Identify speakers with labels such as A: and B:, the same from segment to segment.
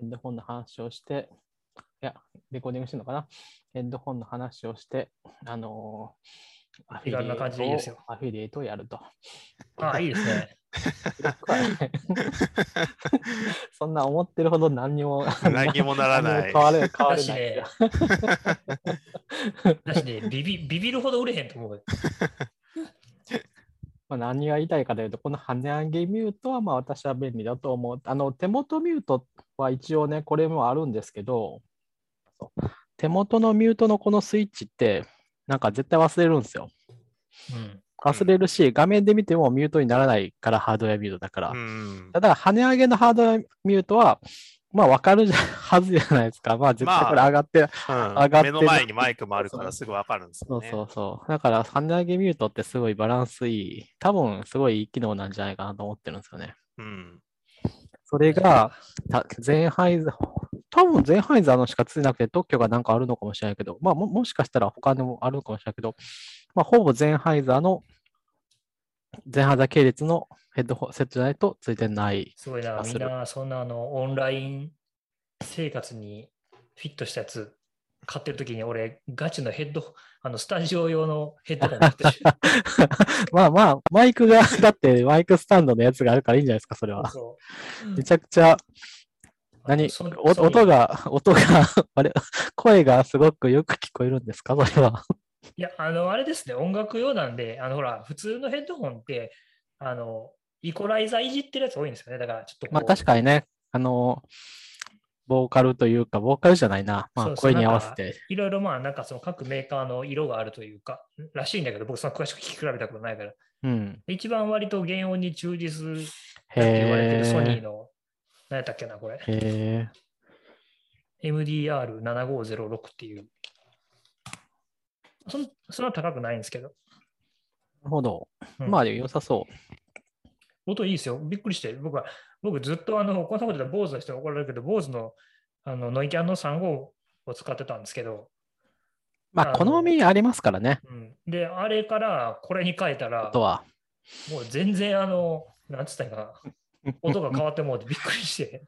A: ヘッドホンの話をして、いや、レコーディングしてるのかな？ヘッドホンの話をして、あのーアフィリエイ
B: 気軽な感じでいいですよ
A: トをアフィリエイトをやると。
B: ああ、いいですね。
A: そんな思ってるほど何にも
C: 何にもならない
A: 何にも変われ変われない
B: だしね、ビビビビるほど売れへんと思うよ。
A: まあ、何が言いたいかというと、この跳ね上げミュートはまあ私は便利だと思う。あの手元ミュートは一応ね、これもあるんですけど、手元のミュートのこのスイッチって、なんか絶対忘れるんですよ。
B: うん。
A: 忘れるし、画面で見てもミュートにならないからハードウェアミュートだから。
C: うん。
A: ただ、跳ね上げのハードウェアミュートは、まあ分かるはずじゃないですか。まあ絶対これ上がって、
C: うん
A: 上がってる
C: 目の前にマイクもあるからすぐわかるんです
A: そう
C: よね。
A: そうそう。だから、跳ね上げミュートってすごいバランスいい。多分、すごいいい機能なんじゃないかなと思ってるんですよね。
C: うん。
A: それが、たゼンハイザー、多分ゼンハイザーのしかついてなくて特許がなんかあるのかもしれないけど、まあももしかしたら他でもあるのかもしれないけど、まあほぼゼンハイザーの、ゼンハイザー系列のヘッドホンセットじゃないとついてない。
B: すごいな、みんな、そんなあの、オンライン生活にフィットしたやつ買ってるときに、俺、ガチのヘッド、あの、スタジオ用のヘッドホン持ってる。
A: まあまあ、マイクが、だってマイクスタンドのやつがあるからいいんじゃないですか、それは。
B: そう
A: めちゃくちゃ、
B: あ
A: 何音が、音が、あれ、声がすごくよく聞こえるんですか、それは。
B: いや、あの、あれですね、音楽用なんで、あの、ほら、普通のヘッドホンって、あの、イコライザーいじってるやつ多いんですよね。だから、ちょっと
A: まあ確かにね、あの、ボーカルというか、ボーカルじゃないな、まあ声に合わせて。
B: いろいろまあ、なんかその各メーカーの色があるというか、らしいんだけど、僕その詳しく聞き比べたことないから、
A: うん。
B: 一番割と原音に忠実だって言われてるソニー
A: へ
B: の、何やったっけな、これ。
A: え。へえ。
B: MDR7506 っていう。そんそんな高くないんですけど。
A: なるほど。
B: うん
A: まあ良さそう。
B: 音いいですよ。びっくりして。僕は、僕ずっとあの、こんなことで坊主の人に怒られるけど、坊主のあのノイキャンの35を使ってたんですけど、
A: まあ好みありますからね、
B: うん、で、あれからこれに変えたら
A: あ、とは。
B: もう全然あの、なんつったかな、音が変わってもうてびっくりして。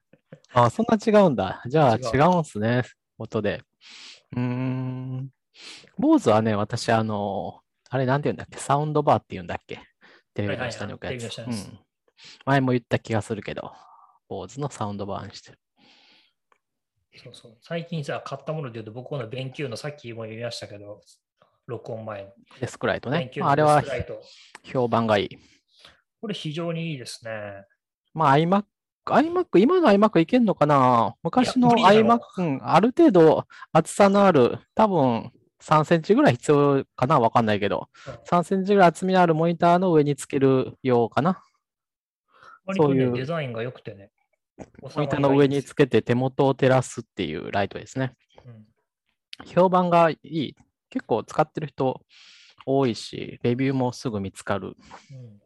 A: あ、そんな違うんだ。じゃあ
B: 違う
A: 違うんすね、音で。うーん。坊主はね、私、あの、あれなんて言うんだっけ？サウンドバーって言うんだっけ？テレビの下に置くやつ。前も言った気がするけど、坊主のサウンドバーにしてる。
B: そうそう最近さ、買ったもので言うと、僕この勉強のさっきも言いましたけど、録音前の。
A: デスクライトねまあ、あれ
B: の
A: は評判がいい。
B: これ非常にいいですね。
A: まあ iMac、iMac、今の iMac いけんのかな？昔の iMac、うんある程度厚さのある、多分3センチぐらい必要かなわかんないけど、
B: うん
A: 3センチぐらい厚みのあるモニターの上につけるようかな。そういう
B: デザインが良くてね。
A: モニターの上につけて手元を照らすっていうライトですね。
B: うん
A: 評判がいい。結構使ってる人多いし、レビューもすぐ見つかる。
B: うん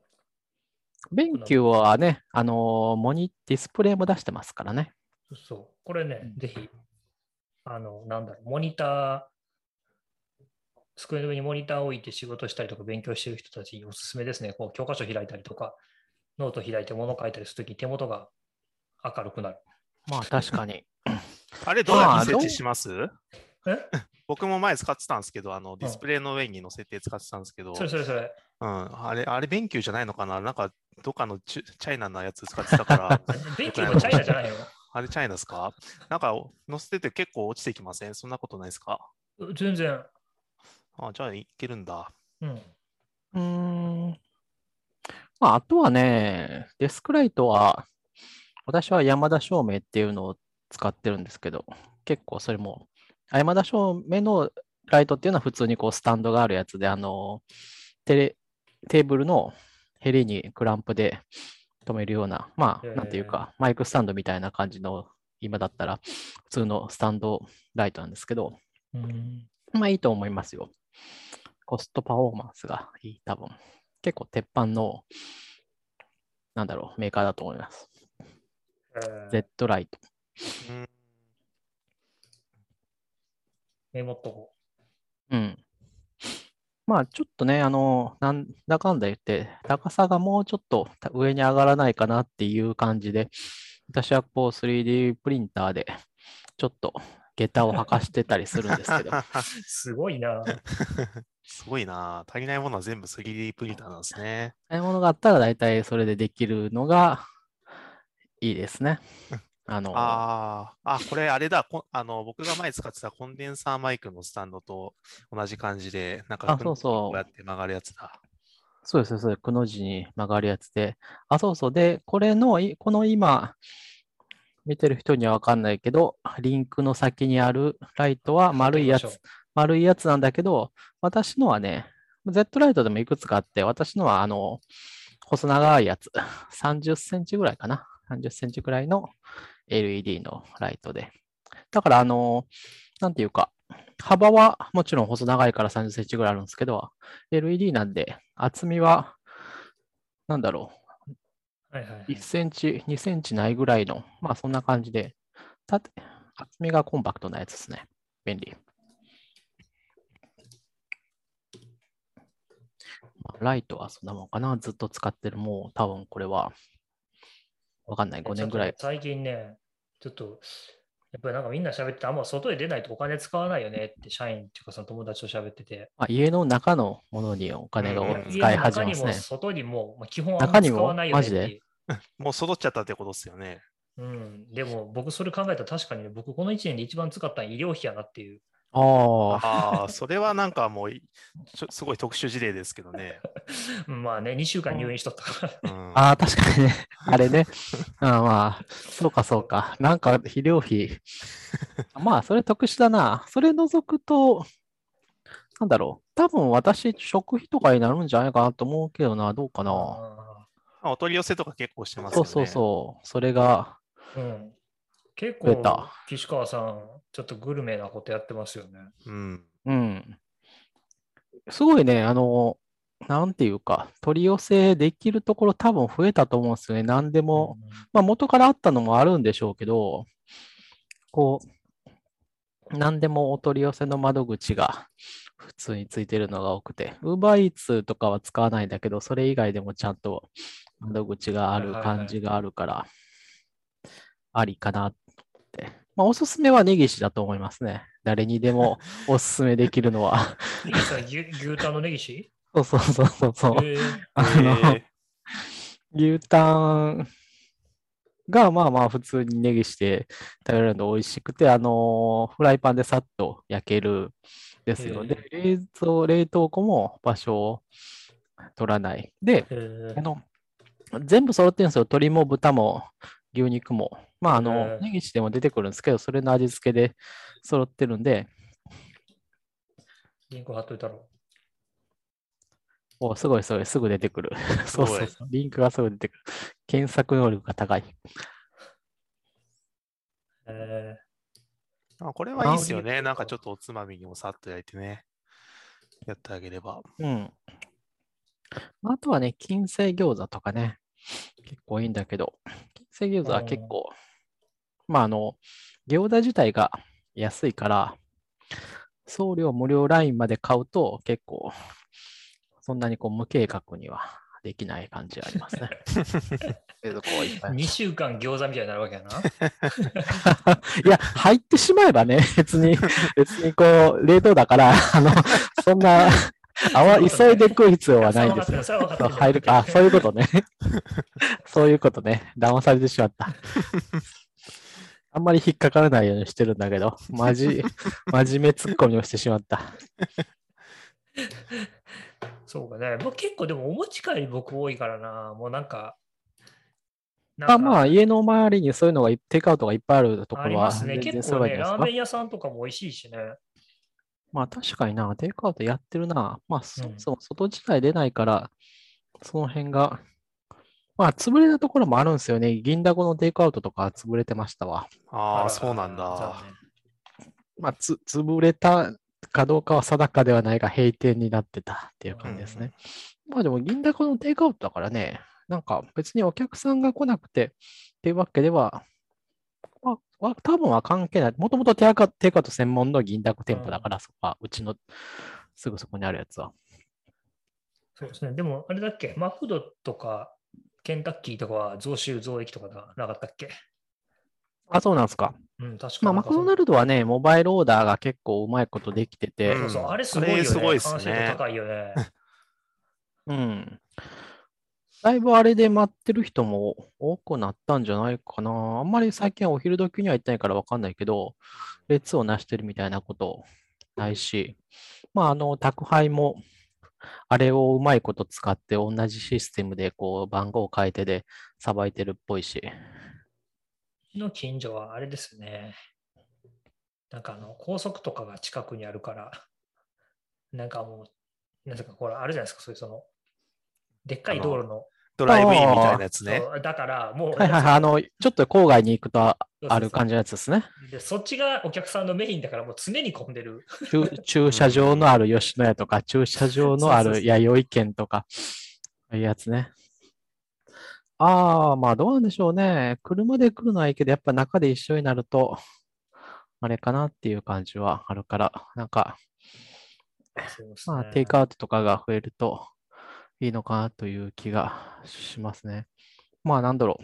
A: ベンキューはね、あのーモニ、ディスプレイも出してますからね。
B: そう。これね、
A: うん
B: ぜひ、あの、なんだろう、モニター、机の上にモニターを置いて仕事したりとか勉強してる人たちにおすすめですね。こう教科書開いたりとか、ノート開いて物書いたりするとき、手元が明るくなる。
A: まあ確かに。
C: あれどうやって設
A: まあ
C: 置します？
B: え？
C: 僕も前使ってたんですけど、あのディスプレイの上に載せて使ってたんですけど、
B: それそれそれ。
C: うん、あれ、あれ、 BenQ じゃないのかな？なんか、どっかのチュチャイナのやつ使ってたから、
B: BenQ もチャイナじゃないよ。
C: あれチャイナですか？なんか、載せてて結構落ちてきません？そんなことないですか？
B: 全然。
C: あ、じゃあいけるんだ。
B: うん。
A: うーん。まあ、あとはね、デスクライトは、私は山田照明っていうのを使ってるんですけど、結構それも、あ山田照明のライトっていうのは普通にこうスタンドがあるやつで、あの、テレ、テーブルのヘリにクランプで止めるような、まあ、なんていうか、マイクスタンドみたいな感じの、今だったら普通のスタンドライトなんですけど、
B: うん、
A: まあいいと思いますよ。コストパフォーマンスがいい、多分。結構鉄板の、なんだろう、メーカーだと思います。
B: えー
A: Z ライト。
C: うん
B: メモっとこ
A: うん。まあちょっとね、あの、なんだかんだ言って、高さがもうちょっと上に上がらないかなっていう感じで、私はこう 3D プリンターでちょっと下駄を履かしてたりするんですけど、
B: すごいな。
C: すごいな。足りないものは全部 3D プリンターなんですね。
A: 買い物があったら大体それでできるのがいいですね。あの、
C: ああ、あ、これあれだ。こあの、僕が前使ってたコンデンサーマイクのスタンドと同じ感じで、なんか
A: あそうそう
C: こうやって曲がるやつだ。
A: そうです、そうです。くの字に曲がるやつで。あ、そうそう。で、これのい、この今、見てる人にはわかんないけど、リンクの先にあるライトは丸いやつ、丸いやつなんだけど、私のはね、Z ライトでもいくつかあって、私のはあの、細長いやつ、30センチぐらいかな。30センチぐらいの LED のライトで。だからあの、なんていうか、幅はもちろん細長いから30センチぐらいあるんですけど、LED なんで厚みは、なんだろ
B: はいはいは
A: う、
B: い
A: 1センチ、2センチないぐらいの、まあそんな感じで、縦、厚みがコンパクトなやつですね。便利。まあライトはそんなもんかな。ずっと使ってる。もう多分これは、わかんない。5年ぐらい
B: 最近ね、ちょっと、やっぱりなんかみんな喋って、あんま外へ出ないとお金使わないよねって社員っていうかその友達と喋ってて。
A: まあ、家の中のものにお金が使い始めますね。
B: 外にも、まあ、基本あんま
A: 中にも
B: 使わないよねって
A: マジ
B: いう。
C: もう育っちゃったってことですよね。
B: うん、でも僕それ考えたら確かにね、僕この1年で一番使ったのは医療費やなっていう。
A: ああ、
C: それはなんかもういちょ、すごい特殊事例ですけどね。
B: う んまあね、2週間入院しとったから。
C: うん、
A: ああ、確かにね。あれね。あまあ、そうかそうか。なんか、肥料費。まあ、それ特殊だな。それ除くと、なんだろう。多分私、食費とかになるんじゃないかなと思うけどな。どうかな。
B: あ
C: まあお取り寄せとか結構してますよね。
A: そうそうそう。それが、
B: ーうん、結構
A: 増えた、
B: 岸川さん、ちょっとグルメなことやってますよね。
C: う。うん。
A: うん。すごいね、あの、なんていうか、取り寄せできるところ多分増えたと思うんですよね。何でも。まあ元からあったのもあるんでしょうけど、こう、何でもお取り寄せの窓口が普通についてるのが多くて、UberEats とかは使わないんだけど、それ以外でもちゃんと窓口がある感じがあるから、ありかなって。まあおすすめはネギシだと思いますね。誰にでも おすすめできるのは。
B: 牛牛タンのネギシ
A: そうそうそうそうそう。
B: えー
A: あの、
C: え
A: 牛タンがまあまあ普通にネギして食べるの美味しくて、あのフライパンでさっと焼けるですよ。で、冷蔵、冷凍庫も場所を取らない。で、
B: えー
A: あの、全部揃ってるんですよ。鶏も豚も牛肉も。まあ、あのネギしても出てくるんですけど、それの味付けで揃ってるんで、
B: リンク貼っといたろ。
A: お、すごいすごい、すぐ出てくる。そうそうそう。リンクがすぐ出てくる。検索能力が高い。
B: え
C: あこれはいいですよね。なんかちょっとおつまみにもさっと焼いてね。やってあげれば。
A: うん。あとはね、金星餃子とかね、結構いいんだけど、金星餃子は結構、まあ、あの、餃子自体が安いから、送料無料ラインまで買うと結構、そんなにこう無計画にはできない感じありますね。冷蔵庫はいっぱ
B: ー、
A: い
B: 2週間餃子みたいになるわけやな。
A: いや、入ってしまえばね、別に、別にこう、冷凍だから、あの、そんな、あわ、急いで食う必要はないんですよ。入るか、あ、そういうことね。そういうことね。騙されてしまった。あんまり引っかからないようにしてるんだけど、まじ、真面目ツッコミをしてしまった。
B: そうかね。もう結構でもお持ち帰り僕多いからな。もうなんか。なん
A: あ
B: か
A: まあ、家の周りにそういうのがい、テイクアウトがいっぱいあるところは、
B: ありますね。結構ね、ラーメン屋さんとかも美味しいしね。
A: まあ確かにな、テイクアウトやってるな。まあそ
B: うん
A: もそも外自体出ないから、その辺が、まあ潰れたところもあるんですよね。銀だこのテイクアウトとか潰れてましたわ。
C: あ
B: ら
C: あ、そうなんだ。
A: まあつ、潰れたかどうかは定かではないが閉店になってたっていう感じですね。まあでも銀だこのテイクアウトだからね、なんか別にお客さんが来なくてっていうわけでは、まあ、わ多分は関係ない。もともとテイクアウト専門の銀だこ店舗だから、そこはうちのすぐそこにあるやつは。
B: そうですね。でも、あれだっけ？マクドとかケンタッキーとかは増収増益とかがなかったっけ？
A: あ、そうなんですか。
B: うん、確か
A: まあ、マクドナルドはね、モバイルオーダーが結構うまいことできてて、
C: うん
B: そうそう、あれすごいよね。
C: すごいっすね
B: 高いよね。
A: うん。だいぶあれで待ってる人も多くなったんじゃないかな。あんまり最近はお昼時には行ってないからわかんないけど、列をなしてるみたいなことないし、まあ、あの、宅配も、あれをうまいこと使って同じシステムでこう番号を変えてでさばいてるっぽいし。
B: の近所はあれですね。なんかあの、高速とかが近くにあるから、なんかもう、なんか、これあるじゃないですか、そういうその、でっかい道路の。
C: ドライブインみたいなやつね。
B: だから、もう、
A: はいはいはい。あの、ちょっと郊外に行くとある感じのやつですね。
B: で、そっちがお客さんのメインだから、もう常に混んでる。
A: 駐駐車場のある吉野家とか、駐車場のある弥生県とか、ああいうやつね。ああ、まあどうなんでしょうね。車で来るのはいいけど、やっぱ中で一緒になると、あれかなっていう感じはあるから、なんか、
B: そうです
A: まあ
B: ね
A: テイクアウトとかが増えるといいのかなという気がしますね。まあなんだろ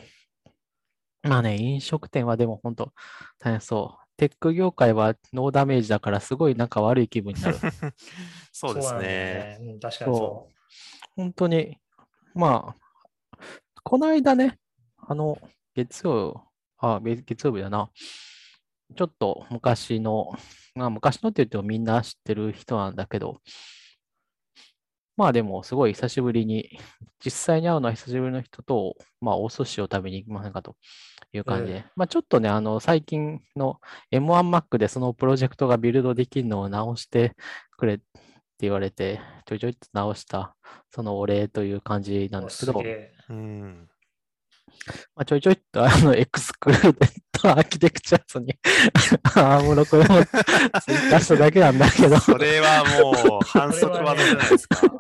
A: う。まあね、飲食店はでも本当大変そう。テック業界はノーダメージだからすごいなんか悪い気分になる。
C: そうですね。
B: うん、確かにそ
A: 本当に、まあ、この間ね、あの、月曜、あ、月月曜日だな。ちょっと昔の、まあ昔のって言ってもみんな知ってる人なんだけど、まあでもすごい久しぶりに、実際に会うのは久しぶりの人と、まあお寿司を食べに行きませんかという感じで、
B: え
A: まあちょっとね、あの最近の M1Mac でそのプロジェクトがビルドできるのを直してくれって言われて、ちょいちょいと直した、そのお礼という感じなん
B: う。
A: ですけど、
C: うん。
A: まあ、ちょいちょいとあのエクスクルーデアーキテクチャズに アームロコを追加しただけなんだけど、
C: それはもう反則技じゃないですか？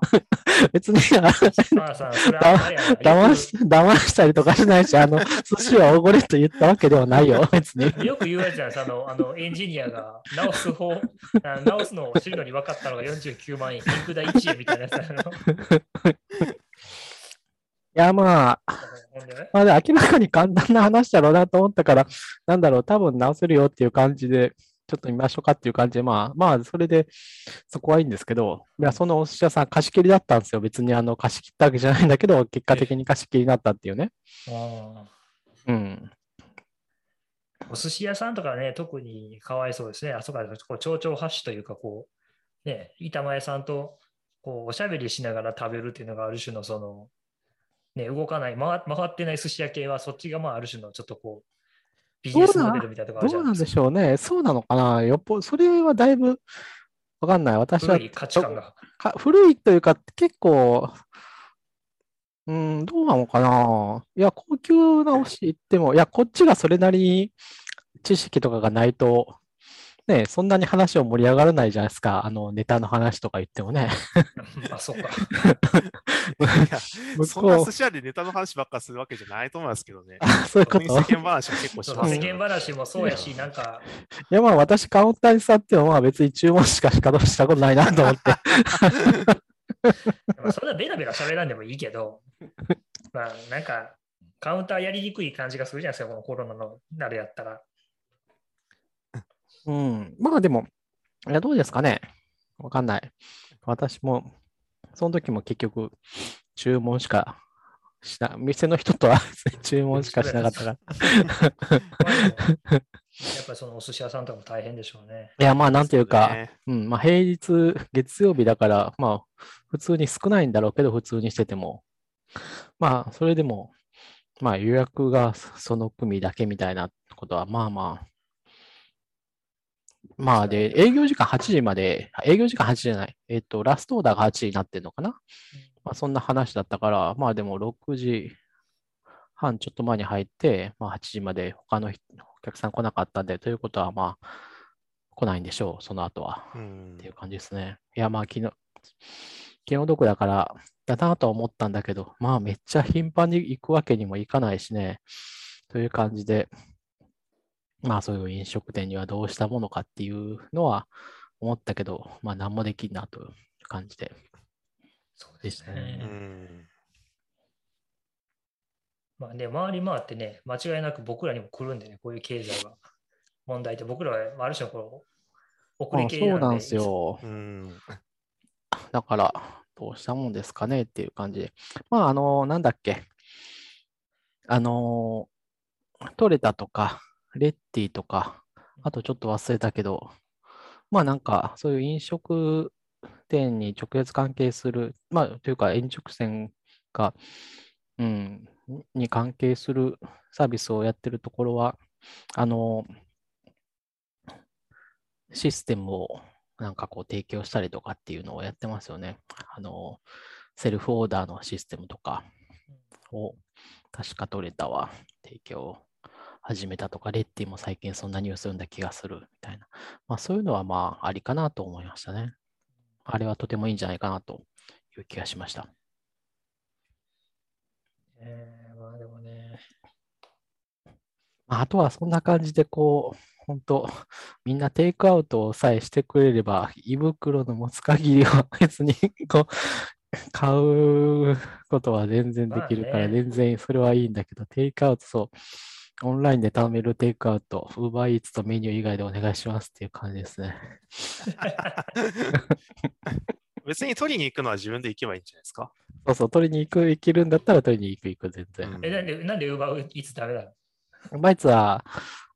A: 別に騙し騙したりとかしないし、あの、寿司はおごれと言ったわけではないよ、別に。
B: よく言われてたんですあの、あのエンジニアが直す方、あ直すのを知るのに分かったのが49万円、リンク代1円みたいなやつ
A: や、まあ、まあ、で明らかに簡単な話だろうなと思ったから、なんだろう、多分直せるよっていう感じで、ちょっと見ましょうかっていう感じで、まあ、まあ、それで、そこはいいんですけど、いや、そのお寿司屋さん貸し切りだったんですよ。別にあの、貸し切ったわけじゃないんだけど、結果的に貸し切りになったっていうね。
B: あ
A: うん。
B: ーお寿司屋さんとかね、特にかわいそうですね。あそこはこう蝶々発しというか、こう、ね、板前さんとこうおしゃべりしながら食べるっていうのがある種のその、ね、動かない、回回ってない寿司屋系は、そっちがまあある種のちょっとこう、ビジネスモデルみたいなとこあるじ
A: どうなん
B: ゃないで
A: しょうね。そうなのかな。よっぽそれはだいぶ、わかんない。私は
B: 古い価値観が。
A: か古いというか、結構、うん、どうなのかな。いや、高級なおし行っても、いや、こっちがそれなりに知識とかがないと、ね、そんなに話を盛り上がらないじゃないですか。あの、ネタの話とか言ってもね。
B: あ、そうか。
C: いや
A: 向
C: そんな寿司屋でネタの話ばっかするわけじゃないと思いますけどね。
A: あそういうこと？
C: 世間話は結構し
B: そう
C: ますよ
B: 世間話もそうやし、なんか、
A: いや、まあ、私、カウンターに座っても、まあ、別に注文しかしかしたことないなと思って。
B: まあそんなベラベラ喋らんでもいいけど、まあなんか、カウンターやりにくい感じがするじゃないですか、このコロナのなるやったら。
A: うん。まあ、でも、いや、どうですかね。わかんない。私も、その時も結局、注文しかしな、店の人とは 注文しかしなかったから。
B: やっぱりそのお寿司屋さんとかも大変でしょうね。
A: いや、まあ、なんていうか、
C: ね
A: うん、まあ、平日、月曜日だから、まあ、普通に少ないんだろうけど、普通にしてても、まあ、それでも、まあ、予約がその組だけみたいなことは、まあまあ、まあ、で、営業時間8時まで、あ営業時間8時じゃない、えっと、ラストオーダーが8時になってんのかな。まあ、そんな話だったから、まあでも6時半ちょっと前に入って、まあ8時まで他の人お客さん来なかったんで、ということはまあ来ないんでしょう、その後は。
C: うん
A: っていう感じですね。いや、まあ昨日、気の毒だから、だなとは思ったんだけど、まあめっちゃ頻繁に行くわけにもいかないしね、という感じで、まあそういう飲食店にはどうしたものかっていうのは思ったけど、まあ何もできんなという感じで。
B: そうです
A: ね
C: う
B: ね。
C: ん
B: まあね、回り回ってね、間違いなく僕らにも来るんでね、こういう経済は。問題って僕らはある種のこう遅れ
A: あ
B: 系
A: そうなんです。よ。
C: うん。
A: だから、どうしたもんですかねっていう感じで。まあ、あの、なんだっけ。あの、トレタとか、レッティとか、あとちょっと忘れたけど、まあなんか、そういう飲食店に直接関係する、まあ、というか、飲食店が、うん、に関係するサービスをやってるところは、あの、システムをなんかこう提供したりとかっていうのをやってますよね。あの、セルフオーダーのシステムとかを確かトレタは提供始めたとか、レッティも最近そんなニュース読んだ気がするみたいな。まあそういうのはまあありかなと思いましたね。あれはとてもいいんじゃないかなという気がしました。
B: えーまあでもね、
A: まああとはそんな感じでこう、本当みんなテイクアウトさえしてくれれば、胃袋の持つ限りは別にこう、買うことは全然できるから、全然それはいいんだけど、テイクアウト、そう、オンラインで頼めるテイクアウト、ウーバーイーツとメニュー以外でお願いしますっていう感じですね。
C: 別に取りに行くのは自分で行けばいいんじゃないですか？
A: そうそう、取りに行く、行けるんだったら取りに行く、行く、全然。
C: うん
B: え、なんで、なんで Uber いつダメなの？
A: バイツは、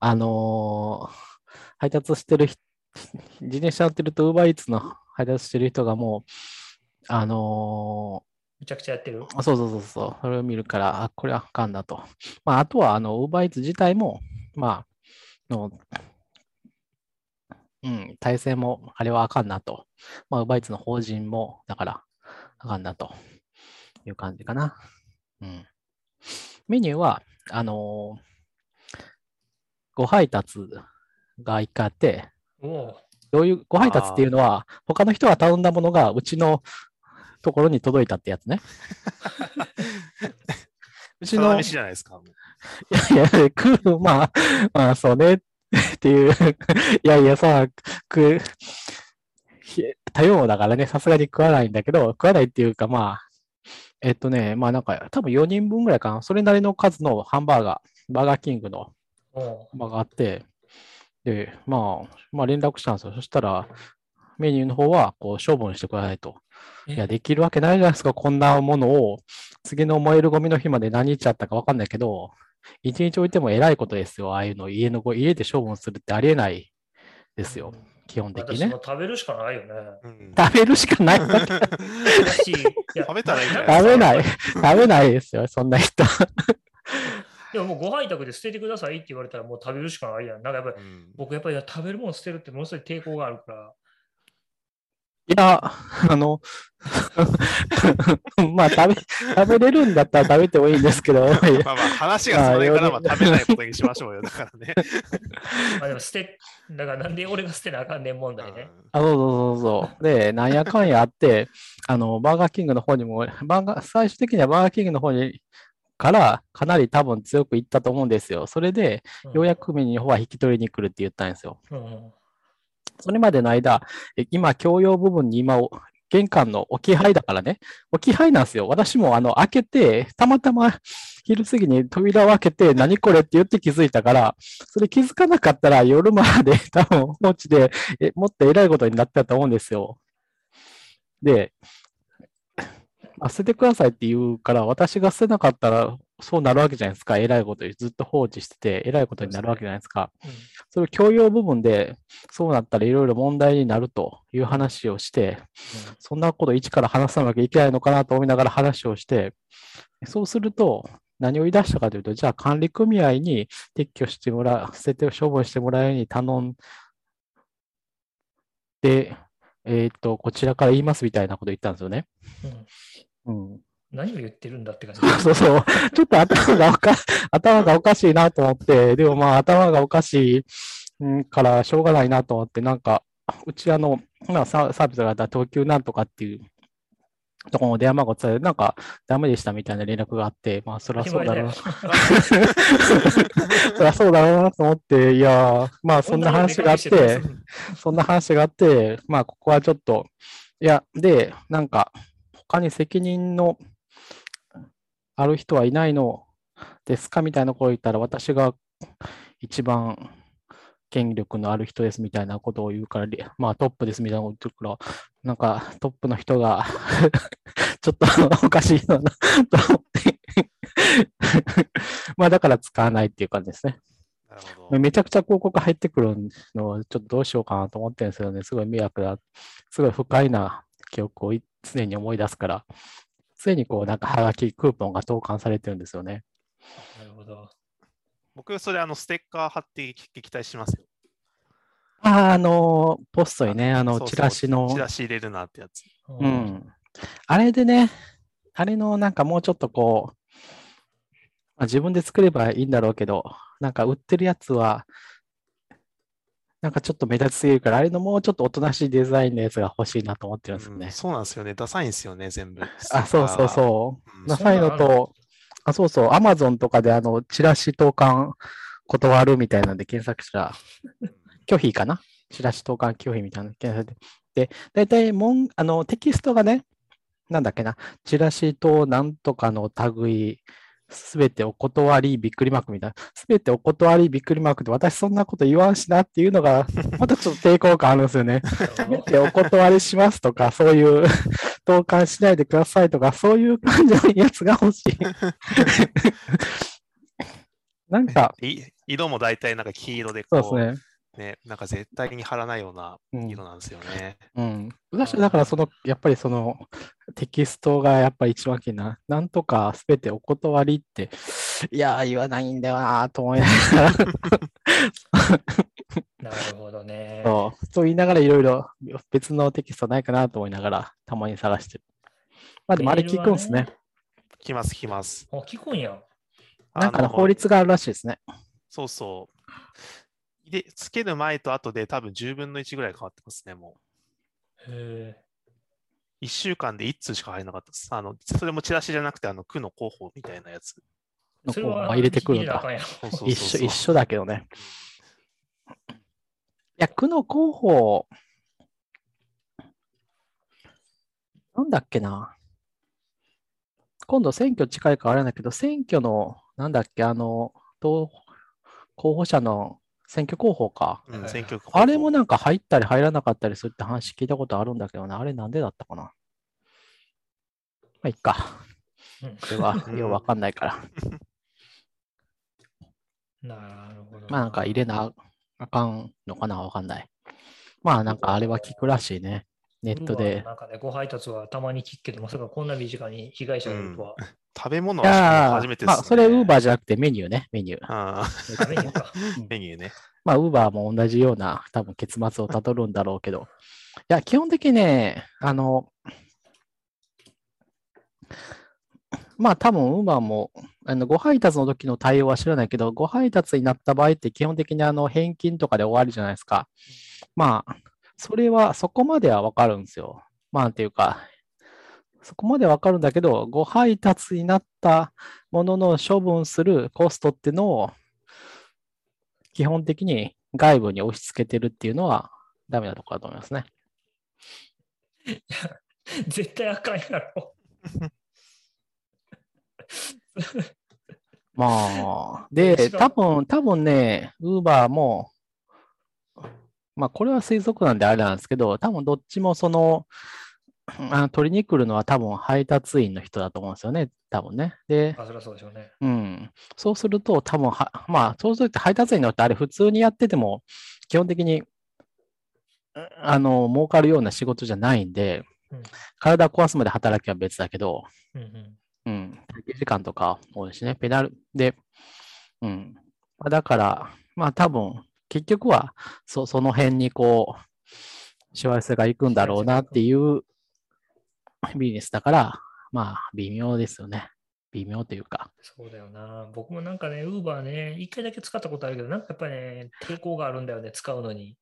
A: あのー配達してる人、自転車乗ってると、ウーバーイーツの配達してる人がもう、あの
B: めちゃくちゃやってる？
A: ーそうそうそうそう、それを見るから、あ、これはあかんなと。まあ、あとは、あの、ウーバーイーツ自体も、まあ、の、うん、体制も、あれはあかんなと。まあ、ウーバーイーツの法人も、だから、あかんなという感じかな。うん。メニューは、あのーご配達が一回あって、どういうご配達っていうのは、他の人が頼んだものがうちのところに届いたってやつね。うちの、
C: じゃないですか。もう
A: やいや、食う、まあ、まあ、そうねっていう、いやいや、さ、食う、ひ多様だからね、さすがに食わないんだけど、食わないっていうか、まあ、えっとね、まあなんか、多分4人分ぐらいかな、それなりの数のハンバーガー、バーガーキングの
B: お
A: まあがあって、で、まあ、まあ連絡したんですよ。そしたら、メニューの方は、こう、処分してくださいと。
B: え
A: いや、できるわけないじゃないですか、こんなものを、次の燃えるゴミの日まで何日あったかわかんないけど、一日置いても偉いことですよ。ああいうの、家のご、家で処分するってありえないですよ。基本的にね。
B: 食べるしかないよね。
C: うん
A: 食べるしかない。食
C: べたらいいんじゃない
A: べない。食べないですよ、そんな人。
B: でももうご配達で捨ててくださいって言われたらもう食べるしかないやん。なんかやっぱり
C: うん
B: 僕やっぱり食べるもの捨てるってものすごい抵抗があるから。
A: いや、あの、まあ、食べ、食べれるんだったら食べてもいいんですけど、
C: まあまあ話がそれからまあ食べないことにしましょうよ。だからね。
B: まあでも捨て、だからなんで俺が捨てなあかんねん問題ね。
A: あ、そうそうそうそう。で、なんやかんやあって、あの、バーガーキングの方にも、バーガー、最終的にはバーガーキングの方に、からかなり多分強くいったと思うんですよ。それで、ようやくメニューの方は引き取りに来るって言ったんですよ。
B: うん。うん
A: それまでの間、今、共用部分に今、玄関の置き配だからね、置き配なんですよ。私もあの開けて、たまたま昼過ぎに扉を開けて、何これって言って気づいたから、それ気づかなかったら夜まで 多分放置で、もっと偉いことになってたと思うんですよ。で、あ捨ててくださいって言うから、私が捨てなかったらそうなるわけじゃないですか。偉いことにずっと放置してて、偉いことになるわけじゃないですか。
B: うん
A: それを共用部分で、そうなったらいろいろ問題になるという話をして、そんなこと一から話さなきゃいけないのかなと思いながら話をして、そうすると、何を言い出したかというと、じゃあ管理組合に撤去してもらう、捨てて処分してもらうように頼んで、えっ、と、こちらから言いますみたいなこと言ったんですよね。
B: うん
A: うん。
B: 何を言ってるんだって感じ。
A: そうそう。ちょっと頭がおか、頭がおかしいなと思って、でもまあ頭がおかしいうんからしょうがないなと思って、なんか、うちあの、まあササービスがあった東急なんとかっていうところの電話番号伝なんかダメでしたみたいな連絡があって、まあそれはそうだろうな。そりゃそうだろうなと思って、いやー、まあそんな話があって、そんな話があって、まあ、ここはちょっと、いや、で、なんか、他に責任のある人はいないのですか？みたいなことを言ったら、私が一番権力のある人ですみたいなことを言うから、りまあトップですみたいなこと言ってるから、なんかトップの人が ちょっとおかしいのなと思って まあだから使わないっていう感じですね。
C: なるほど。
A: めちゃくちゃ広告入ってくるのをちょっとどうしようかなと思ってるんですよね。すごい迷惑だ。すごい不快な記憶をい常に思い出すから、常にこうなんかハガキ、クーポンが投函されてるんですよね。
B: なるほど。
C: 僕、それ、あの、ステッカー貼って撃退しますよ。
A: あーあの、ポストにね、あの、チラシの
C: チ、ラシ入れるなってやつ。
B: う
A: う。ん。あれでね、あれのなんかもうちょっとこう、まあ、自分で作ればいいんだろうけど、なんか売ってるやつは、なんかちょっと目立ちすぎるから、あれのもうちょっとおとなしいデザインのやつが欲しいなと思ってるんですよね
C: うん。そうなんですよね。ダサいんですよね、全部。
A: あ、そうそうそう。
C: うん
A: ダサいのと、あ、そうそう、アマゾンとかであの、チラシ投函断るみたいなんで検索したら、拒否かな？チラシ投函拒否みたいなの検索で。で、大体もん、あの、テキストがね、なんだっけな、チラシとなんとかの類、すべてお断り、びっくりマークみたいな、すべてお断り、びっくりマークで、私そんなこと言わんしなっていうのが、またちょっと抵抗感あるんですよね。
B: なるほど
A: でお断りしますとか、そういう、投函しないでくださいとか、そういう感じのやつが欲しい。なんか、
C: い色も大体なんか黄色でこう、
A: そうですね。
C: ね、なんか絶対に貼らないような
A: うん
C: 色なんですよね。
A: うん。私はだから、その、やっぱりその、テキストがやっぱり一番気になる。なんとかすべてお断りって、いやー、言わないんだよなーと思いながら、
B: なるほどね。
A: そう、そう言いながらいろいろ別のテキストないかなと思いながら、たまに探してる。まあでもあれ聞くんですね。
C: 来ます、来ます。
B: あ、聞くんや。
A: なんか法律があるらしいですね。
C: そうそう。で、つける前と後で多分10分の1ぐらい変わってますね、も
B: へ
C: う。1週間で1通しか入らなかったです。あの、それもチラシじゃなくて、あの、区の広報みたいなやつ。
B: え。それは
A: こう入れてくるんだ一緒、一緒だけどね。いや、区の広報、なんだっけな。今度選挙近いからあれなんだけど、選挙の、なんだっけ、あの、党候補者の選挙広報か。
C: うん、選挙区
A: あれもなんか入ったり入らなかったりするって話聞いたことあるんだけどね。あれなんでだったかな。まあ、いっか。
B: うん
A: これは、
C: うん
A: ようわかんないから。
B: なるほど。
A: まあなんか入れなあかんのかなわかんない。まあなんかあれは聞くらしいね。ネットで。
B: なんかね、ご配達はたまに聞くけど、まさかこんな身近に被害者がいるとは。
C: 食べ物は
A: ー
C: 初めてです、ね。
A: まあそれウーバーじゃなくてメニューね、メニュー。
C: あ
B: ダメにか。
C: ーメニューね。
A: まあウーバーも同じような多分結末をたどるんだろうけど。いや、基本的にね、あの、まあ多分ウーバーもあのご配達の時の対応は知らないけど、ご配達になった場合って基本的にあの返金とかで終わりじゃないですか。まあ、それはそこまではわかるんですよ。まあっていうか、そこまでわかるんだけど、ご配達になったものの処分するコストっていうのを基本的に外部に押し付けてるっていうのはダメなところだと思いますね。
B: 絶対あかんやろ。
A: まあ、で、多分、多分ね、ウーバーも、まあ、これは推測なんであれなんですけど、多分どっちもその、あの取りに来るのは多分配達員の人だと思うんですよね、多分ね。で、
B: あ、そりゃそうでしょうね。
A: うん。そうすると、多分は、まあ、そうすると配達員の人あれ普通にやってても、基本的に、あの、儲かるような仕事じゃないんで
B: うん、
A: 体壊すまで働きは別だけど、
B: うんうん。
A: うん、時間とか多いしね、ペダルで、うん。まあだから、まあ多分、結局は、そその辺にこう、しわ寄せが行くんだろうなっていう ビジネスだから、まあ微妙ですよね。微妙というか。
B: そうだよな。僕もなんかね、ウーバーね、一回だけ使ったことあるけど、なんかやっぱりね、抵抗があるんだよね、使うのに。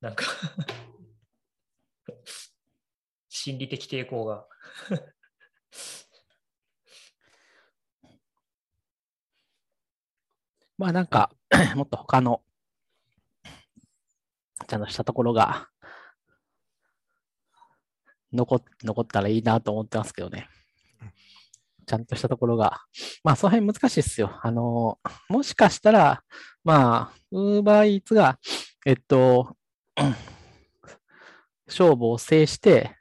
B: なんか 心理的抵抗が。
A: まあなんか、もっと他の、ちゃんとしたところが、残っ残ったらいいなと思ってますけどね。ちゃんとしたところが。まあ、その辺難しいっすよ。あの、もしかしたら、まあ、ウーバーイーツが、えっと、勝負を制して、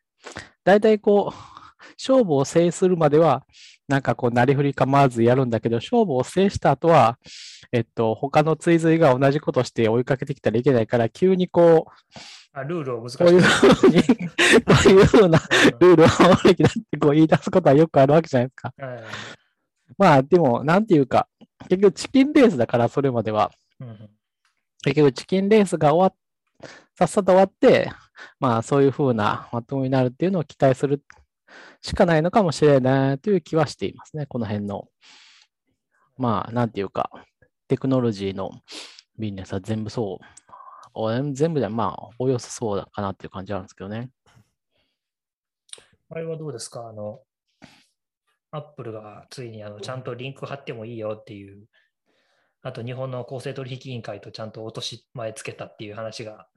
A: 大体こう、勝負を制するまでは、なんかこう、なりふり構わずやるんだけど、勝負を制した後は、えっと、他の追随が同じことして追いかけてきたらいけないから、急にこう、
B: あルールを難しく
A: こういうふうに、こういうふうなルールを守るべきだってこう言い出すことはよくあるわけじゃないですか。
B: はい
A: まあ、でも、なんていうか、結局チキンレースだから、それまでは。
B: うんうん
A: 結局チキンレースが終わっ、さっさと終わって、まあそういう風なまともになるっていうのを期待するしかないのかもしれないという気はしていますね、この辺の。まあ、なんていうか、テクノロジーのビジネスは全部そう。お全部でまあ、およそそうだかなっていう感じはあるんですけどね。
B: あれはどうですか？あの、アップルがついにあのちゃんとリンク貼ってもいいよっていう、あと日本の公正取引委員会とちゃんと落とし前つけたっていう話が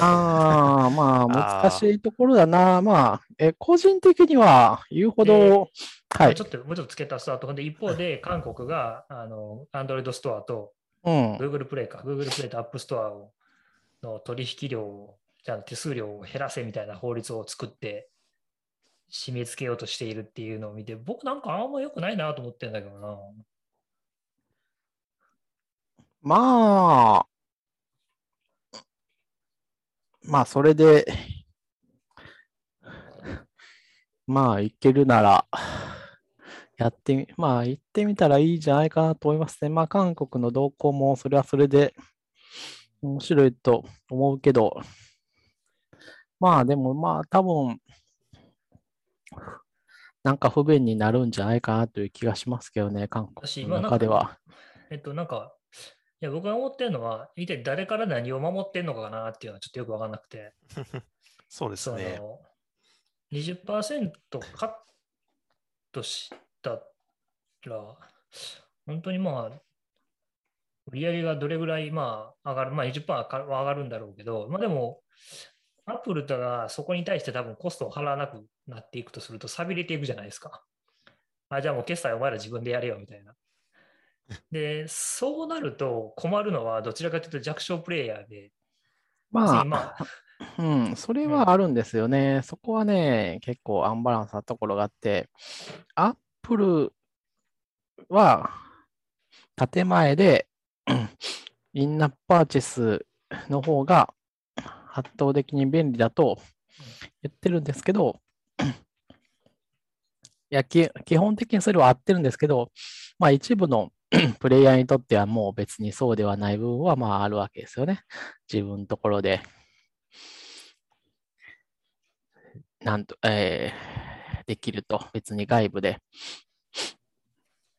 A: ああ、まあ、
C: あー
A: 難しいところだな。まあ、え、個人的には言うほど、
B: で
A: はい
B: ちょ。っともうちょっと付け足すと、ほんで一方で韓国があの Android ストアと
A: うん。
B: Google プレイか、Google プレイと App ストアをの取引量を、じゃあ手数料を減らせみたいな法律を作って締め付けようとしているっていうのを見て、僕なんかあんま良くないなと思ってるんだけどな。
A: まあ、まあ、それで、まあ、いけるなら、やってみ、まあ、行ってみたらいいんじゃないかなと思いますね。まあ、韓国の動向も、それはそれで面白いと思うけど、まあ、でも、まあ、多分、なんか不便になるんじゃないかなという気がしますけどね、韓
B: 私、
A: 国の中では。
B: えっと、なんか、いや僕が思ってるのは、一体誰から何を守ってんのかなっていうのはちょっとよくわかんなくて、そ
C: うですね。
B: 20%カットしたら、本当にまあ、売り上げがどれぐらいまあ上がる、まあ20%は上がるんだろうけど、まあでも、アップルとがそこに対して多分コストを払わなくなっていくとすると、錆びれていくじゃないですか。あ、じゃあもう決済お前ら自分でやれよみたいな。で、そうなると困るのはどちらかというと弱小プレイヤーで、
A: まあ、
B: まあ、
A: うん、それはあるんですよね。そこはね、結構アンバランスなところがあって、アップルは建前で インナッパーチェスの方が圧倒的に便利だと言ってるんですけど、いや、基本的にそれは合ってるんですけど、まあ一部の プレイヤーにとってはもう別にそうではない部分はまああるわけですよね。自分のところで。なんと、えーできると、別に外部で。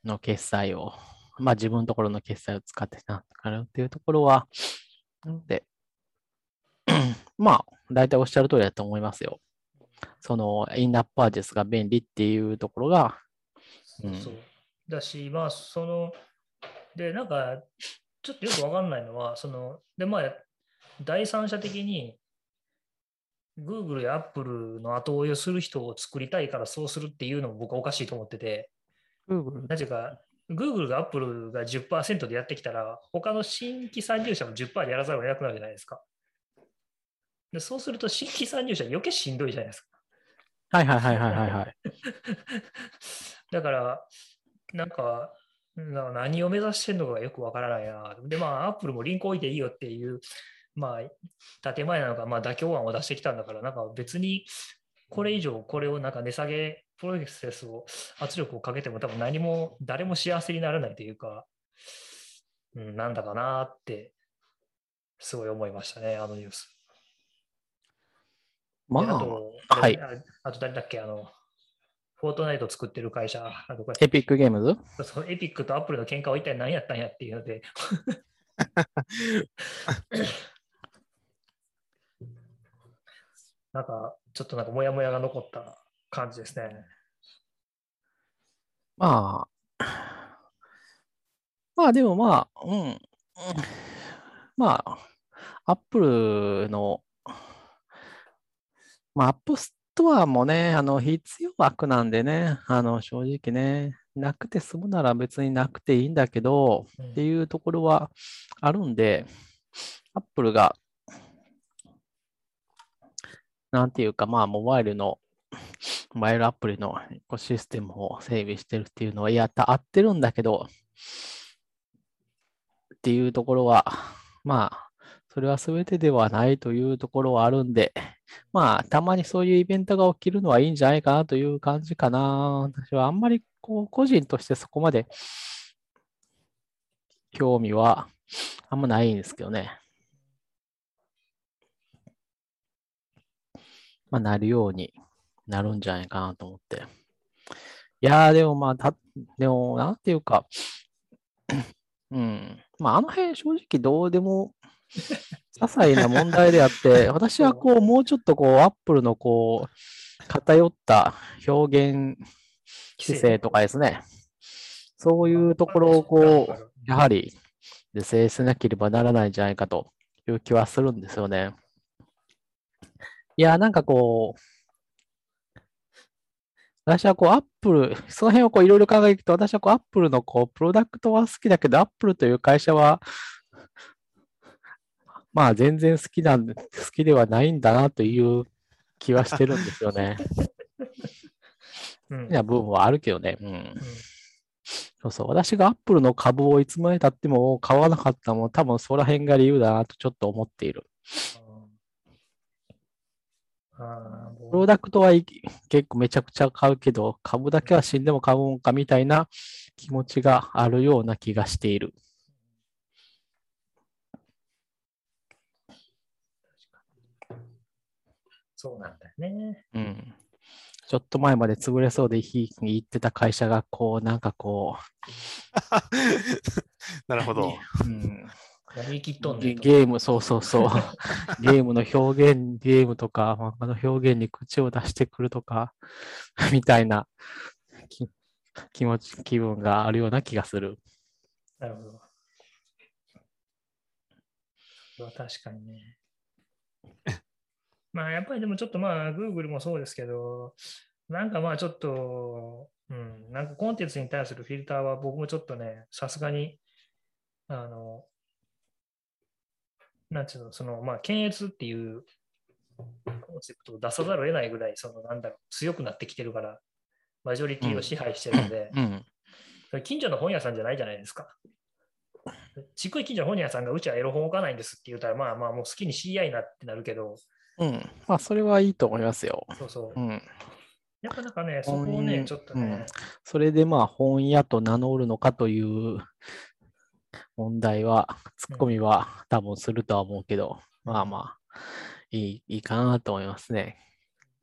A: の決済を、まあ自分のところの決済を使ってなんとかなるっていうところは、なので、まあ、大体おっしゃる通りだと思いますよ。その、インナップパーチェスが便利っていうところが、うん。
B: そう。だし、まあ、その、で、なんか、ちょっとよくわかんないのは、その、で、まあ、第三者的に、Google や Apple の後追いをする人を作りたいからそうするっていうのも僕はおかしいと思ってて、
A: Google
B: なぜか、Google が Apple が10%でやってきたら、他の新規参入者も10%でやらざるを得なくなるじゃないですか。でそうすると、新規参入者余計しんどいじゃないですか。
A: はいはいはいはいはいはい。
B: だから、なんか、な何を目指してるのかがよくわからないな。で、まあ、アップルもリンク置いていいよっていう、まあ、建前なのか、まあ、妥協案を出してきたんだから、なんか別に、これ以上、これをなんか値下げ、プロセスを、圧力をかけても多分何も、誰も幸せにならないというか、うん、なんだかなって、すごい思いましたね、あのニュース。
A: まあ、
B: であと、
A: はい
B: ああと誰だっけ、あの、フォートナイト作ってる会社、あどこやっ
A: エピックゲームズ
B: そうエピックとアップルの喧嘩は一体何やったんやっていうので。なんか、ちょっとなんかモヤモヤが残った感じですね。
A: まあ、まあでもまあ、うん、うんまあ、アップルの、まあ、アップストアもね、あの、必要枠なんでね、あの、正直ね、なくて済むなら別になくていいんだけど、
B: うん
A: っていうところはあるんで、アップルが、なんていうか、まあ、モバイルの、モバイルアプリのシステムを整備してるっていうのは、いや、た合ってるんだけど、っていうところは、まあ、それは全てではないというところはあるんで、まあ、たまにそういうイベントが起きるのはいいんじゃないかなという感じかな。私はあんまり、こう、個人としてそこまで興味はあんまないんですけどね。まあ、なるようになるんじゃないかなと思って。いやー、でもまあ、た、でも、なんていうか、うん。まあ、あの辺正直どうでも、些細な問題であって、私はこう、もうちょっとこう、アップルのこう、偏った表現姿勢とかですね。そういうところをこう、やはり是正しなければならないんじゃないかという気はするんですよね。いや、なんかこう、私はこう、アップル、その辺をこういろいろ考えていくと、私はこう、アップルのこう、プロダクトは好きだけど、アップルという会社は、まあ全然好きなんで、好きではないんだなという気はしてるんですよね。
B: うん
A: 好きな部分はあるけどね。うん。そうそう。私がアップルの株をいつまでたっても買わなかったのも多分そこら辺が理由だなとちょっと思っている。プロダクトはい結構めちゃくちゃ買うけど、株だけは死んでも買うんかみたいな気持ちがあるような気がしている。
B: そうなんだよね。
A: うん。ちょっと前まで潰れそうでひいきに言ってた会社が、こう、なんかこう、
C: なるほど。
A: うん、
B: やりきっとんね
A: ゲーム、そうそうそう。ゲームの表現、ゲームとか、漫画の表現に口を出してくるとか、みたいなき気持ち、気分があるような気がする。
B: なるほど。それは確かにね。まあやっぱりでもちょっとまあ Google もそうですけど、なんかまあちょっと、うん、なんかコンテンツに対するフィルターは僕もちょっとね、さすがに、あの、なんていうの、そのまあ検閲っていうコンセプトを出さざるを得ないぐらい、そのなんだろう、強くなってきてるから、マジョリティを支配してるので、
A: うん。
B: 近所の本屋さんじゃないじゃないですか。ちっこい近所の本屋さんがうちはエロ本置かないんですって言うたら、まあまあもう好きに知り合いなってなるけど、
A: うん。まあ、それはいいと思いますよ。
B: そうそう。
A: うん。
B: やっぱなんかね、そこをね、
A: 本
B: ちょっとね、
A: それでまあ、本屋と名乗るのかという問題は、ツッコミは多分するとは思うけど、まあまあ、いい、いいかなと思いますね。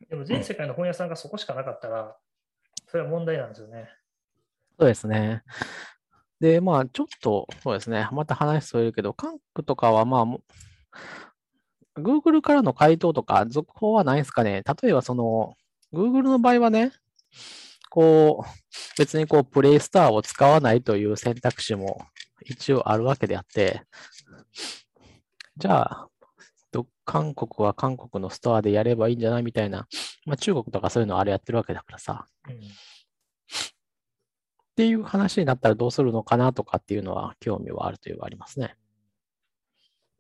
B: でも全世界の本屋さんがそこしかなかったら、それは問題なんですよね。
A: そうですね。で、まあ、ちょっと、そうですね。また話それるけど、韓国とかは、まあ、Google からの回答とか、続報はないですかね。例えば、その、Google の場合はね、こう、別にこう、プレイスターを使わないという選択肢も一応あるわけであって、じゃあ、韓国は韓国のストアでやればいいんじゃないみたいな、まあ、中国とかそういうのあれやってるわけだからさ。
B: うん
A: っていう話になったらどうするのかなとかっていうのは興味はあるというのはありますね。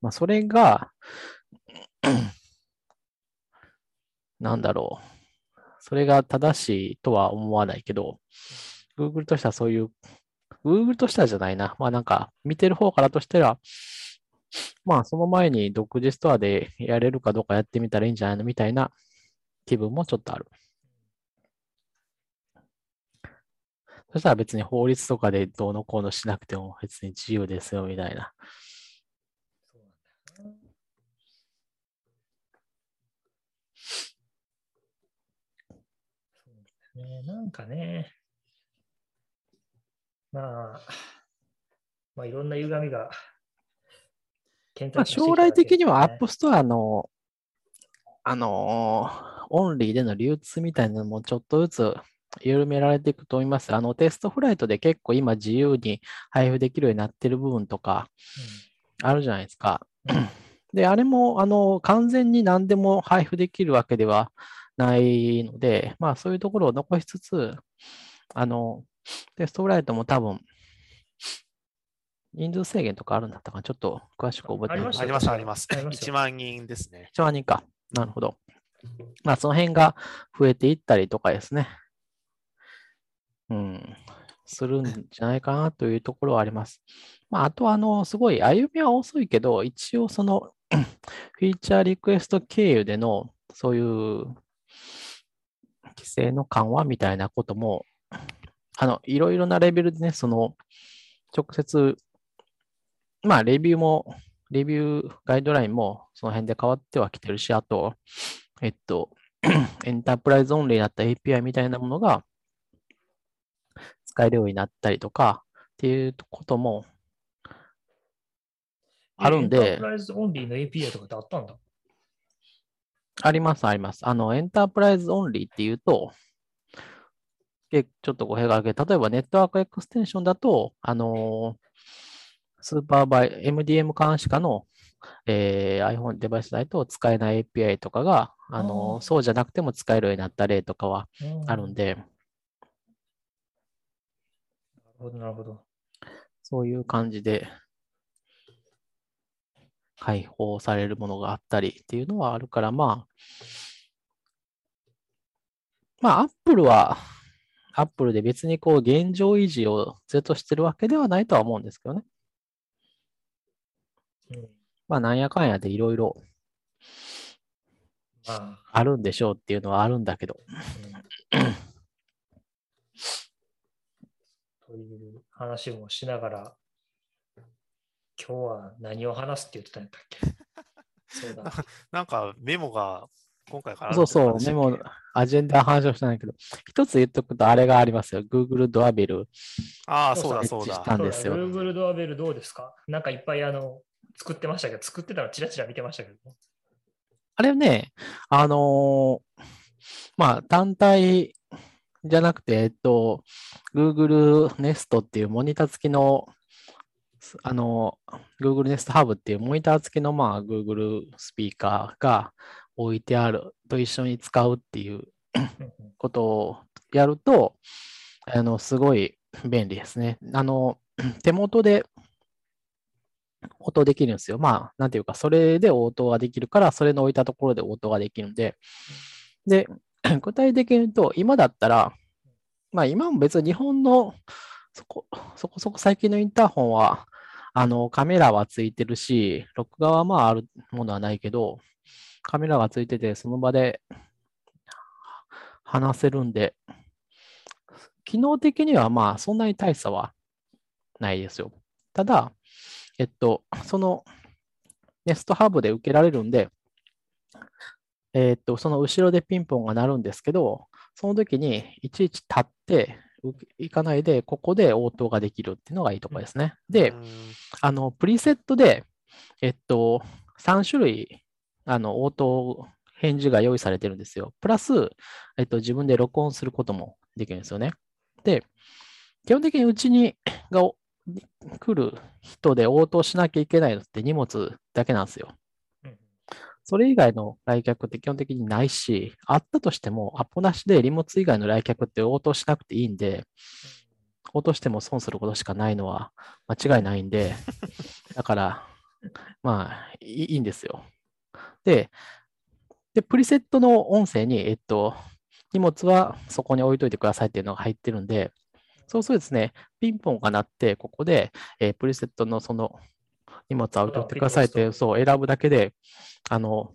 A: まあ、それが、なんだろう。それが正しいとは思わないけど、Google としてはそういう、Google としてはじゃないな。まあなんか、見てる方からとしては、まあその前に独自ストアでやれるかどうかやってみたらいいんじゃないのみたいな気分もちょっとある。そしたら別に法律とかでどうのこうのしなくても別に自由ですよみたいな。
B: そうなんだよなそうだよね。なんかね、まあ、まあいろんな歪みが検
A: まあ、将来的には
B: わけです
A: App Store の、あのーオンリーでの流通みたいなのもちょっとずつ緩められていくと思います。あの、テストフライトで結構今自由に配布できるようになってる部分とかあるじゃないですか。
B: う ん
A: で、あれも、あの、完全に何でも配布できるわけではないので、まあそういうところを残しつつ、あの、テストフライトも多分、人数制限とかあるんだったかなちょっと詳しく覚えてない
B: ありました
C: あります、あります。
B: ありますよ
C: 1万人ですね。
A: 1万人か。なるほど。まあ、その辺が増えていったりとかですね。うん。するんじゃないかなというところはあります。まあ、あとは、あの、すごい歩みは遅いけど、一応その、フィーチャーリクエスト経由での、そういう規制の緩和みたいなことも、あの、いろいろなレベルでね、その、直接、まあ、レビューも、レビューガイドラインもその辺で変わってはきてるし、あと、えっと、エンタープライズオンリーだった API みたいなものが使えるようになったりとかっていうこともあるん
B: エン
A: で
B: タープ、ライズオンリーの API とかってあったんだ？
A: あります、あります。あの、エンタープライズオンリーっていうと、けちょっと語弊があるけど、例えばネットワークエクステンションだと、あのースーパーバイ、MDM 監視下の、えー iPhone デバイスだと使えない API とかが、あのそうじゃなくても使えるようになった例とかはあるん
B: で。
A: で、
B: なるほど、なるほど。
A: そういう感じで解放されるものがあったりっていうのはあるから、まあ、まあ、Apple は、Apple で別にこう現状維持をずっとしてるわけではないとは思うんですけどね。
B: うん、
A: まあ、なんやかんやでいろいろ
B: まあ、
A: あるんでしょうっていうのはあるんだけど。
B: うんという話もしながら、今日は何を話すって言ってたんやったっけ？そうだ。
C: なんかメモが今回から
A: そうそう、
C: って
A: メ
C: 話だっけ
A: モ、アジェンダ話をしたんだけど、一つ言っとくとあれがありますよ。Google ドアベル。
C: ああ、そうだ
A: 設
C: そうだ。
A: 置したんですよ
B: そうだ Google ドアベルどうですか？なんかいっぱいあの作ってましたけど、作ってたのチラチラ見てましたけど。
A: あれね、あのーまあ、単体じゃなくて、えっと、Google Nest っていうモニター付きの、すあの、Google Nest Hub っていうモニター付きの、まあ、Google スピーカーが置いてあると一緒に使うっていう
B: うん
A: ことをやると、あの、すごい便利ですね。あの、手元で応答できるんですよ。まあ、なんていうか、それで応答ができるから、それの置いたところで応答ができるんで、で、具体的に言うと、今だったら、まあ、今も別に日本のそこそこそこ最近のインターホンは、あの、カメラはついてるし、録画はまああるものはないけど、カメラがついてて、その場で話せるんで、機能的にはまあそんなに大差はないですよ。ただ、えっと、そのネストハブで受けられるんで、えっと、その後ろでピンポンが鳴るんですけど、その時にいちいち立っていかないで、ここで応答ができるっていうのがいいところですね。で
C: う、ん
A: あの、プリセットで、えっと、3種類、あの、応答、返事が用意されてるんですよ。プラス、えっと、自分で録音することもできるんですよね。で、基本的にうちにがお来る人で応答しなきゃいけないのって荷物だけなんですよ。
B: うん
A: それ以外の来客って基本的にないし、あったとしても、アポなしで荷物以外の来客って応答しなくていいんで、応答しても損することしかないのは間違いないんで、だから、まあ、いいんですよ。で、で、プリセットの音声に、えっと、荷物はそこに置いといてくださいっていうのが入ってるんで、そうするとですね、ピンポンが鳴って、ここで、えープリセットのその荷物は置いといてくださいって、そう、選ぶだけで、あの、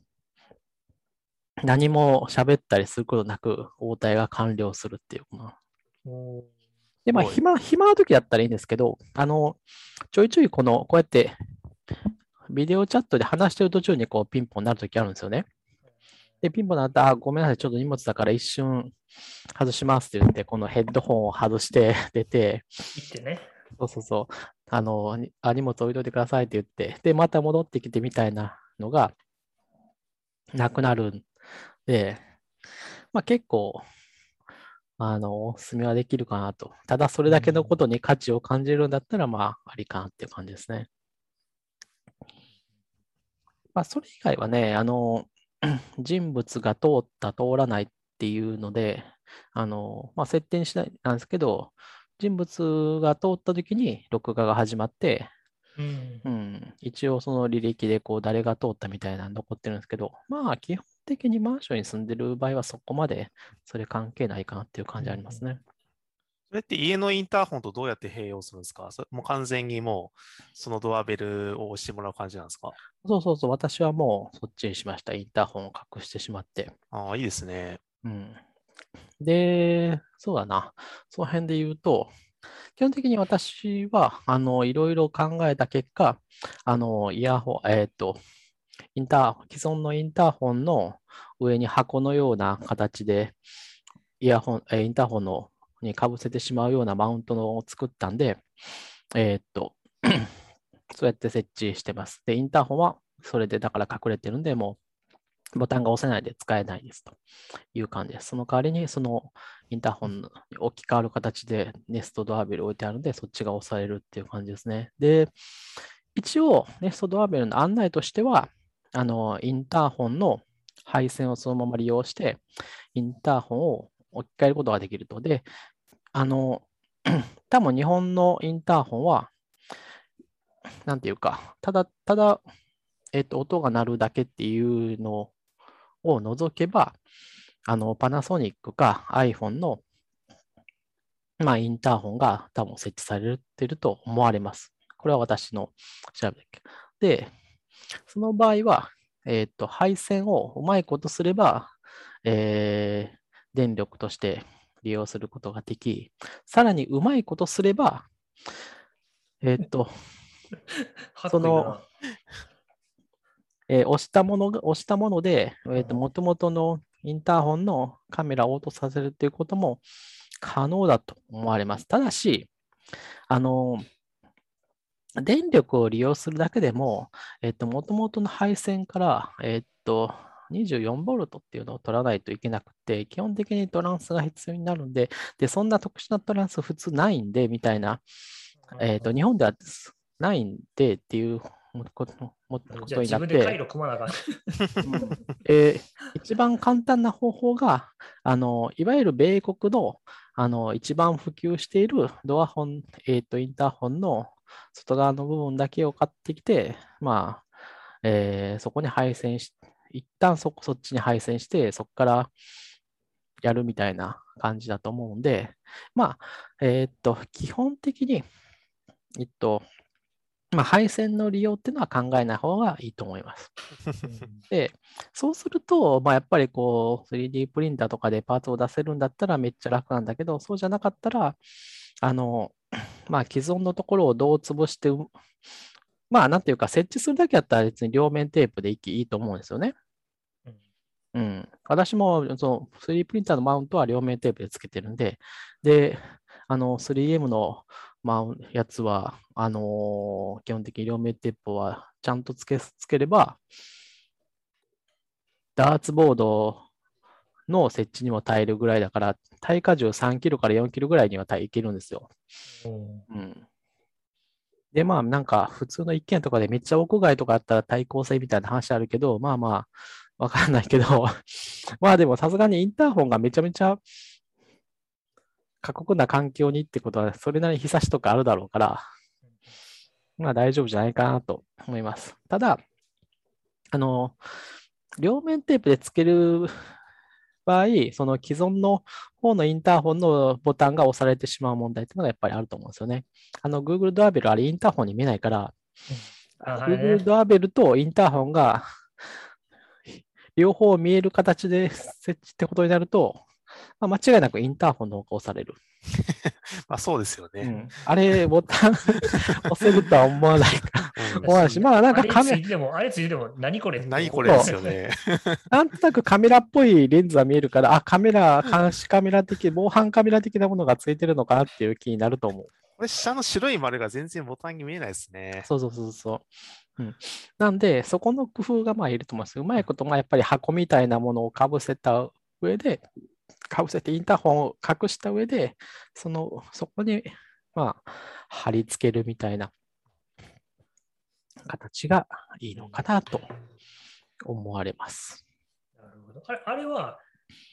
A: 何も喋ったりすることなく、応対が完了するっていう。で、まあ、暇、暇な時だったらいいんですけど、あの、ちょいちょいこの、こうやって、ビデオチャットで話してる途中にこうピンポンになる時あるんですよね。で、ピンポンになったら、あごめんなさい、ちょっと荷物だから一瞬外しますって言って、このヘッドホンを外して 出て、
B: 行ってね。
A: そうそうそう、あの、にあ荷物置いといてくださいって言って、で、また戻ってきてみたいなのがなくなるんで、まあ結構、あの、お勧めはできるかなと。ただそれだけのことに価値を感じるんだったら、まあ、ありかなっていう感じですね。まあ、それ以外はね、あの、人物が通った、通らないっていうので、あの、まあ、設定にしないなんですけど、人物が通った時に録画が始まって、
B: うん
A: うん、一応その履歴でこう誰が通ったみたいなの残ってるんですけど、まあ基本的にマンションに住んでる場合はそこまでそれ関係ないかなっていう感じありますね。
C: それって家のインターホンとどうやって併用するんですか？それもう完全にもうそのドアベルを押してもらう感じなんですか？
A: そうそうそう、私はもうそっちにしました。インターホンを隠してしまって。
C: ああ、いいですね。
A: うん。で、そうだな。その辺で言うと、基本的に私は、あの、いろいろ考えた結果、あの、イヤホン、えっと、インター、既存のインターホンの上に箱のような形で、イヤホン、えーインターホンのにかぶせてしまうようなマウントのを作ったんで、えーっと、そうやって設置してます。で、インターホンはそれでだから隠れてるんで、もうボタンが押せないで使えないですという感じです。その代わりに、そのインターホンに置き換わる形でネストドアベル置いてあるんで、そっちが押されるっていう感じですね。で、一応、ネストドアベルの案内としては、あの、インターホンの配線をそのまま利用して、インターホンを置き換えることができると。で、あの、多分日本のインターホンは、なんていうか、ただ、ただ、えっと、音が鳴るだけっていうのを除けば、あの、パナソニックか iPhone の、まあ、インターホンが多分設置されてると思われます。これは私の調べだけ。で、その場合は、えっと、配線をうまいことすれば、えー電力として利用することができ、さらにうまいことすれば、えっと、そのえー押したものが、押したもので、えーと、
B: うん
A: 元々のインターホンのカメラを応答させるっていうことも可能だと思われます。ただし、あの、電力を利用するだけでも、えっと、元々の配線から、えっと、24ボルトっていうのを取らないといけなくて、基本的にトランスが必要になるんで、で、そんな特殊なトランス普通ないんで、みたいな、えっと、日本ではないんでっていうことになって、
B: 自分で回路組まなあかん。
A: えー一番簡単な方法が、あのいわゆる米国のあの一番普及しているドアホン、えーと、インターホンの外側の部分だけを買ってきて、まあえーそこに配線し、一旦そこそっちに配線して、そこからやるみたいな感じだと思うんで、まあ、えっと、基本的に、えっと、まあ、配線の利用っていうのは考えない方がいいと思います。で、そうすると、まあ、やっぱりこう、3D プリンターとかでパーツを出せるんだったらめっちゃ楽なんだけど、そうじゃなかったら、あの、まあ、既存のところをどう潰して、うまあ、なんていうか、設置するだけだったら別に両面テープでいいと思うんですよね。
B: うん
A: うん。私も、その 3D プリンターのマウントは両面テープでつけてるんで、で、あの、3M のマウンやつは、あのー基本的に両面テープはちゃんとつけつければ、ダーツボードの設置にも耐えるぐらいだから、耐荷重3キロから4キロぐらいには耐えいけるんですよ。
B: うん
A: うん。で、まあ、なんか、普通の一軒とかでめっちゃ屋外とかあったら対抗性みたいな話あるけど、まあまあ、わかんないけど、まあでもさすがにインターホンがめちゃめちゃ過酷な環境にってことは、それなりに日差しとかあるだろうから、まあ大丈夫じゃないかなと思います。ただ、あの、両面テープでつける場合、その既存の方のインターホンのボタンが押されてしまう問題っていうのがやっぱりあると思うんですよね。あの、Google ドアベル、あれインターホンに見えないから、Google ドアベルとインターホンが両方見える形で設置ってことになると、まあ、間違いなくインターホンの方が押される。
C: まあそうですよね。
A: うんあれ、ボタン 押せるとは思わないから。
C: うん
A: 思わないし、まあなんか
B: あれ
A: カメ
B: ついてても、あれついてても、何これ
C: 何これですよね。
A: なんとなくカメラっぽいレンズは見えるから、あ、カメラ、監視カメラ的、防犯カメラ的なものがついてるのかなっていう気になると思う。
C: これ下の白い丸が全然ボタンに見えないですね。
A: そうそうそうそう。うん、なんで、そこの工夫がまあいると思います。うまいこと、まあやっぱり箱みたいなものをかぶせた上で、かぶせてインターホンを隠した上で、その、そこに、まあ、貼り付けるみたいな形がいいのかなと思われます。
B: なるほど。あれあれは、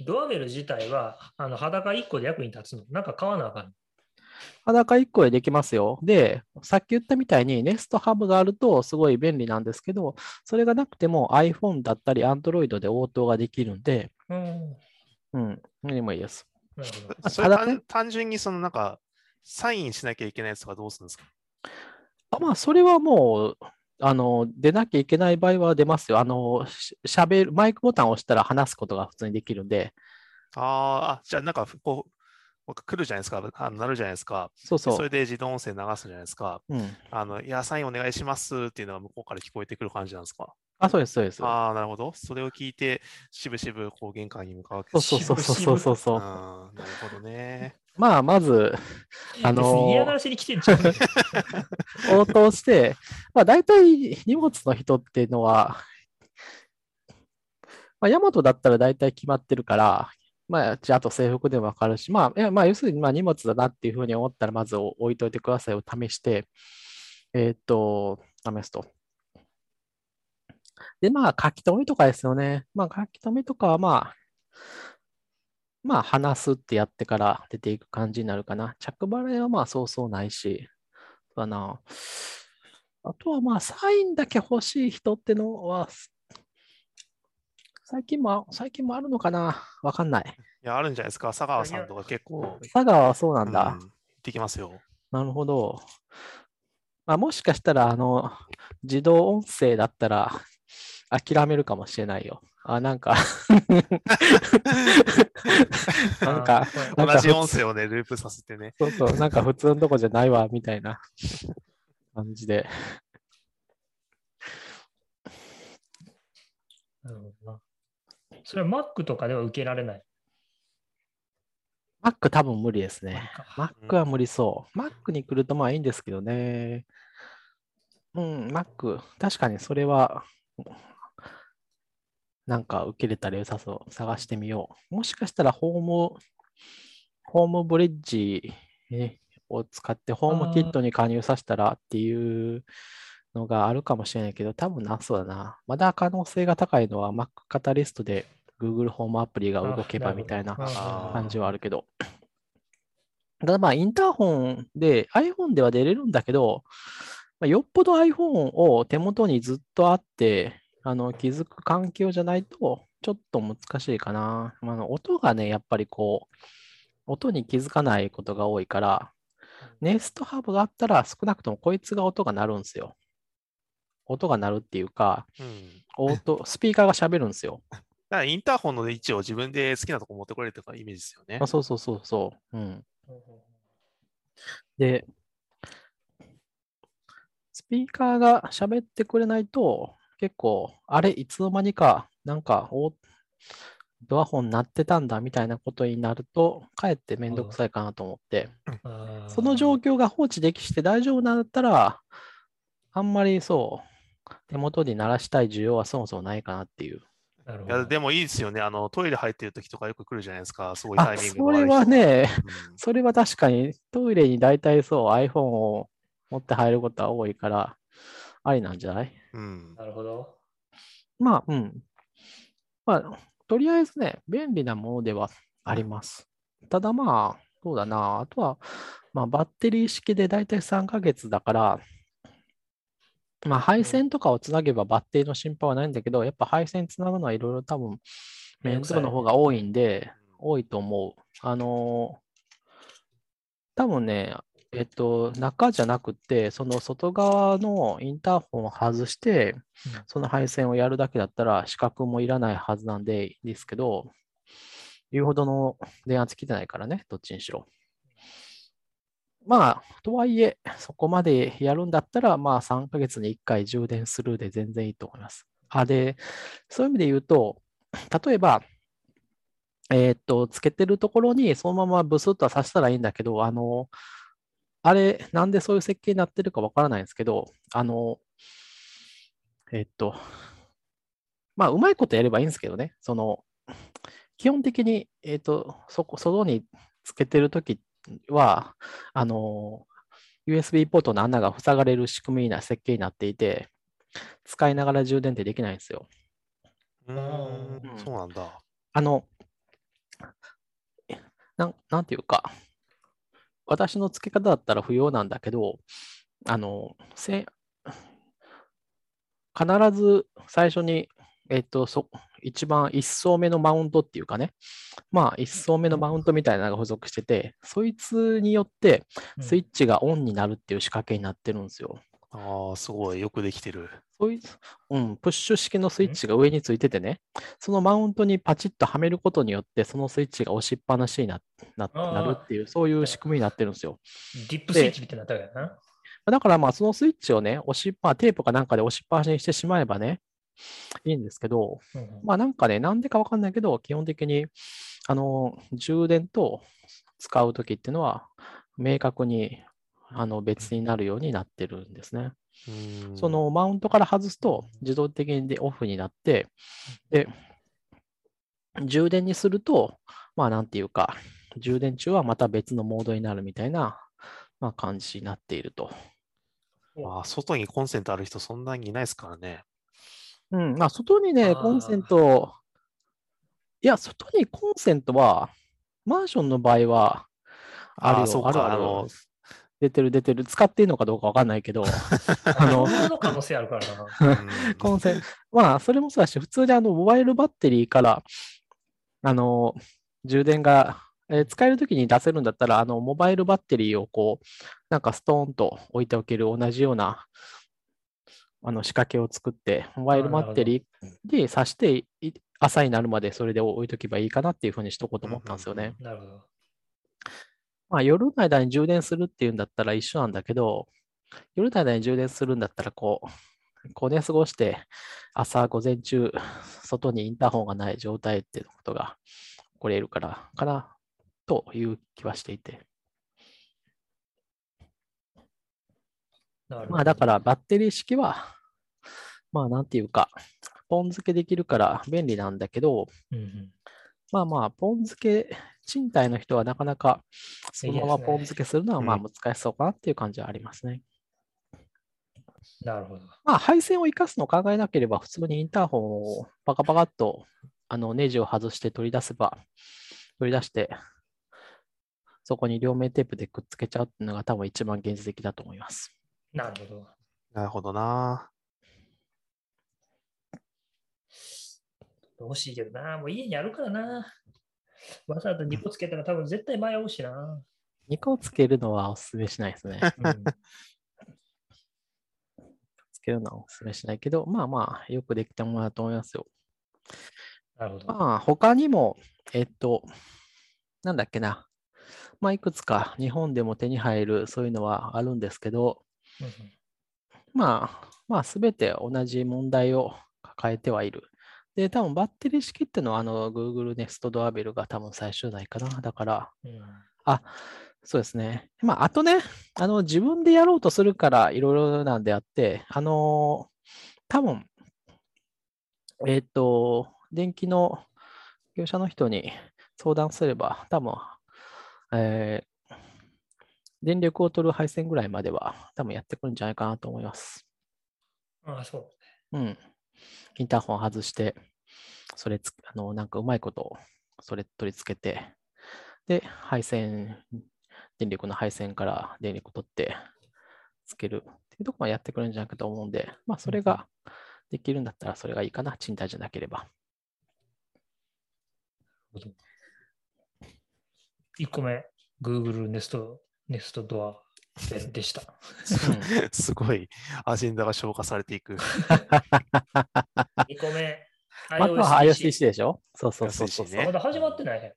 B: ドアベル自体はあの裸1個で役に立つの？なんか買わなあかん
A: 裸1個でできますよ。で、さっき言ったみたいに Nest Hub があるとすごい便利なんですけど、それがなくても iPhone だったり Android で応答ができるんで、
B: うん。
A: うん、何もいいです。
C: それ
A: ただね
C: 単単純にそのなんか、サインしなきゃいけないやつとかどうするんですか？
A: あまあ、それはもう、あの、出なきゃいけない場合は出ますよ。あの、ししゃべる、マイクボタンを押したら話すことが普通にできるんで、
C: あーあ、じゃあなんかこう、来るじゃないですか、あ鳴るじゃないですか。
A: そうそう。
C: それで自動音声流すじゃないですか。
A: うん。
C: あの、いや、サインお願いしますっていうのが向こうから聞こえてくる感じなんですか？
A: あ、そうです、そうです。
C: ああ、なるほど。それを聞いて、しぶしぶこう玄関に向かうわけ
A: そう
C: です
A: そうそうそうそうそう。
C: なるほどね。
A: まあ、まず、あのー
B: 嫌がらせに来てんじゃん。
A: 応答して、まあ、大体荷物の人っていうのは、まあ、ヤマトだったら大体決まってるから、まあ、じゃあ、と制服でもわかるし、まあ、まあ、要するに、まあ、荷物だなっていうふうに思ったら、まず置いといてくださいを試して、えーっと、試すと。で、まあ、書き留めとかですよね。まあ、書き留めとかは、まあ、まあ、話すってやってから出ていく感じになるかな。着払いはまあ、そうそうないし、かな。あとはまあ、サインだけ欲しい人ってのは、最近も、最近もあるのかな？わかんない。
C: いや、あるんじゃないですか。佐川さんとか結構。
A: 佐川はそうなんだ。
C: うん行ってきますよ。
A: なるほど。まあ、もしかしたら、あの、自動音声だったら、諦めるかもしれないよ。あ、なんか なんか、なんか
C: 同じ音声をね、ループさせてね。
A: そうそう、なんか普通のとこじゃないわ、みたいな感じで。
B: なるほどな。それは Mac とかでは受けられない
A: ？Mac 多分無理ですね。
C: うん
A: Mac は無理そう。Mac に来るとまあいいんですけどね。うん、Mac、確かにそれは、なんか受けれたら良さそう。探してみよう。もしかしたらホーム、ホームブリッジえを使ってホームキットに加入させたらっていうのがあるかもしれないけど、多分な、そうだな。まだ可能性が高いのは Mac カタリストで Google ホームアプリが動けばみたいな感じはあるけど。ただまあ、インターホンで iPhone では出れるんだけど、まあ、よっぽど iPhone を手元にずっとあって、あの気づく環境じゃないと、ちょっと難しいかな。まああの音がね、やっぱりこう、音に気づかないことが多いから、ネストハブがあったら少なくともこいつが音が鳴るんですよ。音が鳴るっていうか、
C: うん。
A: 音、スピーカーが喋るんですよ。
C: だからインターホンの位置を自分で好きなとこ持ってこれるとかイメージですよね
A: あ。そうそうそうそう。うん。で、スピーカーが喋ってくれないと、結構、あれ、いつの間にか、なんか、おドアホン鳴ってたんだみたいなことになると、かえってめんどくさいかなと思って、その状況が放置できして大丈夫なんだったら、あんまりそう、手元に鳴らしたい需要はそもそもないかなっていう。
C: いや。でもいいですよね。あの、トイレ入ってる時とかよく来るじゃないですか。すごいタ
A: あ、
C: イミング
A: それはね、
C: うん
A: それは確かにトイレに大体そう iPhone を持って入ることは多いから、ありなんじゃない？
C: うん。
B: なるほど。
A: まあ、うん。まあ、とりあえずね、便利なものではあります。ただまあ、そうだな。あとは、まあ、バッテリー式で大体3ヶ月だから、まあ、配線とかをつなげばバッテリーの心配はないんだけど、やっぱ配線つなぐのはいろいろ多分、面倒の方が多いんで、多いと思う。あのー多分ね、えっと、中じゃなくて、その外側のインターホンを外して、その配線をやるだけだったら、資格もいらないはずなんでいいですけど、言うほどの電圧来てないからね、どっちにしろ。まあ、とはいえ、そこまでやるんだったら、まあ、3ヶ月に1回充電するで全然いいと思います。あ、で、そういう意味で言うと、例えば、えーっと、つけてるところにそのままブスッとはさせたらいいんだけど、あの、あれ、なんでそういう設計になってるかわからないんですけど、あの、えーっと、まあ、うまいことやればいいんですけどね、その、基本的に、えーっと、そこ、外につけてるときっは、あの、USB ポートの穴が塞がれる仕組みな設計になっていて、使いながら充電ってできないんですよ。
C: うん
A: うん
C: そうなんだ。
A: あの、なん、なんていうか、私の付け方だったら不要なんだけど、あの、せ、必ず最初に、えっと、そ、一番一層目のマウントっていうかね、まあ一層目のマウントみたいなのが付属してて、そいつによって
B: うん
A: スイッチがオンになるっていう仕掛けになってるんですよ。
C: ああ、すごい。よくできてる。
A: そういう、うん、プッシュ式のスイッチが上についててね、そのマウントにパチッとはめることによって、そのスイッチが押しっぱなしになななるっていう、そういう仕組みになってるんですよ。
B: ディップスイッチみたいになったわけだな。
A: だからまあ、そのスイッチをね、押しっぱ、テープかなんかで押しっぱなしにしてしまえばね、いいんですけど、
B: うんうん
A: まあなんかね、なんでかわかんないけど、基本的に、あの、充電と使うときっていうのは、明確に、あの、別になるようになってるんですね。そのマウントから外すと自動的にでオフになって、で、充電にすると、まあなんていうか、充電中はまた別のモードになるみたいな、まあ、感じになっていると。
C: あー外にコンセントある人そんなにいないですからね。
A: うん、まあ外にね、コンセント、いや、外にコンセントは、マンションの場合は、あるよ、
C: あーそうか
A: あるある
C: あの
A: 出てる出てる、使っていいのかどうかわかんないけど、あの
B: の可能性あるからな。
C: うん。
A: コンセント、まあ、それもそうだし、普通にあの、モバイルバッテリーから、あの、充電が、えー使えるときに出せるんだったら、あの、モバイルバッテリーをこう、なんかストーンと置いておける同じような、あの、仕掛けを作って、モバイルバッテリーで挿して、い朝になるまでそれで置いとけばいいかなっていうふうにしとこうと思ったんですよね。
B: なるほど。
A: まあ、夜の間に充電するっていうんだったら一緒なんだけど、夜の間に充電するんだったら、こう、こう寝過ごして、朝、午前中、外にインターホンがない状態っていうことが起こり得るから、かな、という気はしていて。
B: なるほど
A: まあ、だから、バッテリー式は、まあ、なんていうか、ポン付けできるから便利なんだけど、
B: うんうん
A: まあまあ、ポン付け、賃貸の人はなかなか、そのままポン付けするのは、まあ
C: うん
A: 難しそうかなっていう感じはありますね。
B: なるほど。
A: まあ、配線を生かすのを考えなければ、普通にインターホンをパカパカっとあのネジを外して取り出せば、取り出して、そこに両面テープでくっつけちゃうっていうのが多分一番現実的だと思います。
B: なるほど。
C: なるほどな。
B: 欲しいけどな。もう家にあるからな。わざわざ2個つけたら多分絶対迷うしな。
A: 2個つけるのはお勧めしないですね。
B: うん
A: つけるのはお勧めしないけど、まあまあ、よくできたものだと思いますよ。
B: なるほど。
A: まあ、他にも、えっと、なんだっけな。まあ、いくつか日本でも手に入るそういうのはあるんですけど、
B: うんうん
A: まあ、まあ、すべて同じ問題を抱えてはいる。で、多分バッテリー式ってのは、あの、Google Nest Doorbell が多分最終代かな。だから、
B: うん
A: あ、そうですね。まあ、あとね、あの、自分でやろうとするからいろいろなんであって、あの、多分、えっと、電気の業者の人に相談すれば、多分、えー電力を取る配線ぐらいまでは多分やってくるんじゃないかなと思います。
B: ああ、そう。
A: うん。インターホン外して、それつ、あの、なんかうまいこと、それ取り付けて、で、配線、電力の配線から電力取って、つけるっていうところまでやってくるんじゃないかと思うんで、まあ、それができるんだったらそれがいいかな、賃貸じゃなければ。
B: 1個目、Google Nest, Nest Door でした。
C: すごいアジェンダが消化されていく。
B: 2個目、
A: まずは
B: iOS
A: でしょ？そうそうそうそう。
C: ね
B: まだ始まってないね。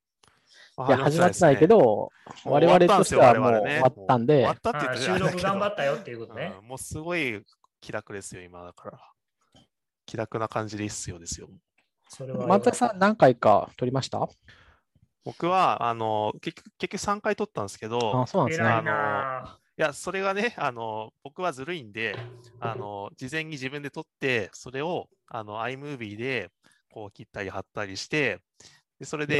A: いや、始まってないけど、我々としてはもう
C: 終
A: 終わったんで
C: 終わ、ったって
B: 収録頑張ったよっていうことね。
C: うんもうすごい気楽ですよ、今だから。気楽な感じでいいっすよですよ。
B: それは
A: 松田さん何回か撮りました？
C: 僕は、あの、結局、結局3回取ったんですけど、
A: あ、そうなんですね。
B: 偉いな。
C: いや、それがね、あの、僕はずるいんで、あの、事前に自分で撮って、それを、あの、iMovie で、こう、切ったり貼ったりして、でそれで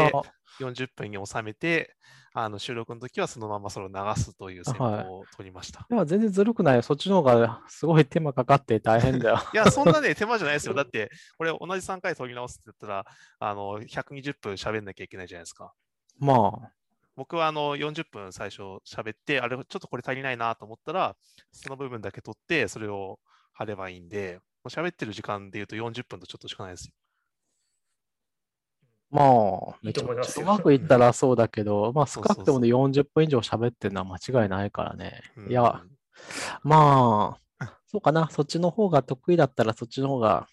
C: 40分に収めて、あの収録の時はそのままそれを流すという戦法を取りました。
A: いや全然ずるくないよ。そっちの方がすごい手間かかって大変だよ。
C: いや、そんなね、手間じゃないですよ。だって、これ同じ3回取り直すって言ったら、あの、120分喋んなきゃいけないじゃないですか。
A: まあ、
C: 僕はあの40分最初喋って、あれ、ちょっとこれ足りないなと思ったら、その部分だけ取って、それを貼ればいいんで、もう喋ってる時間で言うと40分とちょっとしかないですよ。
A: まあ、
B: いいと思いますよ
A: うまくいったらそうだけど、まあ少なくてもね40分以上喋ってるのは間違いないからね。
C: うん
A: いや、まあ、そうかな。そっちの方が得意だったらそっちの方が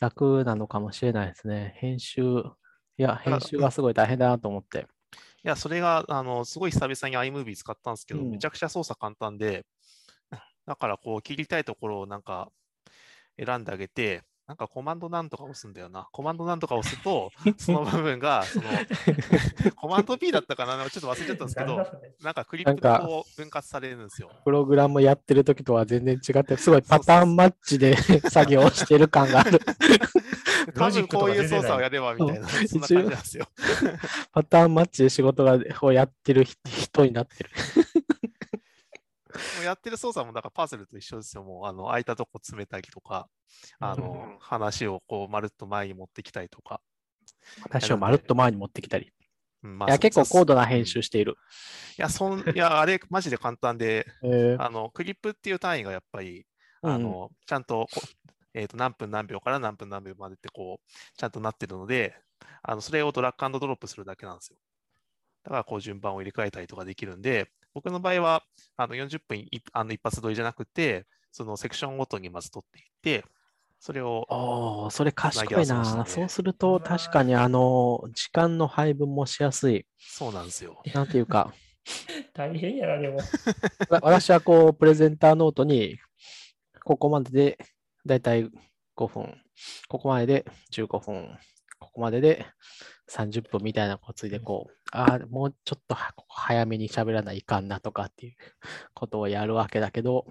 A: 楽なのかもしれないですね。編集、いや、編集がすごい大変だなと思って。
C: いや、それが、あの、すごい久々に iMovie 使ったんですけど、
A: うん
C: めちゃくちゃ操作簡単で、だからこう、切りたいところをなんか選んであげて、なんかコマンドなんとか押すんだよな。コマンドなんとか押すと、その部分が、その、コマンド P だったかなちょっと忘れちゃったんですけど
B: なん
C: かクリップで
A: なんか
C: こう分割されるんですよ。
A: プログラムやってる時とは全然違って、すごいパターンマッチで 作業してる感がある。
C: 多分こういう操作をやればみたいな、
A: うん
C: そんな感じなんですよ。
A: パターンマッチで仕事がをやってる人になってる。
C: もうやってる操作もなんかパズルと一緒ですよ。もうあの空いたとこ詰めたりとか、あの
B: うん
C: 話をこうまるっと前に持ってきたりとか。
A: 私をまるっと前に持ってきたり。
C: うんまあ
A: いや、結構高度な
C: うん
A: 編集している。
C: いや、そんいやあれ、マジで簡単で、
A: えー
C: あのクリップっていう単位がやっぱり、あのちゃんとこえー、と何分何秒から何分何秒までってこうちゃんとなってるので、あのそれをドラッグアンドドロップするだけなんですよ。だからこう順番を入れ替えたりとかできるんで、僕の場合はあの40分いあの一発撮りじゃなくて、そのセクションごとにまず撮っていって、それを
A: おーそれ賢いな。そうすると、確かにあの、時間の配分もしやすい。
C: そうなんですよ。
A: なんていうか、
B: 大変やな、でも。
A: わ私はこう、プレゼンターノートに、ここまででだいたい5分、ここまでで15分、ここまでで30分みたいなこついでこう、ああ、もうちょっと早めに喋らないかんなとかっていう ことをやるわけだけど、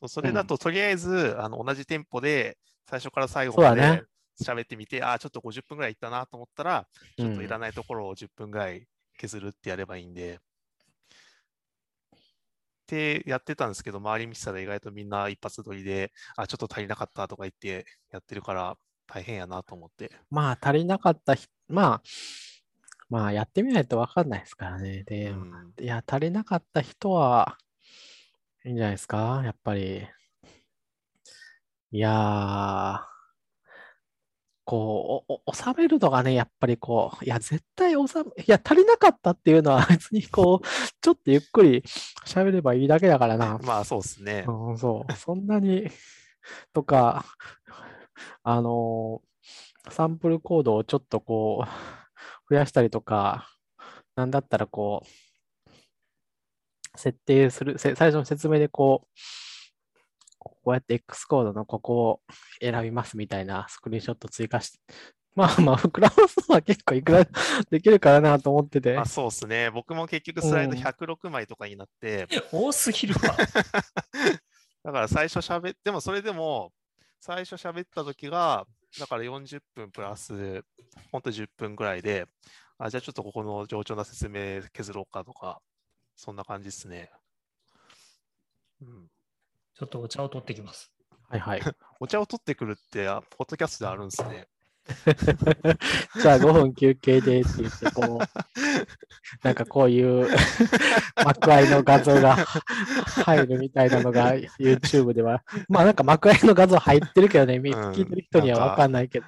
C: そうそれだと、とりあえずあの同じテンポで最初から最後まで
A: ね
C: 喋ってみて、ああ、ちょっと50分ぐらいいったなと思ったら、ちょっといら
A: うん
C: ないところを10分ぐらい削るってやればいいんで。ってやってたんですけど、周り見てたら意外とみんな一発撮りで、あ、ちょっと足りなかったとか言ってやってるから大変やなと思って。
A: まあ足りなかったひ、まあ、まあやってみないとわかんないですからね。で、
C: うん
A: いや、足りなかった人は、いいんじゃないですか、やっぱり。いやー、こう、収めるのがね、やっぱりこう、いや、絶対収め、いや、足りなかったっていうのは 別にこう、ちょっとゆっくり喋ればいいだけだからな。
C: まあそうですね。
A: うん、そう、そんなに、とか、あのーサンプルコードをちょっとこう、増やしたりとか、なんだったらこう、設定する、せ最初の説明でこう、こうやって X コードのここを選びますみたいなスクリーンショット追加して、まあまあ、膨らますのは結構いくら できるからなと思ってて
C: まあ、そうですね。僕も結局スライド
A: うん
C: 106枚とかになって、
B: 多すぎるわ。
C: だから最初喋って、でもそれでも、最初喋った時が、だから40分プラス、ほんと10分ぐらいで、あ、じゃあちょっとここの冗長な説明削ろうかとか、そんな感じですね。うん、
B: ちょっとお茶を取ってきます。
A: はいはい。
C: お茶を取ってくるって、あポッドキャストであるんですね。
A: じゃあ5分休憩でって言って、こう、なんかこういう幕間の画像が入るみたいなのが YouTube では、まあなんか幕間の画像入ってるけどね、聞いてる人にはわかんないけど、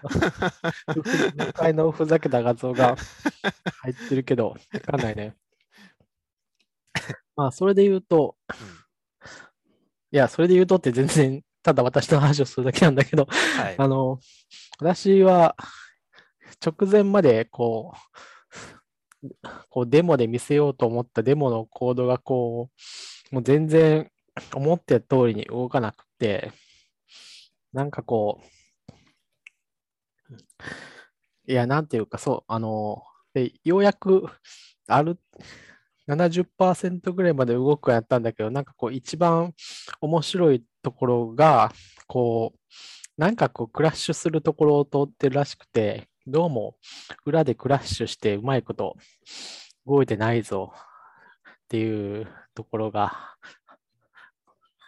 A: 幕間のふざけた画像が入ってるけど、わかんないね。まあそれで言うと、いや、それで言うとって全然、ただ私の話をするだけなんだけど、
C: はい。
A: あの、私は直前までこう、こうデモで見せようと思ったデモのコードがこう、もう全然思ってた通りに動かなくて、なんかこう、いや、なんていうか、そう、あの、でようやくある70%ぐらいまで動くようになったんだけど、なんかこう、一番面白いところが、こう、なんかこう、クラッシュするところを通ってるらしくて、どうも裏でクラッシュしてうまいこと動いてないぞっていうところが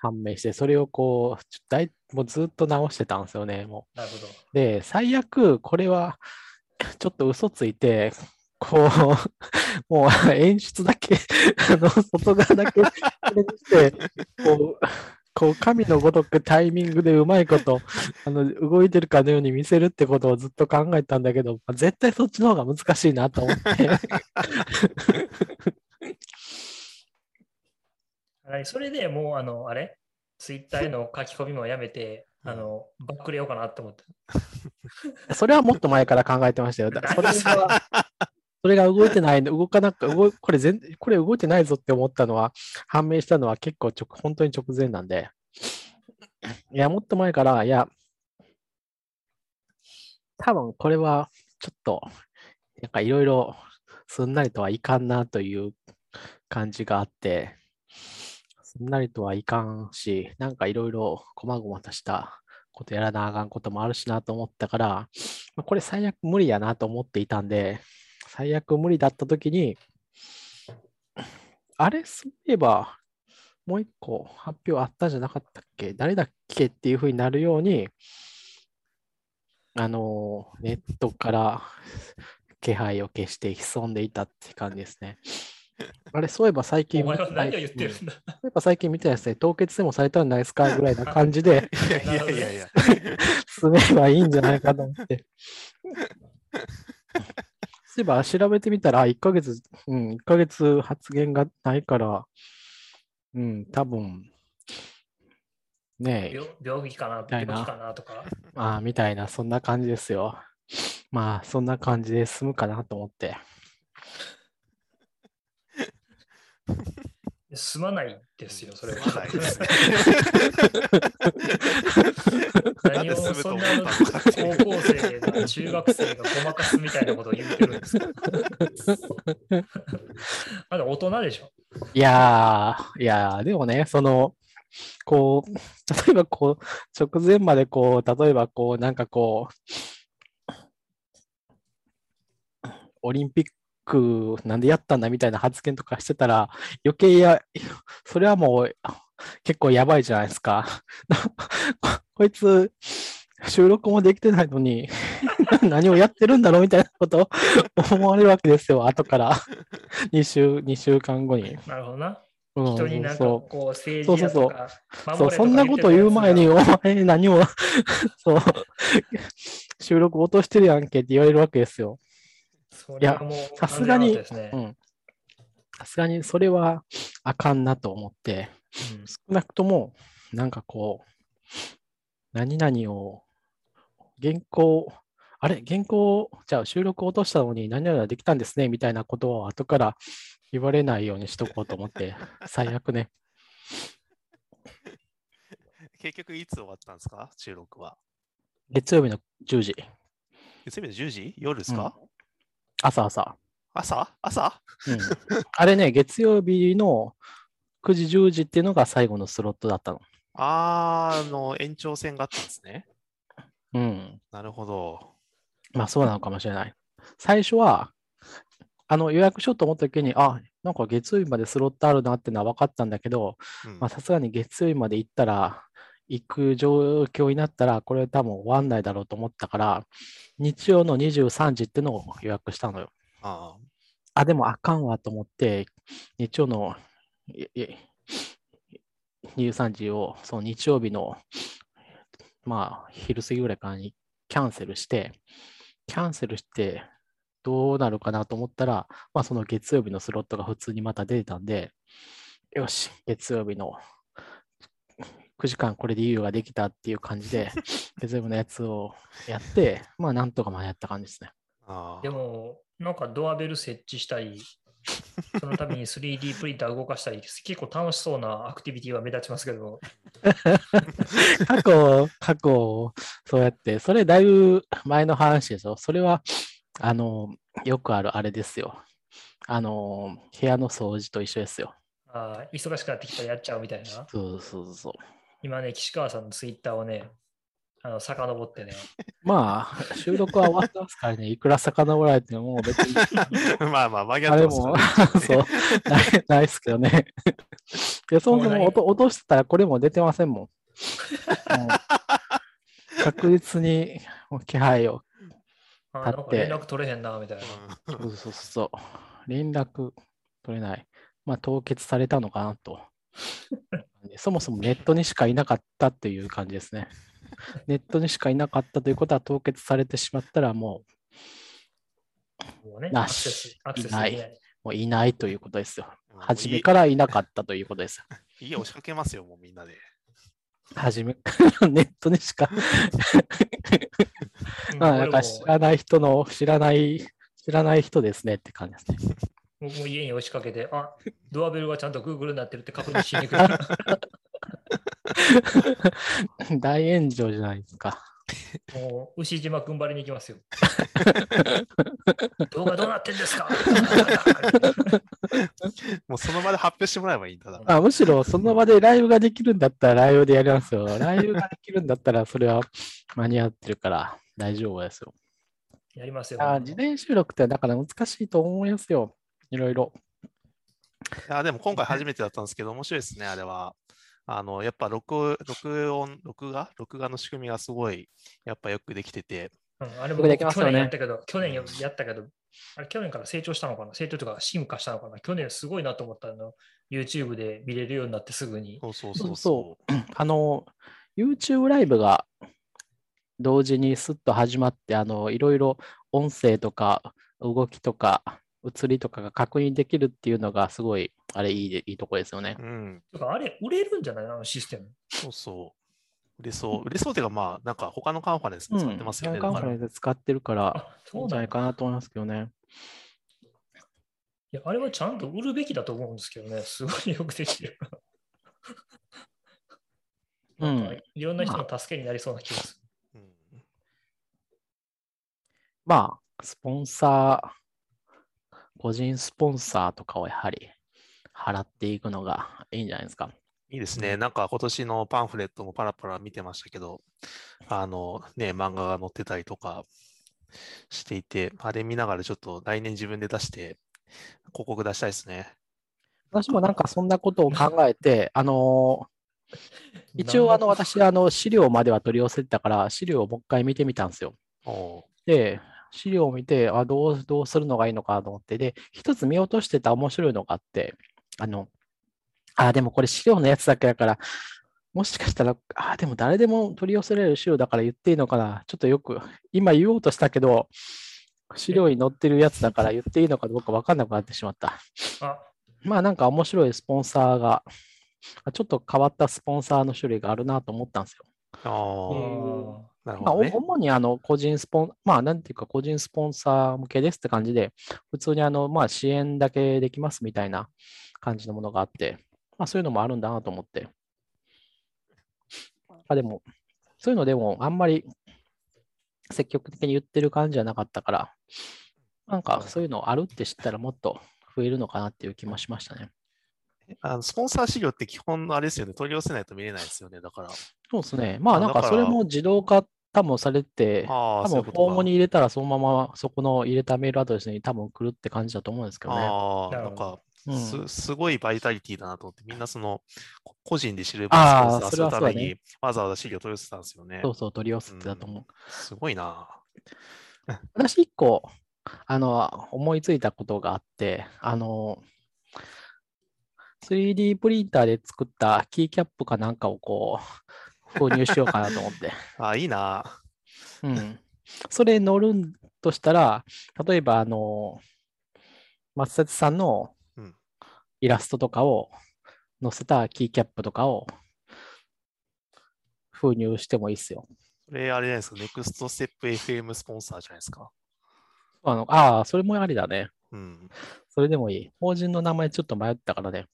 A: 判明して、それをこう、だいもうずっと直してたんですよね、もう。
B: なるほど。
A: で、最悪、これはちょっと嘘ついて、こう、もう演出だけ、あの、外側だけ、これにして、こう、こう、神のごとくタイミングでうまいこと、あの、動いてるかのように見せるってことをずっと考えたんだけど、まあ絶対そっちの方が難しいなと思って。
B: はいそれでもう、あの、あれ？ツイッターへの書き込みもやめて、
C: うん
B: あの、バックれようかなと思って。
A: それはもっと前から考えてましたよ。だそれが、それが動いてない、動かなく、動これ全、これ動いてないぞって思ったのは、判明したのは結構直、本当に直前なんで、いや、もっと前から、いや、多分これはちょっと、なんかいろいろすんなりとはいかんなという感じがあって、すんなりとはいかんし、なんかいろいろ細々としたことやらなあかんこともあるしなと思ったから、まこれ最悪無理やなと思っていたんで、最悪無理だったときに、あれ、そういえば、もう一個発表あったんじゃなかったっけ？誰だっけっていうふうになるように、あのー、ネットから 気配を消して潜んでいたって感じですね。あれ、そういえば最近
B: お前は何を言ってる
A: うん
B: んだ？
A: そういえば最近見てないですね。凍結でもされたんじゃないですか？ぐらいな感じで
C: いやいやいやいや。
A: 進めばいいんじゃないかと思って。そういえば調べてみたら、1ヶ月、うん、1ヶ月発言がないから、うん、多分、ねえ、
B: 病病気かな、
A: たいな
B: 病気かなとか。
A: ま あ、みたいな、そんな感じですよ。まあ、そんな感じで済むかなと思って。
B: すまないですよ、それは。
C: すまないですね
B: 何をそんな高校生が中学生がごまかすみたいなことを言ってるんですか？まだ大人でしょ？
A: いやー、いやー、でもね、その、こう、例えばこう、直前までこう、例えばこう、なんかこう、オリンピックなんでやったんだみたいな発言とかしてたら、余計や、それはもう結構やばいじゃないですか。こいつ、収録もできてないのに、何をやってるんだろうみたいなことを 思われるわけですよ、後から。2週、2週間後に。
B: なるほどな。
A: うん
B: 人になんか
A: そう
B: こう政治やとか
A: そう、そんなこと言う前に、お前何を、そう、収録落としてるやんけって言われるわけですよ。
B: それはもう
A: さすがに。さすがにそれはあかんなと思って、
B: うん。
A: 少なくとも、なんかこう、何々を、原稿、あれ、原稿、じゃあ収録落としたのに何々ができたんですね、みたいなことを後から言われないようにしとこうと思って、最悪ね。
C: 結局いつ終わったんですか？収録は。
A: 月曜日の10時、
C: 月曜日の10時？夜ですか、
A: 朝朝。
C: 朝？朝？
A: うん、あれね、月曜日の9時、10時っていうのが最後のスロットだったの。
C: あーあの、延長戦があったんですね。
A: うん。
C: なるほど。
A: まあそうなのかもしれない。最初は、あの予約しようと思った時に、あ、なんか月曜日までスロットあるなってのは分かったんだけど、さすがに月曜日まで行ったら、行く状況になったら、これ多分終わんないだろうと思ったから、日曜の23時ってのを予約したのよ。
C: あ
A: あ、でもあかんわと思って、日曜のいい23時を、その日曜日の、まあ、昼過ぎぐらいからにキャンセルして、キャンセルして、どうなるかなと思ったら、まあ、その月曜日のスロットが普通にまた出てたんで、よし、月曜日の9時間これで猶予ができたっていう感じで、月曜日のやつをやって、まあ、なんとかまあやった感じですね。
C: あ
B: でも、なんかドアベル設置したり、そのために 3D プリンター動かしたり、結構楽しそうなアクティビティは目立ちますけど、
A: 過去、過去、そうやって、それだいぶ前の話でしょ。それは、あの、よくあるあれですよ。あの、部屋の掃除と一緒ですよ。
B: あー忙しくなってきたらやっちゃうみたいな。
A: そうそうそう。
B: 今ね、岸川さんのツイッターをね、あの遡ってね。
A: まあ、収録は終わってますからね、いくら遡られても、別に、
C: まあまあ、間に合
A: あれ
C: ってます
A: も。そう、ないないですけどね。で、そもそも落と落としてたらこれも出てませんもん。もう確実に気配を。
B: 連絡取れへんな、みたいな。
A: そうそうそう。連絡取れない。まあ、凍結されたのかなと。そもそもネットにしかいなかったっていう感じですね。ネットにしかいなかったということは凍結されてしまったらも
B: もうね、
A: なしい
B: ない
A: もういないということですよ。
C: うん
A: 初めからいなかったということですよ。
C: 家家押しかけますよ、もうみんなで。
A: 初めから ネットにしか、
B: う ん
A: まあ、なんか知らない人の、知らない、知らない人ですねって感じですね。
B: 僕も家に押しかけて、あ、ドアベルがちゃんと Google になってるって確認しに行く。
A: 大炎上じゃないですか。
B: もう牛島くんばりに行きますよ。動画どうなってんですか
C: もうその場で発表してもらえばいいんだ。だ
A: あむしろその場でライブができるんだったらライブでやりますよ。ライブができるんだったらそれは間に合ってるから大丈夫ですよ。
B: やりますよ。
A: あ事前収録ってだから難しいと思いますよ。いろいろ。
C: いやでも今回初めてだったんですけど、面白いですね、あれは。あの、やっぱ録録音、録画？録画の仕組みがすごい、やっぱよくできてて、
B: うんあれ
A: よ
B: も
A: くできますよね。
B: 去年やったけど、去年やったけど、あれ去年から成長したのかな？成長とか進化したのかな？去年すごいなと思ったの。YouTube で見れるようになってすぐに。
C: そうそう
A: そ
C: そう。うそ
A: あの、YouTube ライブが同時にスッと始まって、あの、いろいろ音声とか動きとか映りとかが確認できるっていうのがすごい、あれいいでいいとこですよね
C: う。。うん、
B: とかあれ、売れるんじゃないあのシステム。
C: そうそう。売れそう。売れそうっていうか、まあ、なんか他のカンファレンスも使ってますよね。
A: カンファレンス使ってるから、
B: あ、
A: いいんじゃない
B: そうなんや。
A: かなと思いますけどね。
B: いやあれはちゃんと売るべきだと思うんですけどね。すごいよくできてる。
A: う
B: なん。いろんな人の助けになりそうな気がする。
C: うん
A: まあ、スポンサー、個人スポンサーとかをやはり払っていくのがいいんじゃないですか。
C: いいですね。なんか今年のパンフレットもパラパラ見てましたけど、あのね、漫画が載ってたりとかしていて、あれ見ながらちょっと来年自分で出して、広告出したいですね。
A: 私もなんかそんなことを考えて、あの一応あの私あの資料までは取り寄せてたから、資料をもう一回見てみたんですよ。で、資料を見て、あどう、どうするのがいいのかと思って、で、一つ見落としてた面白いのがあって、あの、あ、でもこれ資料のやつだけだから、もしかしたら、あ、でも誰でも取り寄せられる資料だから言っていいのかな。ちょっとよく、今言おうとしたけど、資料に載ってるやつだから言っていいのかどうか分かんなくなってしまった。
B: あ、
A: まあなんか面白いスポンサーが、あちょっと変わったスポンサーの種類があるなと思ったんですよ。
C: あ、なる
A: まあ、
C: ほどね。
A: お主にあの個人スポン、まあ、なんていうか、個人スポンサー向けですって感じで、普通にあの、まあ、支援だけできますみたいな感じのものがあって、まあ、そういうのもあるんだなと思って。あ、でも、そういうのでも、あんまり積極的に言ってる感じじゃなかったから、なんかそういうのあるって知ったらもっと増えるのかなっていう気もしましたね。
C: あのスポンサー資料って基本あれですよね、取り寄せないと見れないですよね。だから。
A: そうですね。まあ、
C: あ
A: なんかそれも自動化多分されて、
C: ああ、
A: 多分フォームに入れたらそのままそこの入れたメールアドレスに多分来るって感じだと思うんですけどね。
C: ああ、
B: な
C: んか
A: うん
C: す、すごいバイタリティだなと思って、みんなその、こ個人で知る
A: あー
C: スポンサーするために、わざわざ資料取り寄せたんですよね。
A: そうそう、取り寄せてたと思う。
C: すごいな。
A: 私一個、あの、思いついたことがあって、あの、3D プリンターで作ったキーキャップかなんかをこう、購入しようかなと思って。
C: あ、いいな。
A: うん。それ乗るんとしたら、例えば、あの、松崎さんの
C: うん
A: イラストとかを載せたキーキャップとかを封入してもいいっすよ。
C: それ、あれじゃないですか、ネクストステップ FM スポンサーじゃないですか？
A: あのああ、それもありだね。
C: うん。
A: それでもいい。法人の名前ちょっと迷ったからね。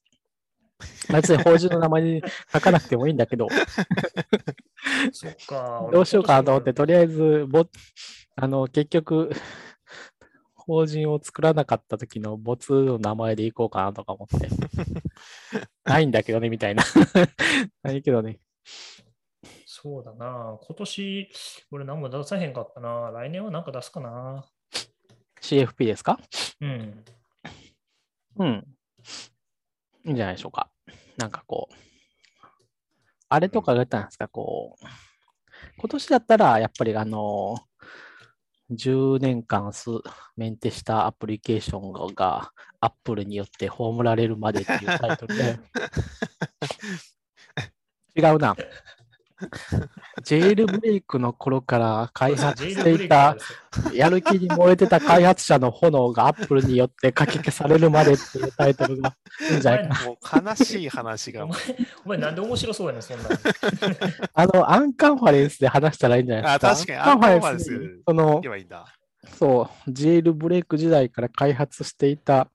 A: 別に法人の名前に書かなくてもいいんだけど、
B: そっか。
A: どうしようかなと思って、とりあえず、ぼあの、結局、法人を作らなかった時の没の名前でいこうかなとか思って。ないんだけどね、みたいな。ないけどね。
B: そそうだな。今年、俺何も出さへんかったな。来年は何か出すかな。
A: CFP ですか？
B: うん。
A: うん。いいんじゃないでしょうか。なんかこう、あれとかが言ったんですか、こう、今年だったら、やっぱりあの、10年間すメンテしたアプリケーションがが Apple によって葬られるまでっていうタイトルで、違うな。ジェイルブレイクの頃から開発していたやる気に燃えてた開発者の炎がアップルによってかき消されるまでっていうタイトルがいいんじゃないかな。
C: もう悲しい話が
B: お。前、お前なんで面白そうやねん、そんなの。
A: あの、アンカンファレンスで話したらいいんじゃないですか。
C: あ確かに
A: アンカンファ
C: レンス
A: その。そう、ジェイルブレイク時代から開発していた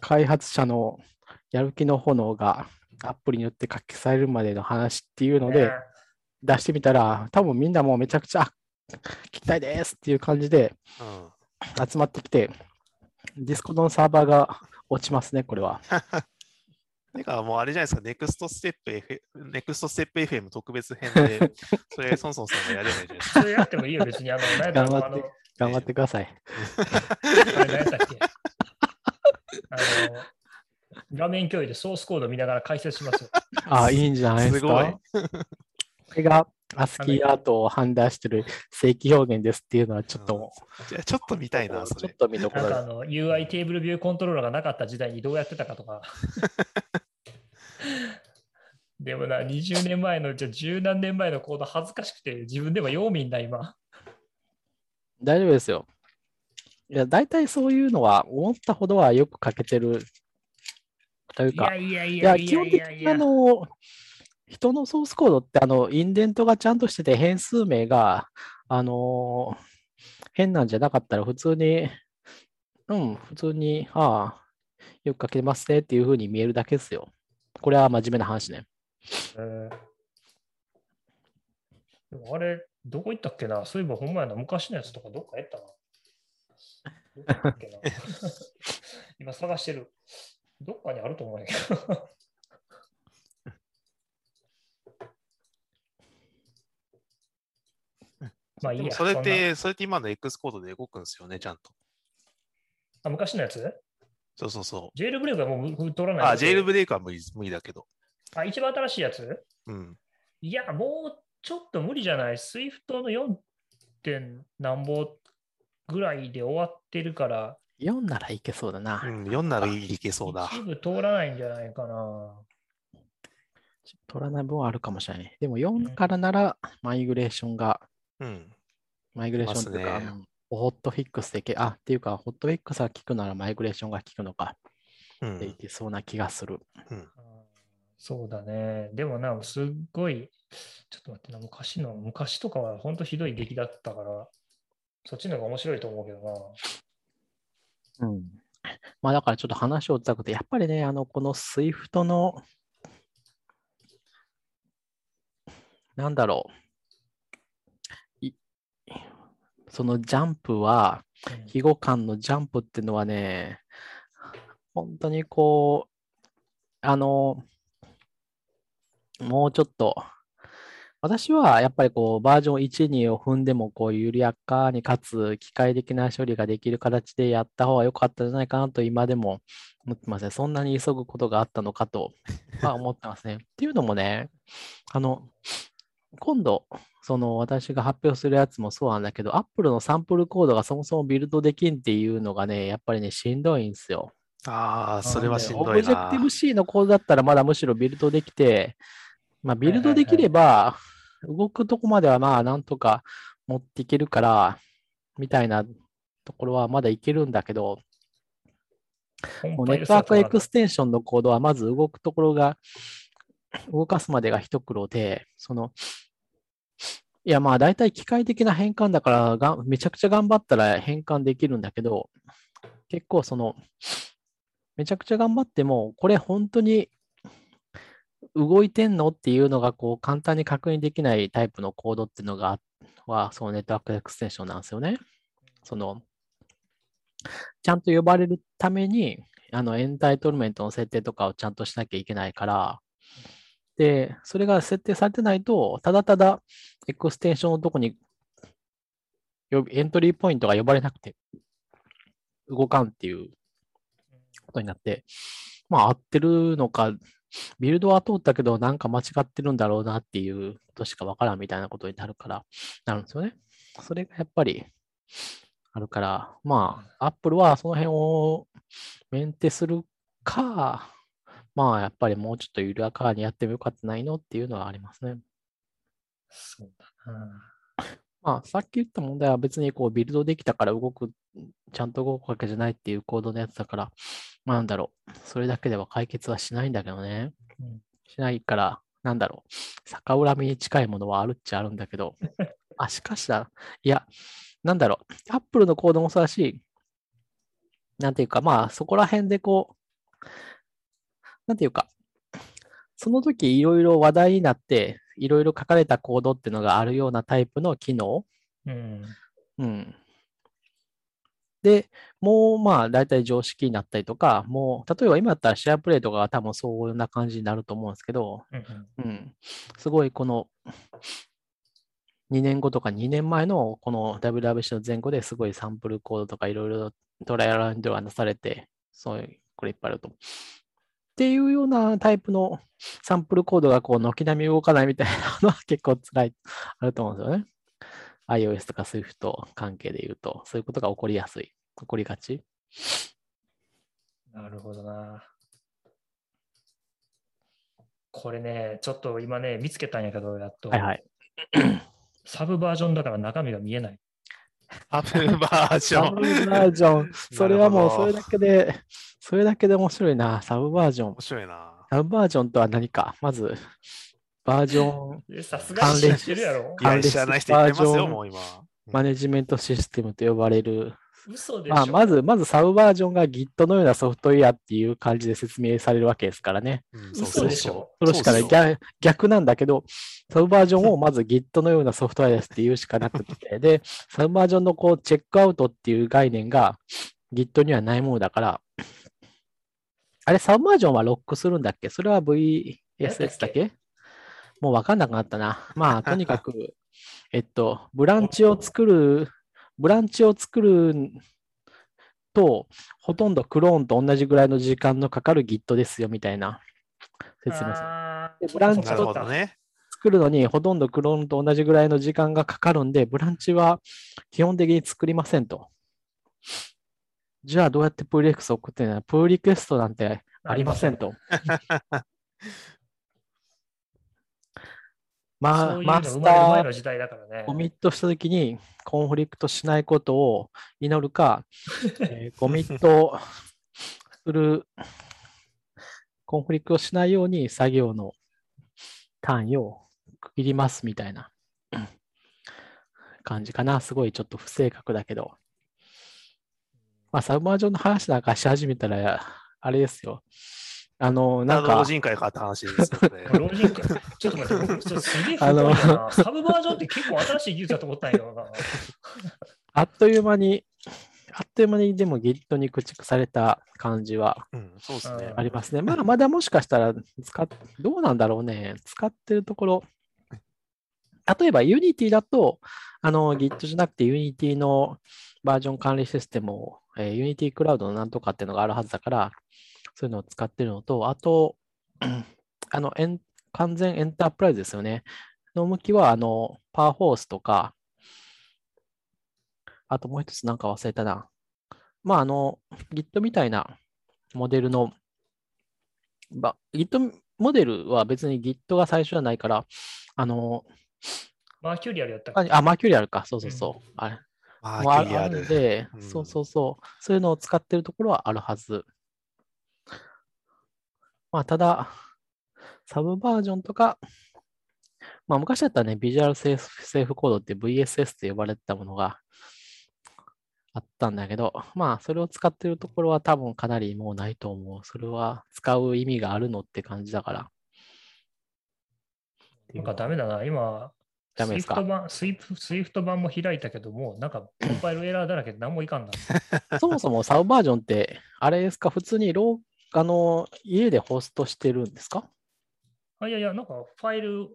A: 開発者のやる気の炎がアップルによってかき消されるまでの話っていうので出してみたら、多分みんなもうめちゃくちゃ、あ聞きたいですっていう感じで
C: うん。
A: 集まってきて、ディスコードのサーバーが落ちますね、これは。
C: てか、もうあれじゃないですか、ネクストステップ F、ネクストステップ FM 特別編で、それ、ソンソンさんがやればいいじゃないですか。
B: それやってもいいよ、別に。あの、
A: 頑張って頑張ってください。
B: あれ何やったっけあの、画面共有でソースコード見ながら解説しますよ。
A: あいいんじゃないです
C: すごい
A: か。これがアスキーアートを判断してる正規表現ですっていうのはちょっと、
C: じゃあちょっと見たいな、それ
A: ちょっ。と見どころ。
B: なんかあの UI テーブルビューコントローラーがなかった時代にどうやってたかとか。でもな、20年前の、じゃあ十何年前のコード恥ずかしくて自分でも読みんだ、今。
A: 大丈夫ですよ。いや、大体そういうのは思ったほどはよく書けてるというか、
B: いやいやい
A: いや、
B: やい
A: 基本的にあ
B: やいやいや。
A: の、人のソースコードって、あの、インデントがちゃんとしてて、変数名が、あのー変なんじゃなかったら、普通に、うん、普通に、ああ、よく書けますねっていうふうに見えるだけですよ。これは真面目な話ね。
B: えーでもあれ、どこ行ったっけな？そういえばほんまやな、昔のやつとかどっかやったな。ったっけな？今探してる。どっかにあると思うんやけど。まあいいや。
C: それって、それって今の X コードで動くんですよね、ちゃんと。
B: あ昔のやつ？
C: そうそうそう。
B: ジェイルブレイクはもう取らない。
C: あ、ジェイルブレイクは無理無理だけど。
B: あ、一番新しいやつ？
C: うん。
B: いや、もうちょっと無理じゃない ?Swift の 4. 点何ぼぐらいで終わってるから、
A: 4ならいけそうだな。
C: うん、読んだらいけそうだ。
B: 一部通らないんじゃないかな。
A: 取らない分はあるかもしれない。でも4からならマイグレーションが、
C: うん。
A: マイグレーションとか、
C: ね
A: うんホットフィックスでけ、あ、っていうか、ホットフィックスが効くならマイグレーションが効くのか
C: うん
A: ってい。けそうな気がする。
C: うん
B: そうだね。でもな、すっごい、ちょっと待ってな、昔の、昔とかは本当ひどい出来だったから、そっちの方が面白いと思うけどな。
A: うん。まあだからちょっと話をざくて、やっぱりね、あの、この SWIFT の、なんだろう。いそのジャンプは、
B: うん
A: 非互換のジャンプっていうのはね、本当にこう、あの、もうちょっと、私はやっぱりこうバージョン1、2を踏んでもこう緩やかにかつ機械的な処理ができる形でやった方が良かったんじゃないかなと今でも思ってますね。そんなに急ぐことがあったのかとは思ってますね。っていうのもね、あの、今度、その私が発表するやつもそうなんだけど、Apple のサンプルコードがそもそもビルドできんっていうのがね、やっぱりね、しんどいんですよ。
C: ああ、それはしんどいな。
A: Objective C のコードだったらまだむしろビルドできて、まあ、ビルドできれば、動くとこまではまあなんとか持っていけるから、みたいなところはまだいけるんだけど、もうネットワークエクステンションのコードはまず動くところが、動かすまでが一苦労で、その、いやまあ大体機械的な変換だからがめちゃくちゃ頑張ったら変換できるんだけど、結構その、めちゃくちゃ頑張っても、これ本当に動いてんのっていうのがこう簡単に確認できないタイプのコードっていうのが、はそのネットワークエクステンションなんですよね。その、ちゃんと呼ばれるために、あの、エンタイトルメントの設定とかをちゃんとしなきゃいけないから、でそれが設定されてないと、ただただエクステンションのとこにエントリーポイントが呼ばれなくて動かんっていうことになって、まあ合ってるのか、ビルドは通ったけどなんか間違ってるんだろうなっていうことしかわからんみたいなことになるから、なるんですよね。それがやっぱりあるから、まあ、アップルはその辺をメンテするか、まあ、やっぱりもうちょっと緩やかにやってもよかったないのっていうのはありますね。
B: そうだな。
A: まあ、さっき言った問題は別にこうビルドできたから動く、ちゃんと動くわけじゃないっていうコードのやつだから、まあなんだろう、それだけでは解決はしないんだけどね。
B: うん
A: しないから、なんだろう、逆恨みに近いものはあるっちゃあるんだけど、あ、しかしだ、いや、なんだろう、アップルのコードもそうだし、なんていうか、まあそこら辺でこう、なんていうか、その時いろいろ話題になって、いろいろ書かれたコードっていうのがあるようなタイプの機能
B: うん。
A: うん。で、もうまあ大体常識になったりとか、もう例えば今だったらシェアプレイとかが多分そういうな感じになると思うんですけど、
B: うんうん
A: うん。すごいこの2年後とか2年前のこの WWC の前後ですごいサンプルコードとかいろいろトライアルアンドがなされて、そういう、これいっぱいあると思う。っていうようなタイプのサンプルコードがこう軒並み動かないみたいなのは結構辛い、あると思うんですよね。iOS とか Swift 関係で言うと、そういうことが起こりやすい、起こりがち。
B: なるほどな。これね、ちょっと今ね、見つけたんやけど、やっと。
A: はいはい。
B: サブバージョンだから中身が見えない。
C: アップルバージョ
A: サブ
C: ン。
A: バージョン。それはもうそれだけで、それだけで面白いな。サブバージョン
C: 面。白いな。
A: サブバージョンとは何か？まず、バージョン
B: えさすがに知ってるやろ
A: 関連
C: 知らない人いっぱいいますよ、
A: バージョン
C: もう今。
A: マネジメントシステムと呼ばれる。
B: 嘘でしょ、
A: まあ、まず、まずサブバージョンが Git のようなソフトウェアっていう感じで説明されるわけですからね。
C: うん
B: 嘘でしょ。
A: それしかない。逆なんだけど、サブバージョンをまず Git のようなソフトウェアですって言うしかなくて、で、サブバージョンのこうチェックアウトっていう概念が Git にはないものだから、あれ、サブバージョンはロックするんだっけ？それは VSS だっけ？もうわかんなくなったな。まあ、とにかく、えっと、ブランチを作る、ブランチを作ると、ほとんどクローンと同じぐらいの時間のかかる Git ですよみたいな説明でブランチ
C: なるほどね。
A: 作るのにほとんどクローンと同じぐらいの時間がかかるんで、ブランチは基本的に作りませんと。じゃあどうやってプーリクエストを送ってんの？プーリクエストなんてありませんと。まあ、マスター
B: の時代だからね。
A: コミットしたときにコンフリクトしないことを祈るか、えーコミットする、コンフリクトしないように作業の単位を区切りますみたいなうん感じかな。すごいちょっと不正確だけど。まあ、サブバージョンの話なんかし始めたら、あれですよ。あの、なんか
C: な老、人会かって話ですよね。
B: 老人会？ちょっと待って、僕ちょっとすげえ
A: あの。
B: サブバージョンって結構新しい技術だと思ったんやけどな。
A: あっという間に、あっという間にでも Git に駆逐された感じは
C: うん、そうですね。
A: ありますね。まあ、まだもしかしたら使っ、どうなんだろうね。使ってるところ。例えば Unity だと、あの Git じゃなくて Unity のバージョン管理システムを、えー Unity クラウドのなんとかっていうのがあるはずだから、そういうのを使ってるのと、あと、あの、エン完全エンタープライズですよね。の向きは、あの、パワーフォースとか、あともう一つなんか忘れたな。まあ、あの、Git みたいなモデルの、ば Git モデルは別に Git が最初じゃないから、あの、
B: マーキュリアルやった
A: あ、あマーキュリアルか、そうそうそう。あれ
C: マーキュリアル
A: あるん。で、
C: うん
A: そうそうそう、そういうのを使ってるところはあるはず。まあ、ただ、サブバージョンとか、まあ、昔だったらね、ビジュアルセーフセーフコードって VSS って呼ばれてたものがあったんだけど、まあ、それを使ってるところは多分かなりもうないと思う。それは使う意味があるのって感じだから。
B: なんかダメだな。今、
A: ダメですか
B: ？Swift 版、Swift Swift 版も開いたけども、なんかコンパイルエラーだらけで何もいかんな。
A: そもそもサブバージョンって、あれですか、普通にローあの家でホストしてるんですか？
B: あ、いやいや、なんかファイル、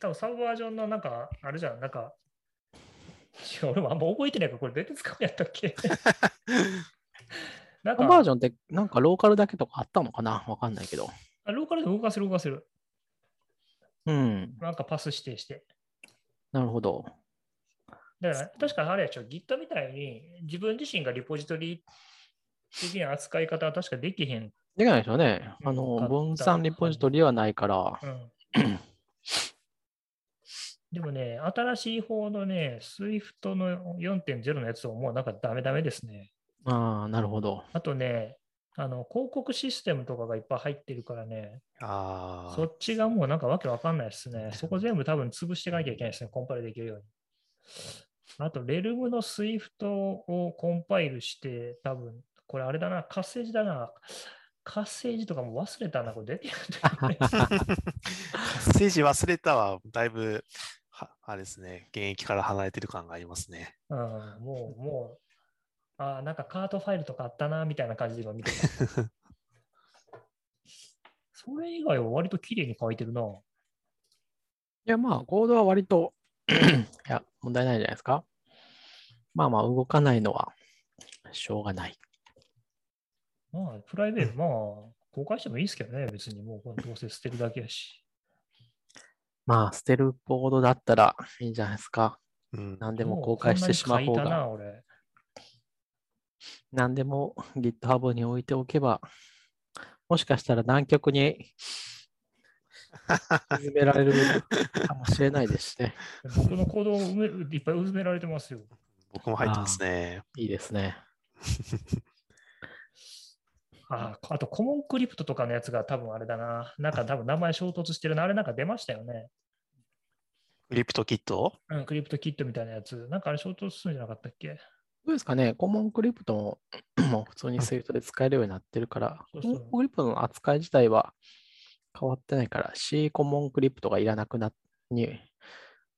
B: 多分サブバージョンのなんか、あれじゃん、なんか、俺もあんま覚えてないから、これ別に使うんやったっけ？なんか
A: バージョンってなんかローカルだけとかあったのかな？わかんないけど。
B: あ、ローカルで動かせる動かせる。
A: うん。
B: なんかパス指定して。
A: なるほど。
B: だから、確かあれやちょ、Git みたいに自分自身がリポジトリ的な扱い方は確かできへん。
A: できないですよね。
B: うん
A: あの、分散リポジトリはないから。
B: うん。でもね、新しい方のね、Swift の4.0のやつをもうなんかダメダメですね。
A: ああ、なるほど。
B: あとね、あの広告システムとかがいっぱい入ってるからね、
C: あ
B: そっちがもうなんかわけわかんないですね。そこ全部多分潰していかなきゃいけないですね、コンパイルできるように。あと、レルムの Swift をコンパイルして、多分これあれだな、活性字だな。活性字とかも忘れたな、これ出てるんだよね。
C: あ。政治忘れたわ。だいぶ、はあれですね、現役から離れてる感がありますね。
B: うん、もう、もう、あーなんかカートファイルとかあったな、みたいな感じで今見てた。それ以外は割と綺麗に書いてるな。
A: いや、まあ、コードは割といや、問題ないじゃないですか。まあまあ、動かないのはしょうがない。
B: まあ、プライベート、まあ、公開してもいいですけどね、別にもうどうせ捨てるだけやし。
A: まあ、捨てるコードだったらいいんじゃないですか。
C: うん。
A: 何でも公開してしまう方が、
B: こんなに書いたな、俺。
A: 何でも GitHub に置いておけば、もしかしたら南極に沈められるかもしれないですしね。
B: 僕の行動を埋めいっぱい埋められてますよ。
C: 僕も入ってますね。
A: いいですね。
B: ああ、あとコモンクリプトとかのやつが多分あれだな。なんか多分名前衝突してるな。あれなんか出ましたよね。
C: クリプトキット？
B: うん、クリプトキットみたいなやつ。なんかあれ衝突するんじゃなかったっけ？
A: どうですかね、コモンクリプトも もう普通に Swift で使えるようになってるから、コモンクリプトの扱い自体は変わってないから、C コモンクリプトがいらなくなっに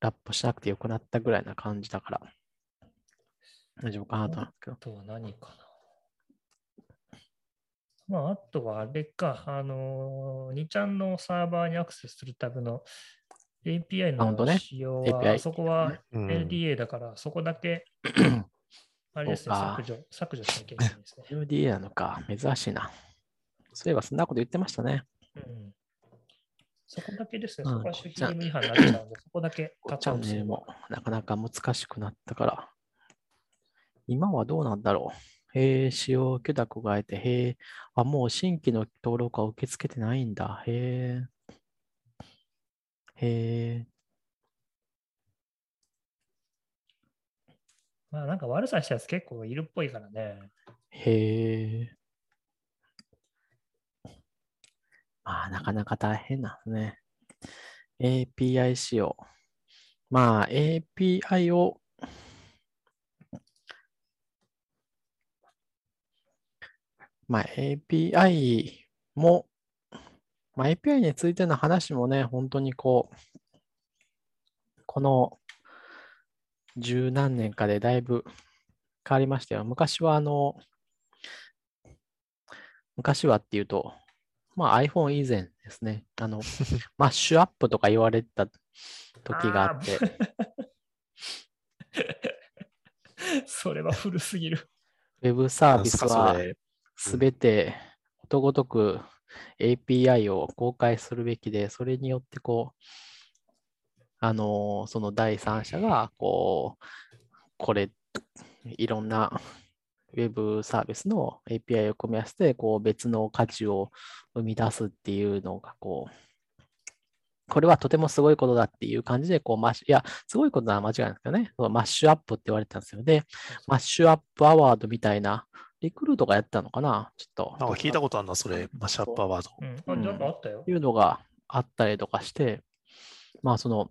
A: ラップしなくてよくなったぐらいな感じだから、大丈夫かなと思うんですけど
B: あ。とは何かな。まあ、あとはあれか、あのー、2ちゃんのサーバーにアクセスするための API の
A: アカウントね。
B: 仕様は、
A: API
B: そこは
C: うん。
B: LDA だから、そこだけ、あれですね、削除、削除しなきゃいけないですね。
A: LDA なのか、珍しいな。そういえばそんなこと言ってましたね。
B: うん、そこだけですね、
A: うん。
B: そこは守秘義務違反になっちゃうんで、そこだけカッ
A: チ
B: トアウトする
A: ャンネルもなかなか難しくなったから、今はどうなんだろう。へえ、使用許諾が得て、へえ、あ、もう新規の登録は受け付けてないんだ。へえ。へえ。
B: まあ、なんか悪さしたやつ結構いるっぽいからね。
A: へえ。まあ、なかなか大変なんですね。API 仕様。まあ、API を、まあ、API も、まあ、API についての話もね、本当にこう、この十何年かでだいぶ変わりましたよ。昔はあの、昔はっていうと、まあ iPhone 以前ですね。あの、マッシュアップとか言われてた時があって、
B: それは古すぎる。
A: ウェブサービスはすべてことごとく API を公開するべきで、それによってこう、あのーその第三者が、こう、これ、いろんなウェブサービスの API を組み合わせて、こう、別の価値を生み出すっていうのが、こう、これはとてもすごいことだっていう感じで、こう、マッシュ、いや、すごいことなら間違いないんですけどね、マッシュアップって言われてたんですよ。で、マッシュアップアワードみたいな、リクルートがやったのかなちょっと。
C: なんか聞いたことあるな、それ。マッシュアップアワード。
B: うん、あ、なんかあったよ。
A: いうのがあったりとかして、まあその、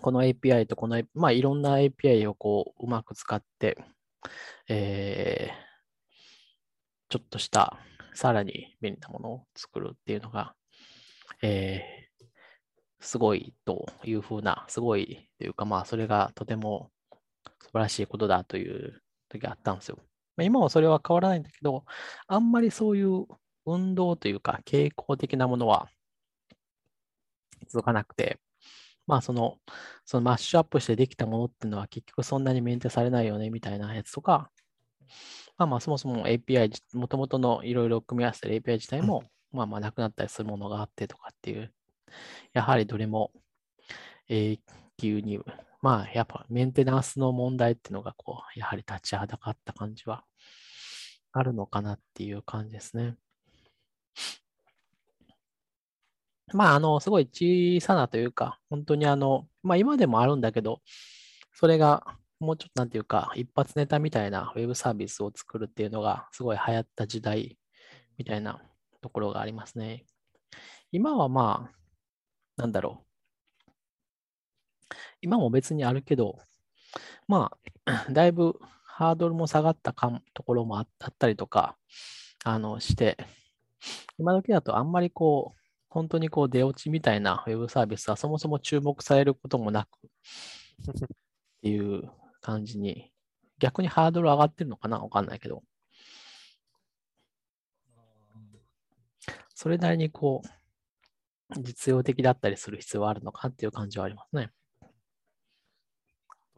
A: この API とこの、まあいろんな API をこううまく使って、えー、ちょっとしたさらに便利なものを作るっていうのが、えー、すごいというふうな、すごいというかまあそれがとても素晴らしいことだという時があったんですよ。まあ今はそれは変わらないんだけど、あんまりそういう運動というか傾向的なものは続かなくて、まあその、そのマッシュアップしてできたものっていうのは結局そんなにメンテされないよねみたいなやつとか、まあまあそもそも API、もともとのいろいろ組み合わせてる API 自体も、まあまあなくなったりするものがあってとかっていう、やはりどれも永久に、まあやっぱメンテナンスの問題っていうのがこう、やはり立ちはだかった感じはあるのかなっていう感じですね。まあ、あの、すごい小さなというか、本当にあの、まあ今でもあるんだけど、それがもうちょっとなんていうか、一発ネタみたいなウェブサービスを作るっていうのがすごい流行った時代みたいなところがありますね。今はまあ、なんだろう。今も別にあるけど、まあ、だいぶハードルも下がったかところもあったりとか、あの、して、今時だとあんまりこう、本当にこう出落ちみたいなウェブサービスはそもそも注目されることもなくっていう感じに、逆にハードル上がってるのかなわかんないけど。それなりにこう、実用的だったりする必要はあるのかっていう感じはありますね。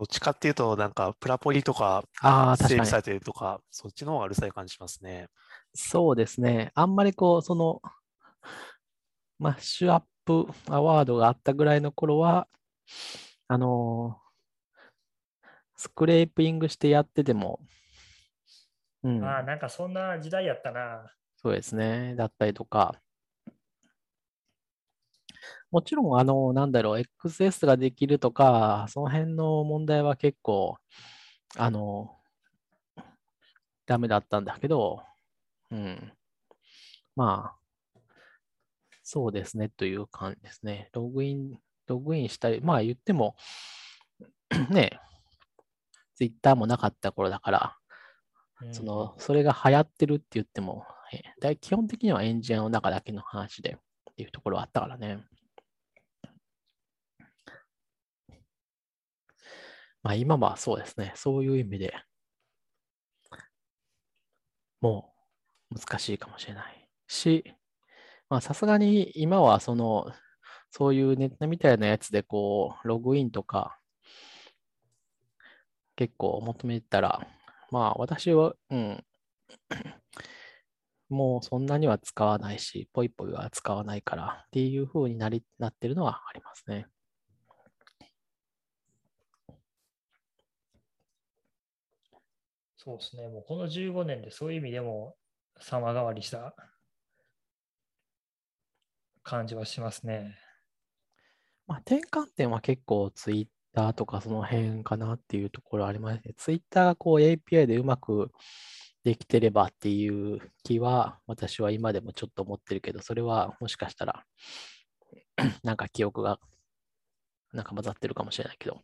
C: どっちかっていうと、なんかプラポリとか
A: あ
C: 整備さ。れてるとか、そっちの方がうるさい感じしますね。
A: そうですね。あんまりこう、その、マッシュアップアワードがあったぐらいの頃は、あのースクレーピングしてやってても、うん、
B: ああ、なんかそんな時代やったな。
A: そうですね。だったりとか、もちろん、あの、なんだろう、XS ができるとか、その辺の問題は結構、あの、ダメだったんだけど、うん。まあ、そうですね、という感じですね。ログイン、ログインしたり、まあ言っても、ね、Twitter もなかった頃だから、
B: うん
A: その、それが流行ってるって言っても、えだ基本的にはエンジニアの中だけの話でっていうところはあったからね。まあ今はそうですね。そういう意味でもう難しいかもしれないし、まあさすがに今はその、そういうネットみたいなやつでこう、ログインとか結構求めたら、まあ私は、うん、もうそんなには使わないし、ポイポイは使わないからっていう風になりなってるのはありますね。
B: そうですね。もうこの15年でそういう意味でも様変わりした感じはしますね。
A: まあ、転換点は結構ツイッターとかその辺かなっていうところありますね。ツイッターがこう API でうまくできてればっていう気は私は今でもちょっと思ってるけど、それはもしかしたらなんか記憶がなんか混ざってるかもしれないけど。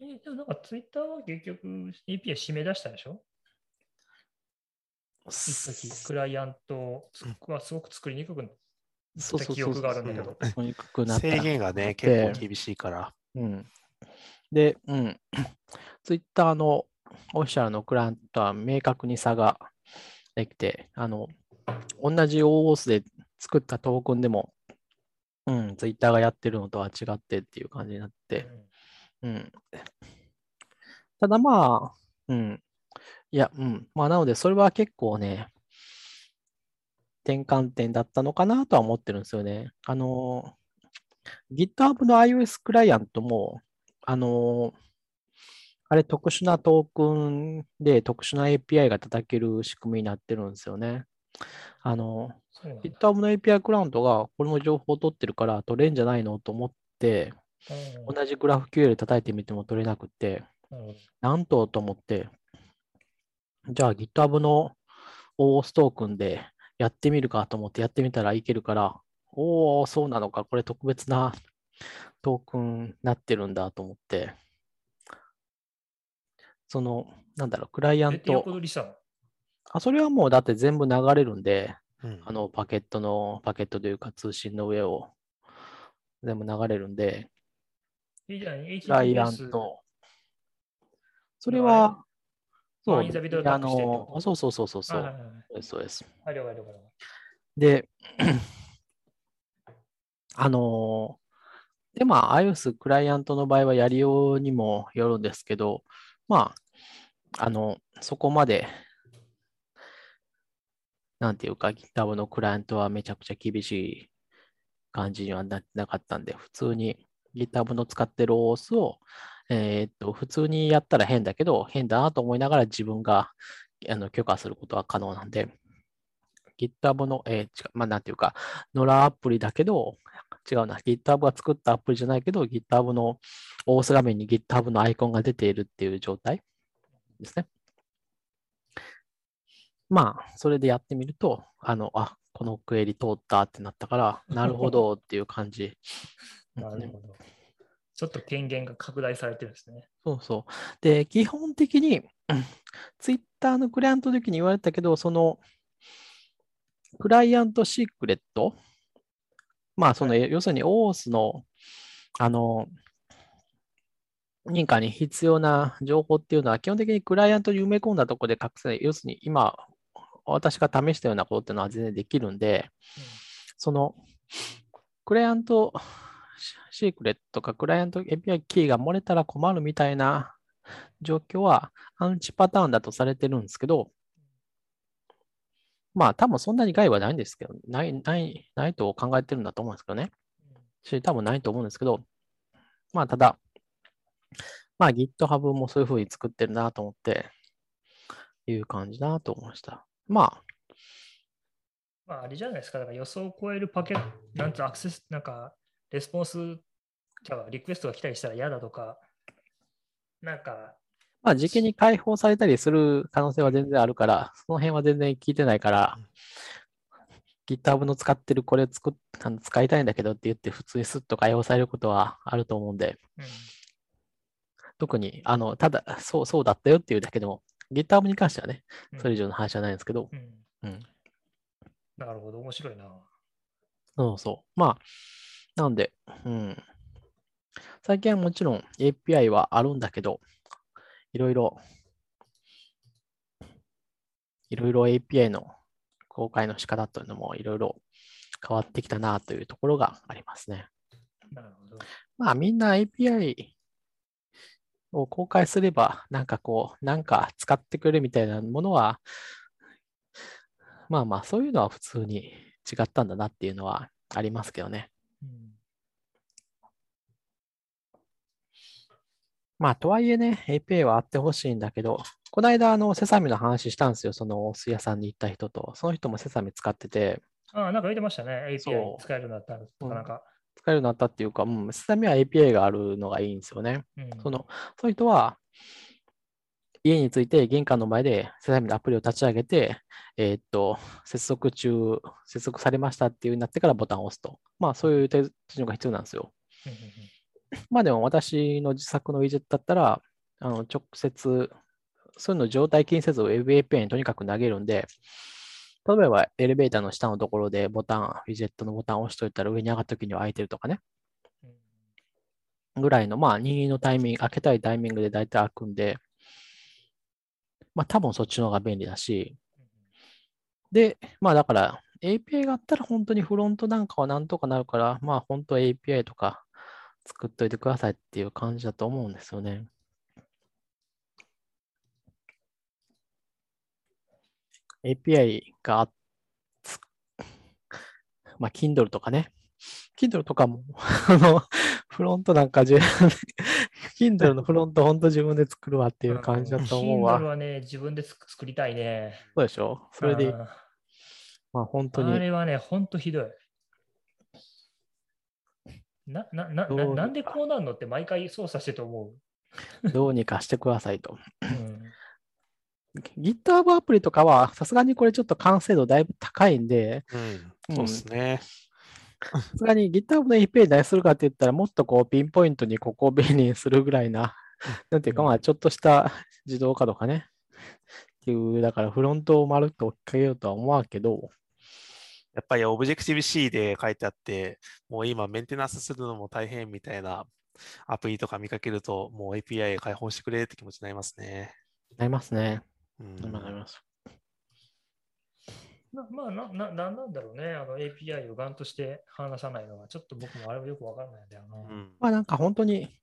B: えでもなんかツイッターは結局 API 締め出したでしょ？一時クライアントはすごく作りにくくなっ
A: そうそうそう
B: 記憶があるんだけど
A: そうそうにくくなった
C: 制限がね、
A: で
C: 結構厳しいから。
A: うん。で、うん。ツイッターのオフィシャルのクライアントとは明確に差ができて、あの、同じ OOS で作ったトークンでも、うん、ツイッターがやってるのとは違ってっていう感じになって、うん。ただまあ、うん。いや、うん。まあ、なので、それは結構ね、転換点だったのかなとは思ってるんですよね。あの、GitHub の iOS クライアントも、あの、あれ特殊なトークンで特殊な API が叩ける仕組みになってるんですよね。あの、GitHub の API クライアントがこれの情報を取ってるから取れんじゃないのと思って、
B: うん。
A: 同じ GraphQL 叩いてみても取れなくて、
B: な
A: んとと思って、じゃあ GitHub の OOS トークンでやってみるかと思ってやってみたらいけるから、おお、そうなのか、これ特別なトークンになってるんだと思って、その、なんだろう、クライアント、あ、それはもうだって全部流れるんで、
C: うん。
A: あのパケットの、パケットというか通信の上を全部流れるんで、
B: いいじゃん、
A: クライアン
B: HTTPS
A: ト。それ
B: の
A: は、そう、あの、そうそうそうそうそう。そうです、そうであのーで、まあ、iOS クライアントの場合はやりようにもよるんですけど、まあ、あの、そこまで、なんていうか、GitHub のクライアントはめちゃくちゃ厳しい感じにはなってなかったんで、普通に GitHub の使ってる OS を、えーっと、普通にやったら変だけど、変だなと思いながら自分があの許可することは可能なんで、GitHub の、えー違うまあ、なんていうか、ノラアプリだけど、違うな、GitHub が作ったアプリじゃないけど、GitHub の OS 画面に GitHub のアイコンが出ているっていう状態ですね。まあ、それでやってみると、あの、あ、このクエリ通ったってなったから、なるほどっていう感じ。
B: なるほど。ちょっと権限が拡大されてるんですね。
A: そうそう。で、基本的に、ツイッターのクライアントの時に言われたけど、その、クライアントシークレット、まあ、その、要するに OAuth の、あの、認可に必要な情報っていうのは、基本的にクライアントに埋め込んだところで隠せない。要するに、今、私が試したようなことっていうのは全然できるんで、その、クライアントシークレットかクライアント API キーが漏れたら困るみたいな状況はアンチパターンだとされてるんですけど、まあ多分そんなに害はないんですけど、ない、ない、ないと考えてるんだと思うんですけどね。し、多分ないと思うんですけど、まあただ、まあ GitHub もそういうふうに作ってるなと思って、いう感じだなと思いました。まあ、
B: まあ、あれじゃないですか、だから予想を超えるパケット、なんつアクセス、なんか、レスポンス、じゃあリクエストが来たりしたら嫌だとか、なんか、
A: まあ、時期に解放されたりする可能性は全然あるから、その辺は全然聞いてないから、GitHub の使ってるこれ作っあの使いたいんだけどって言って普通にスッと解放されることはあると思うんで、
B: うん、
A: 特に、あの、ただ、そう、そうだったよっていうだけでも、GitHub に関してはね、
B: うん
A: それ以上の話はないんですけど、
B: うん
A: うん。
B: なるほど、面白いな。
A: そうそう。まあ、なんで、うん。最近はもちろん API はあるんだけど、いろいろ、いろいろ API の公開の仕方というのもいろいろ変わってきたなというところがありますね。
B: なるほど。
A: まあみんな API を公開すれば、なんかこう、なんか使ってくれるみたいなものは、まあまあそういうのは普通に違ったんだなっていうのはありますけどね。
B: うん
A: まあ、とはいえね、API はあってほしいんだけど、この間、あの、セサミの話したんですよ。その、お寿屋さんに行った人と。その人もセサミ使ってて、
B: ああ、なんか言ってましたね。
A: そ
B: API
A: う
B: 使えるようになったと
A: うん
B: か、なんか。
A: 使えるようになったっていうか、うん、セサミは API があるのがいいんですよね。
B: うん
A: その、その人は、家に着いて玄関の前でセサミのアプリを立ち上げて、えーっと、接続中、接続されましたっていう風になってからボタンを押すと。まあ、そういう手順が必要なんですよ。まあでも私の自作のウィジェットだったら、あの直接、そういうのを状態気にせず Web API にとにかく投げるんで、例えばエレベーターの下のところでボタン、ウィジェットのボタンを押しといたら上に上がった時には開いてるとかね、
B: うん
A: ぐらいの、まあ任意のタイミング、開けたいタイミングで大体開くんで、まあ多分そっちの方が便利だし、で、まあだから API があったら本当にフロントなんかはなんとかなるから、まあ本当は API とか作っといてくださいっていう感じだと思うんですよね。API がまあ Kindle とかね。Kindle とかも、あの、フロントなんか自分で、Kindle のフロント本当自分で作るわっていう感じだと思う
B: Kindle
A: わ。
B: はね、自分で作作りたいね。
A: そうでしょ？それで、
B: うん
A: まあ本当
B: あ
A: に。
B: れはね、ほんとひどい。な、な、な、なんでこうなるのって毎回操作してと思
A: どうにかしてくださいと。
B: う。うん、
A: GitHub アプリとかは、さすがにこれちょっと完成度だいぶ高いんで、
C: うん、そうですね。
A: さすがに GitHub の API 何するかって言ったら、もっとこうピンポイントにここを便利にするぐらいな、なんていうか、
B: うん
A: まあちょっとした自動化とかね。っていう、だからフロントをまるっと置き換えようとは思わんけど、
C: やっぱり Objective-C で書いてあって、もう今メンテナンスするのも大変みたいなアプリとか見かけると、もう API 開放してくれって気持ちになりますね。
A: なりますね。
C: うん
A: なりますなりま
B: あなな、なんなんだろうね、あの API をガンとして話さないのは、ちょっと僕もあれはよくわからないんだよな。
C: うん
A: まあなんか本当に、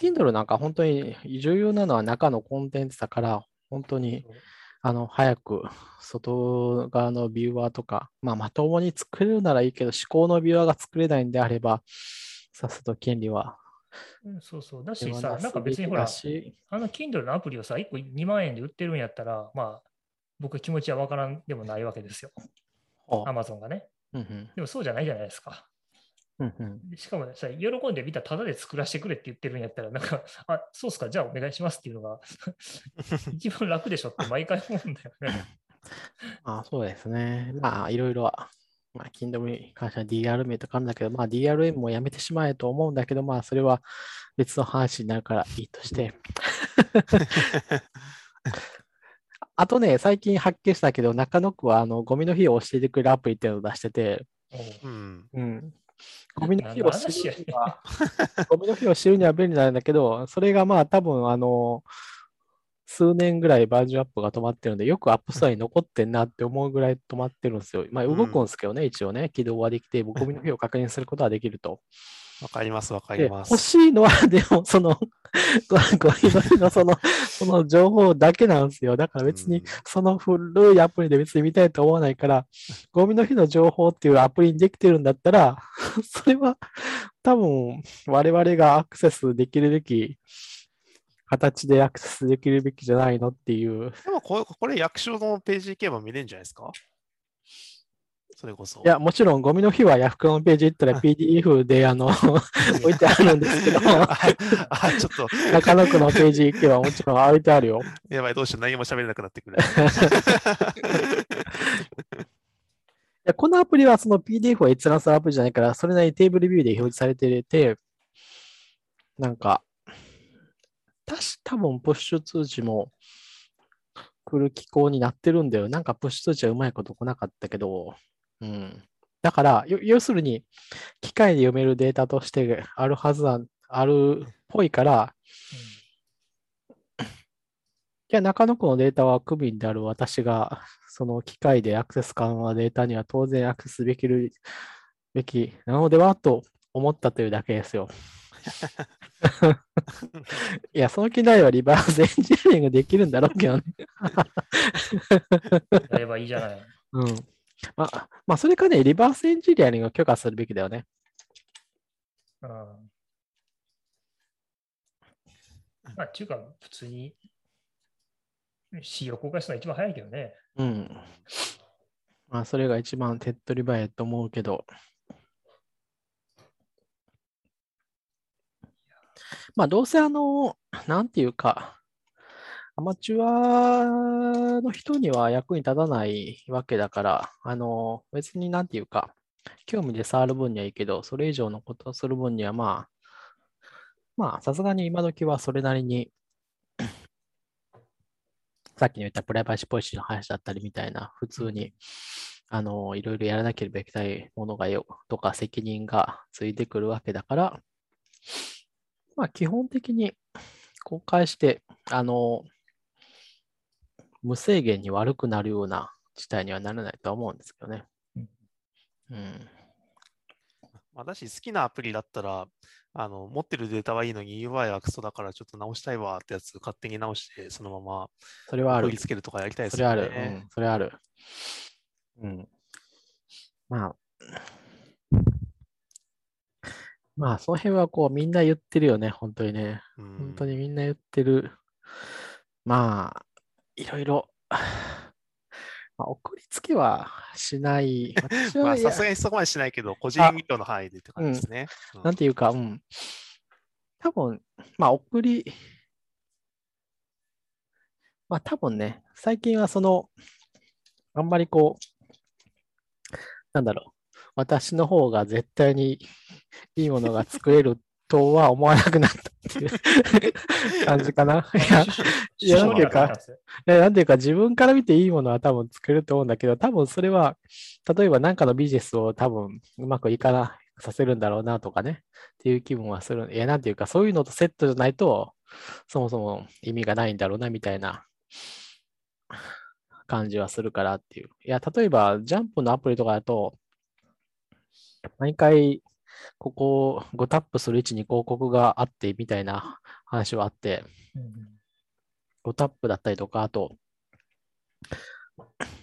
A: Kindle なんか本当に重要なのは中のコンテンツだから、本当にあの早く外側のビューアーとか、まあまともに作れるならいいけど、思考のビューアーが作れないんであれば、さっさと権利は
B: うん、そうそう。だしさ、なんか別にほらあの Kindle のアプリをさ、1個2万円で売ってるんやったら、まあ、僕気持ちはわからんでもないわけですよ。
A: ほう
B: Amazon がね。
A: うんうん
B: でもそうじゃないじゃないですか。
A: うんうん
B: でしかもねさ、喜んでみたらタダで作らせてくれって言ってるんやったら、なんか、あ、そうっすか、じゃあお願いしますっていうのが 一番楽でしょって毎回思うんだよね。
A: ま あそうですね。まあいろいろ、まあ Kindle に関しては DRM とかあるんだけど、まあ DRM もやめてしまえと思うんだけど、まあそれは別の話になるからいいとして。あとね、最近発見したけど、中野区はあのゴミの日を教えてくれるアプリっていうのを出してて、
B: おう
C: うん。
A: うん。ゴミの日を知るには、ゴミの日を知るには便利なんだけど、それがまあ多分あの、数年ぐらいバージョンアップが止まってるんで、よくアップストアに残ってんなって思うぐらい止まってるんですよ。まあ動くんですけどね、一応ね、起動はできて、ゴミの日を確認することはできると。
C: わかります、わか
A: で、
C: ります
A: 欲。しいのは、でも、その、ゴゴミの日のその、その情報だけなんですよ。だから別に
C: うん、
A: その古いアプリで別に見たいと思わないから、ゴミの日の情報っていうアプリにできてるんだったら、それは多分我々がアクセスできるべき、形でアクセスできるべきじゃないのっていう。
C: でもこれ、これ役所のページ行けば見れるんじゃないですか？それこそ。
A: いや、もちろんゴミの日はヤフコのページ行ったら PDF であの置いてあるんですけど、
C: あ、あちょっと、
A: 中野区のページ行けばもちろん置いてあるよ。
C: やばい、どうしよう、何も喋れなくなってくる。
A: いやこのアプリはその PDF を閲覧するアプリじゃないから、それなりにテーブルビューで表示されてて、なんか、たし、多分プッシュ通知も来る機構になってるんだよ。なんかプッシュ通知はうまいこと来なかったけど、うん。だから、よ要するに、機械で読めるデータとしてあるはずは、あるっぽいから、いや、中野区のデータは区民である私が、その機械でアクセス可能なデータには当然アクセスできるべきなのではと思ったというだけですよ。いや、その機内はリバースエンジニアリングできるんだろうけどね。
B: やればいいじゃない。
A: うん。まあ、まあ、それかね、リバースエンジニアリングを許可するべきだよね。
B: うん。まあ、っていうか、普通に C を公開するのが一番早いけどね。
A: うん。まあ、それが一番手っ取り早いと思うけど。まあ、どうせあの、なんていうか、アマチュアの人には役に立たないわけだから、あの、別になんていうか、興味で触る分にはいいけど、それ以上のことをする分にはまあ、まあ、さすがに今時はそれなりに、さっきの言ったプライバシーポリシーの話だったりみたいな、普通に、あの、いろいろやらなければいけないものがよ、とか責任がついてくるわけだから、まあ、基本的に公開して、あの、無制限に悪くなるような事態にはならないとは思うんですけどね。うん。
C: 私、好きなアプリだったら、あの、持ってるデータはいいのに UI はクソだからちょっと直したいわってやつ勝手に直して、そのまま
A: それはある
C: 送り。つけるとかやりたいです
A: それある。うん、それある。うん。まあ、まあ、その辺はこう、みんな言ってるよね、本当にね。
C: うん
A: 本当にみんな言ってる。まあ、いろいろ。まあ、送りつけはしない。私
C: まあ、さすがにそこまでしないけど、個人
A: あ
C: 医療の範囲でって感じですね。うん
A: なんていうか、うん。多分、まあ、送り、まあ、多分ね、最近はその、あんまりこう、なんだろう、私の方が絶対にいいものが作れるとは思わなくなったっていう 感じかな。いや、いやなんていうか、いやなんていうか、自分から見ていいものは多分作れると思うんだけど、多分それは、例えば何かのビジネスを多分うまくいかなさせるんだろうなとかね、っていう気分はする。いや、なんていうか、そういうのとセットじゃないと、そもそも意味がないんだろうな、みたいな。感じはするからっていう。いや、例えば、ジャンプのアプリとかだと、毎回、ここを5タップする位置に広告があってみたいな話はあって、5タップだったりとか、あと、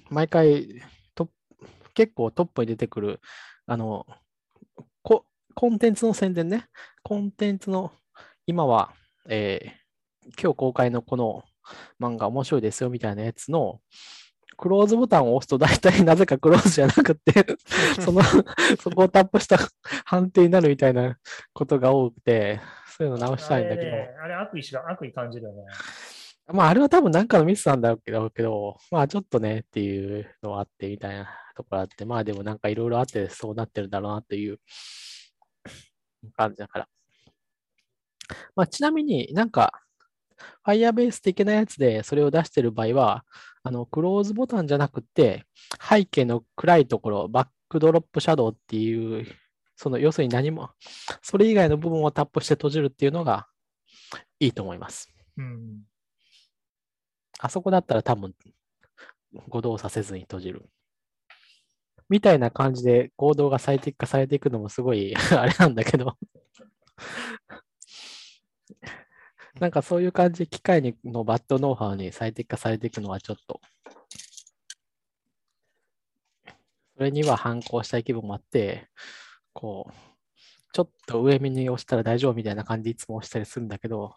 A: 毎回トップ、結構トップに出てくる、あの、ココンテンツの宣伝ね。コンテンツの、今は、えー今日公開のこの漫画面白いですよみたいなやつの、クローズボタンを押すと大体なぜかクローズじゃなくて、その、そこをタップした判定になるみたいなことが多くて、そういうの直したいんだけど。
B: あれねあれ悪意しか悪意感じるよね。
A: まあ、あれは多分なんかのミスなんだろうけど、けどまあ、ちょっとねっていうのはあってみたいなところあって、まあ、でもなんかいろいろあってそうなってるんだろうなっていう感じだから。まあ、ちなみになんか、Firebase 的なやつでそれを出してる場合は、あの、クローズボタンじゃなくて、背景の暗いところ、バックドロップシャドウっていう、その要するに何も、それ以外の部分をタップして閉じるっていうのがいいと思います。
B: うん。
A: あそこだったら多分、誤動作せずに閉じる。みたいな感じで行動が最適化されていくのもすごいあれなんだけど。なんかそういう感じ機械のバッドノウハウに最適化されていくのはちょっと、それには反抗したい気分もあって、こう、ちょっと上見に押したら大丈夫みたいな感じでいつも押したりするんだけど、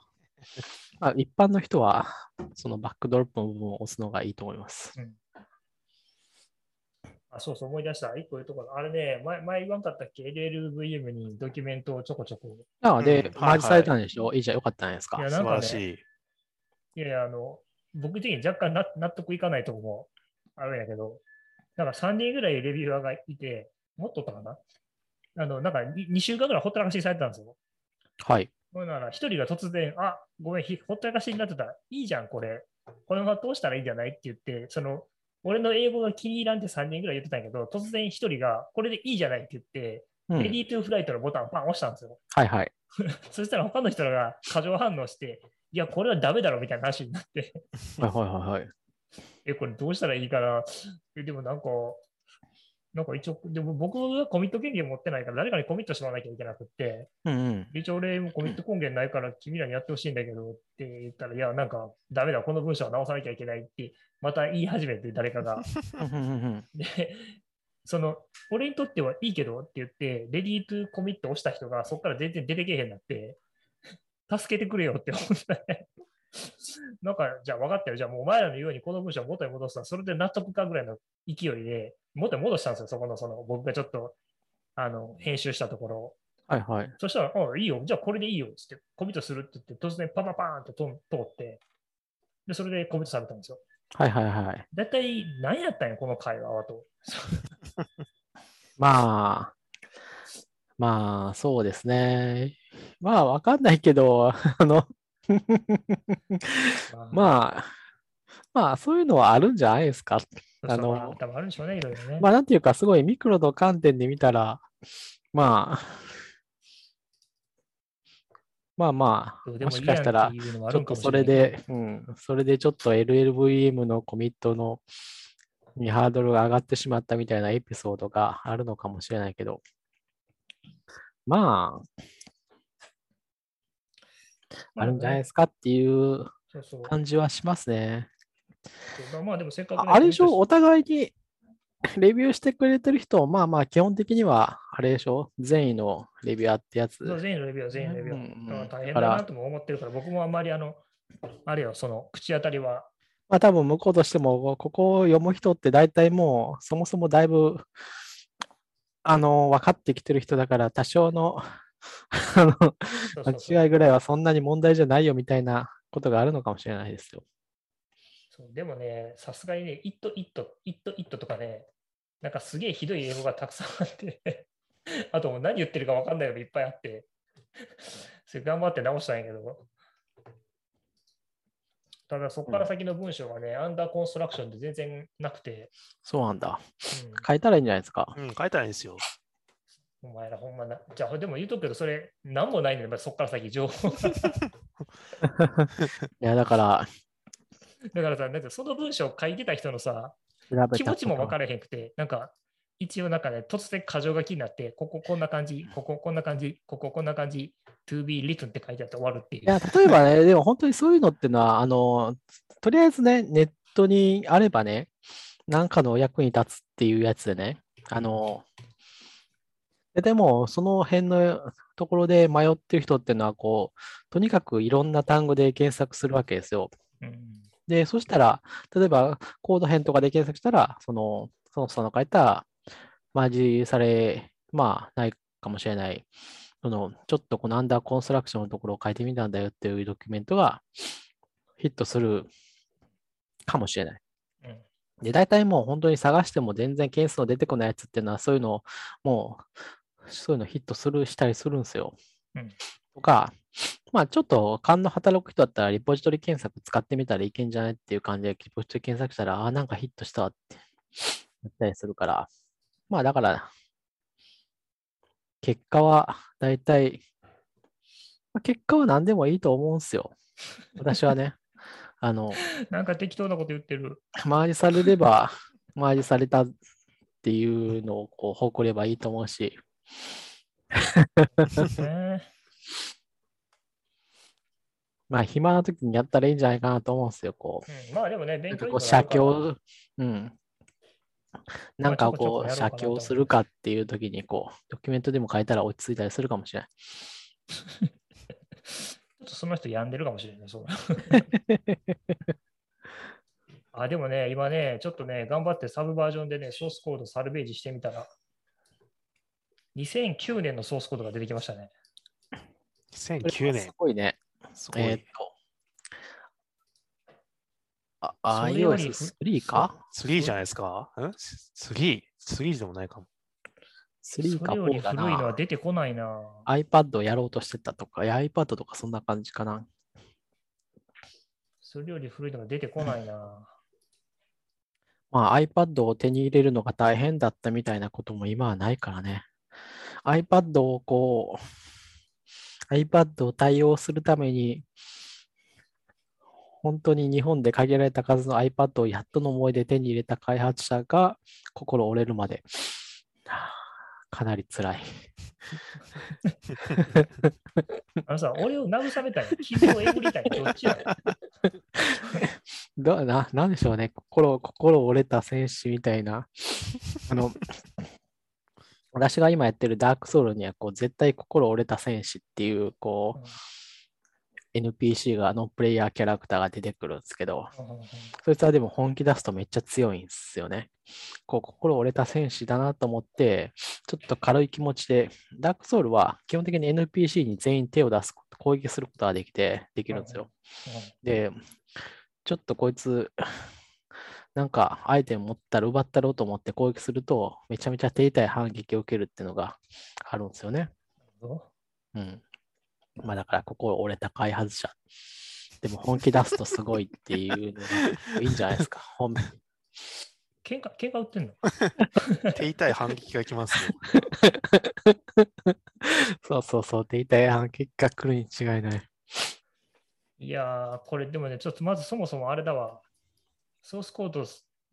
A: まあ、一般の人はそのバックドロップの部分を押すのがいいと思います。
B: あ、そうそう、思い出した。一個言うところ。あれね、前、前言わんかったっけ ?LLVM にドキュメントをちょこちょこ。
A: ああ、で、
C: うん
A: マージされたんでしょ、いいじゃん、よかったんじゃないですか
B: い。や
C: 素
B: なんかね
C: 晴らしい。
B: いやいや、あの、僕的に若干な納得いかないとこもあるんやけど、なんか3人ぐらいレビュアーがいて、もっとおったかな？あの、なんか 2, 週間ぐらいほったらかしにされてたんですよ。
A: はい。
B: ほんなら、一人が突然、あ、ごめん、ひほったらかしになってた。いいじゃん、これ。このまま通したらいいんじゃない？って言って、その、俺の英語が気に入らんって3人ぐらい言ってたんやけど、突然一人が、これでいいじゃないって言って、
A: うん
B: レディートゥーフライトのボタンをパン押したんですよ。
A: はいはい。
B: そしたら他の人らが過剰反応して、いや、これはダメだろみたいな話になって、
A: はいはいはいはい。
B: え、これどうしたらいいかな？え、でもなんか、なんか一応、でも僕はコミット権限持ってないから、誰かにコミットしてもらわなきゃいけなくって、
A: うんうん。
B: 一応俺もコミット権限ないから君らにやってほしいんだけどって言ったら、いや、なんかダメだ、この文章は直さなきゃいけないって、また言い始めて誰かが。で、その、俺にとってはいいけどって言って、レディートゥコミット押した人がそこから全然出てけえへんなって、助けてくれよって思って、なんか、じゃあ分かったよ。じゃあもうお前らのようにこの文章を元に戻すわそれで納得かぐらいの勢いで、元に戻したんですよ。そこの、その、僕がちょっと、あの、編集したところを。
A: はいはい。
B: そしたら、あいいよ。じゃあこれでいいよ。つって、コミットするって言って、突然パパパーンってとん通って、で、それでコミットされたんですよ。
A: はいはいはい。
B: だいたい何やったんや、この会話はと。
A: まあ、まあ、そうですね。まあ、わかんないけど、あの、
B: あ、
A: まあ、まあ、そういうのはあるんじゃないですか。あの
B: ま多分あるんでしょうね、いろいろね。
A: まあ、なんていうか、すごいミクロの観点で見たら、まあ、まあまあ、もしかしたらちょっとそ
B: れ
A: で、うん、それでちょっと LLVM のコミットのにハードルが上がってしまったみたいなエピソードがあるのかもしれないけど、まあ、あるんじゃないですかっていう感じはしますね。
B: まあでもせっかくね、
A: ああれでしょ、お互いに レビューしてくれてる人、まあまあ、基本的には、あれでしょ、善意のレビュアーってやつ。
B: トそう全員のレビューは全員のレビュー。は
A: うん。うん
B: 大変
A: だ
B: なとも思ってるから、僕もあんまりあの、あれよ、その口当たりは、
A: まあ多分向こうとしても、ここを読む人って大体もう、そもそもだいぶ、あの、分かってきてる人だから、多少の、あの、間違いぐらいはそんなに問題じゃないよみたいなことがあるのかもしれないですよ。
B: そうでもね、さすがにね、イット、イット、イット、イットとかね、なんかすげえひどい英語がたくさんあって、あともう何言ってるか分かんないのがいっぱいあって、それ頑張って直したんやけど、ただそこから先の文章がね、アンダーコンストラクションで全然なくて、
A: そうなんだ。
B: うん
A: 変えたらいいんじゃないですか。
C: うん、書いたらいいんですよ。
B: お前らほんまな。じゃあ、でも言うとくけど、それ、なんもないねん、そこから先情報が。
A: いや、だから、
B: だからさ、なんかその文章を書いてた人のさ、気持ちも分
A: る。
B: からへんくて、なんか、一応なんかね、突然箇条書きになって、こここんな感じ、こここんな感じ、こここんな感じ、to be written って書いてあって終わるっていう。
A: いや、例えばね、でも本当にそういうのっていうのは、あの、とりあえずね、ネットにあればね、なんかの役に立つっていうやつでね、あの、ででも、その辺のところで迷ってる人っていうのは、こう、とにかくいろんな単語で検索するわけですよ。
B: うん
A: で、そしたら、例えばコード編とかで検索したら、その、その人の書いた、マージされ、まあ、ないかもしれない、その、ちょっとこのアンダーコンストラクションのところを書いてみたんだよっていうドキュメントがヒットするかもしれない。
B: うん
A: で、大体もう本当に探しても全然件数の出てこないやつっていうのは、そういうのを、もう、そういうのヒットする、したりするんですよ。
B: うん
A: とか、まあちょっと勘の働く人だったら、リポジトリ検索使ってみたらいけんじゃないっていう感じで、リポジトリ検索したら、ああ、なんかヒットしたわって言ったりするから、まあだから、結果は大体、まあ結果は何でもいいと思うんですよ。私はね。あの、
B: なんか適当なこと言ってる。
A: マージされれば、マージされたっていうのをこう誇ればいいと思うし、
B: ね
A: まあ暇な時にやったらいいんじゃないかなと思うんですよ。こ
B: うん、まあでもね、勉強
A: こう、写経、うん。なんか
B: こ
A: う、写経するかっていう時に、こう、ドキュメントでも書いたら落ち着いたりするかもしれない。
B: ちょっとその人病んでるかもしれないね、そう。あ、でもね、今ね、ちょっとね、頑張ってサブバージョンでね、ソースコードサルベージしてみたら、2009年のソースコードが出てきましたね。
C: 2009
A: す
C: 年。
A: ごいね。
C: すごい。
A: えーっと。あ、
B: それより
A: iOS3 か
C: ？3じゃないですか？ん ?3? 3でもないかも。
A: ?3 か
B: それより
A: 4だ
B: 古いのは
A: な。
B: 出てこないな。
A: iPad をやろうとしてたとか、iPad とかそんな感じかな。
B: それより古いのが出てこないな。
A: まあ iPad を手に入れるのが大変だったみたいなことも今はないからね。iPad をこう、iPad を対応するために、本当に日本で限られた数の iPad をやっとの思いで手に入れた開発者が心折れるまで、はあかなり辛い。
B: あのさ、俺を慰めたいの傷をえぐりたいのどっちや
A: どななんでしょうね、心、心折れた戦士みたいな。あの、私が今やってるダークソウルには、こう、絶対心折れた戦士っていう、こう、NPC が、ノンプレイヤーキャラクターが出てくるんですけど、そいつはでも本気出すとめっちゃ強いんですよね。こう、心折れた戦士だなと思って、ちょっと軽い気持ちで、ダークソウルは基本的に NPC に全員手を出すこと、攻撃することができて、できるんですよ。で、ちょっとこいつ、なんかアイテム持ったら奪ったろうと思って攻撃すると、めちゃめちゃ手痛い反撃を受けるっていうのがあるんですよね。うん。まあだから、心折れた開発者。でも本気出すとすごいっていうのがいいんじゃないですか。本
B: 喧嘩、喧嘩売ってんの？
C: 手痛い反撃が来ますよ。
A: そうそうそう、手痛い反撃が来るに違いない。
B: いやー、これでもね、ちょっとまずそもそもあれだわ。ソースコード、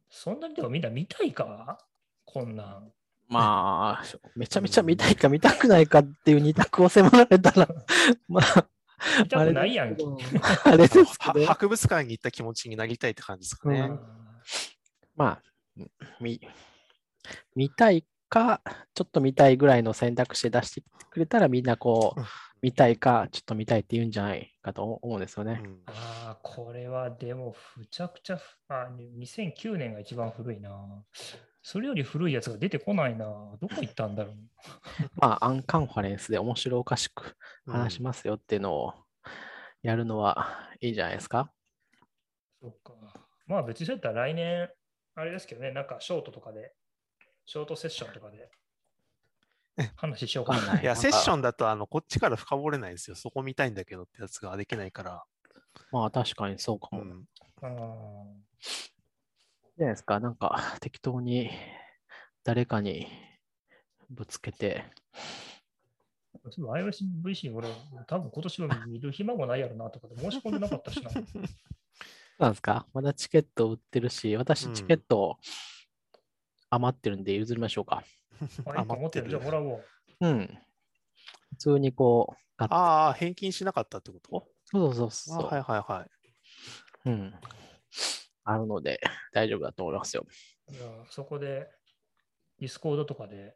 B: そんなにでもみんな見たいか？こんなん。
A: まあ、めちゃめちゃ見たいか見たくないかっていう二択を迫られたら、まあ、
B: 見たくないやんけ。
A: あれですけど、
C: は博物館に行った気持ちになりたいって感じですかね。
A: うんまあ、見、見たいか、ちょっと見たいぐらいの選択肢で出してくれたらみんなこう
C: うん、
A: 見たいか、ちょっと見たいって言うんじゃないかと思うんですよね。
C: うん
B: ああ、これはでも、むちゃくちゃふ、あ、2009年が一番古いな。それより古いやつが出てこないな。どこ行ったんだろう。
A: まあ、アンカンファレンスで面白おかしく話し
C: うん
A: ますよっていうのをやるのはいいんじゃないですか。
B: そうか。まあ別にそうやったら来年、あれですけどね、なんかショートとかで、ショートセッションとかで 話しようかな。
A: い
C: いや、セッションだとあのこっちから深掘れないんですよ。そこ見たいんだけどってやつができないから。
A: まあ、確かにそうかも。
C: うん、
B: あ
A: じゃないですか。なんか、適当に誰かにぶつけて、
B: ーそういえば iOSVC、俺、多分今年は見る暇もないやろなとかで申し込んでなかったしな。
A: なんですかまだチケット売ってるし、私
C: うん
A: チケット余ってるんで譲りましょうか。
B: あ、一個持ってる。じゃあもらおう。
A: うん。普通にこう、
C: ああ、返金しなかったってこと？
A: そうそうそうそう。
C: あはいはいはい。
A: うん。あるので大丈夫だと思いますよ。
B: いやそこで、ディスコードとかで、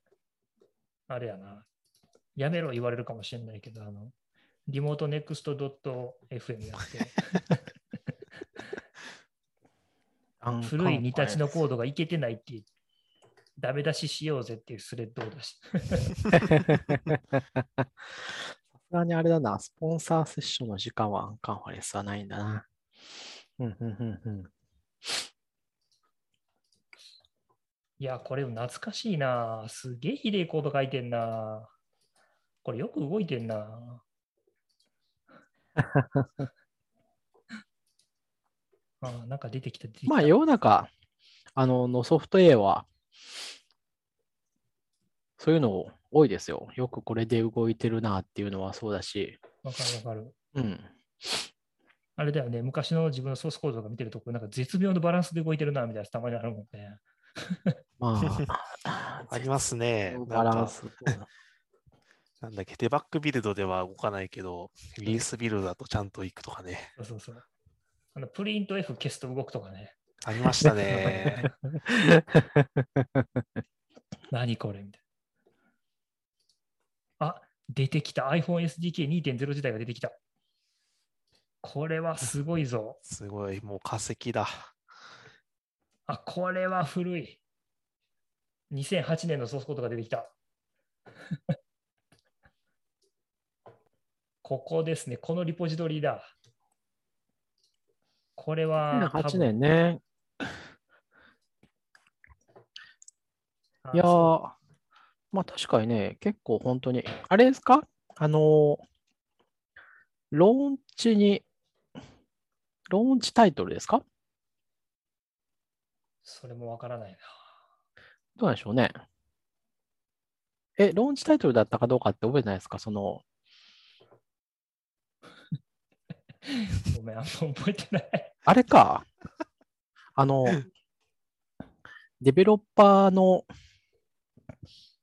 B: あれやな、やめろ言われるかもしれないけど、あの、リモートネクスト .fm やって、古い2tchのコードがいけてないって、ダメ出ししようぜっていうスレッドを出し
A: さすがにあれだな、スポンサーセッションの時間はアンカンファレンスはないんだな。うん、うん、うん、うん。
B: いや、これ懐かしいな。すげえひでえコード書いてんな。これよく動いてんな。あなんか出てきた、出てきた。
A: まあ、世の中、あの、のソフトウェアは、そういうの多いですよ。よくこれで動いてるなっていうのはそうだし、
B: わかるわかる。
A: うん。
B: あれだよね、昔の自分のソースコードとか見てると、なんか絶妙なバランスで動いてるな、みたいなたまにあるもんね。
A: ま
C: あ
A: あ、
C: りますね。
A: バラ
C: なんか
A: ンス。
C: なんだっけ、デバッグビルドでは動かないけど、リリースビルドだとちゃんと行くとかね。
B: そうそうそう。あのプリント F 消すと動くとかね。
C: ありましたね。
B: 何これみたいな。あ、出てきた。iPhone SDK2.0 時代が出てきた。これはすごいぞ。
C: すごい、もう化石だ。
B: あ、これは古い。2008年のソースコードが出てきた。ここですね。このリポジトリだ。これは多分。
A: 8年ね。いやー
B: そ、
A: まあ確かにね、結構本当に、あれですか？あのー、ローンチに、ローンチタイトルですか？
B: それもわからないな。
A: どうなんでしょうね。え、ローンチタイトルだったかどうかって覚えてないですか？その、
B: ごめん、あんま覚えてない。
A: あれか。あの、デベロッパーの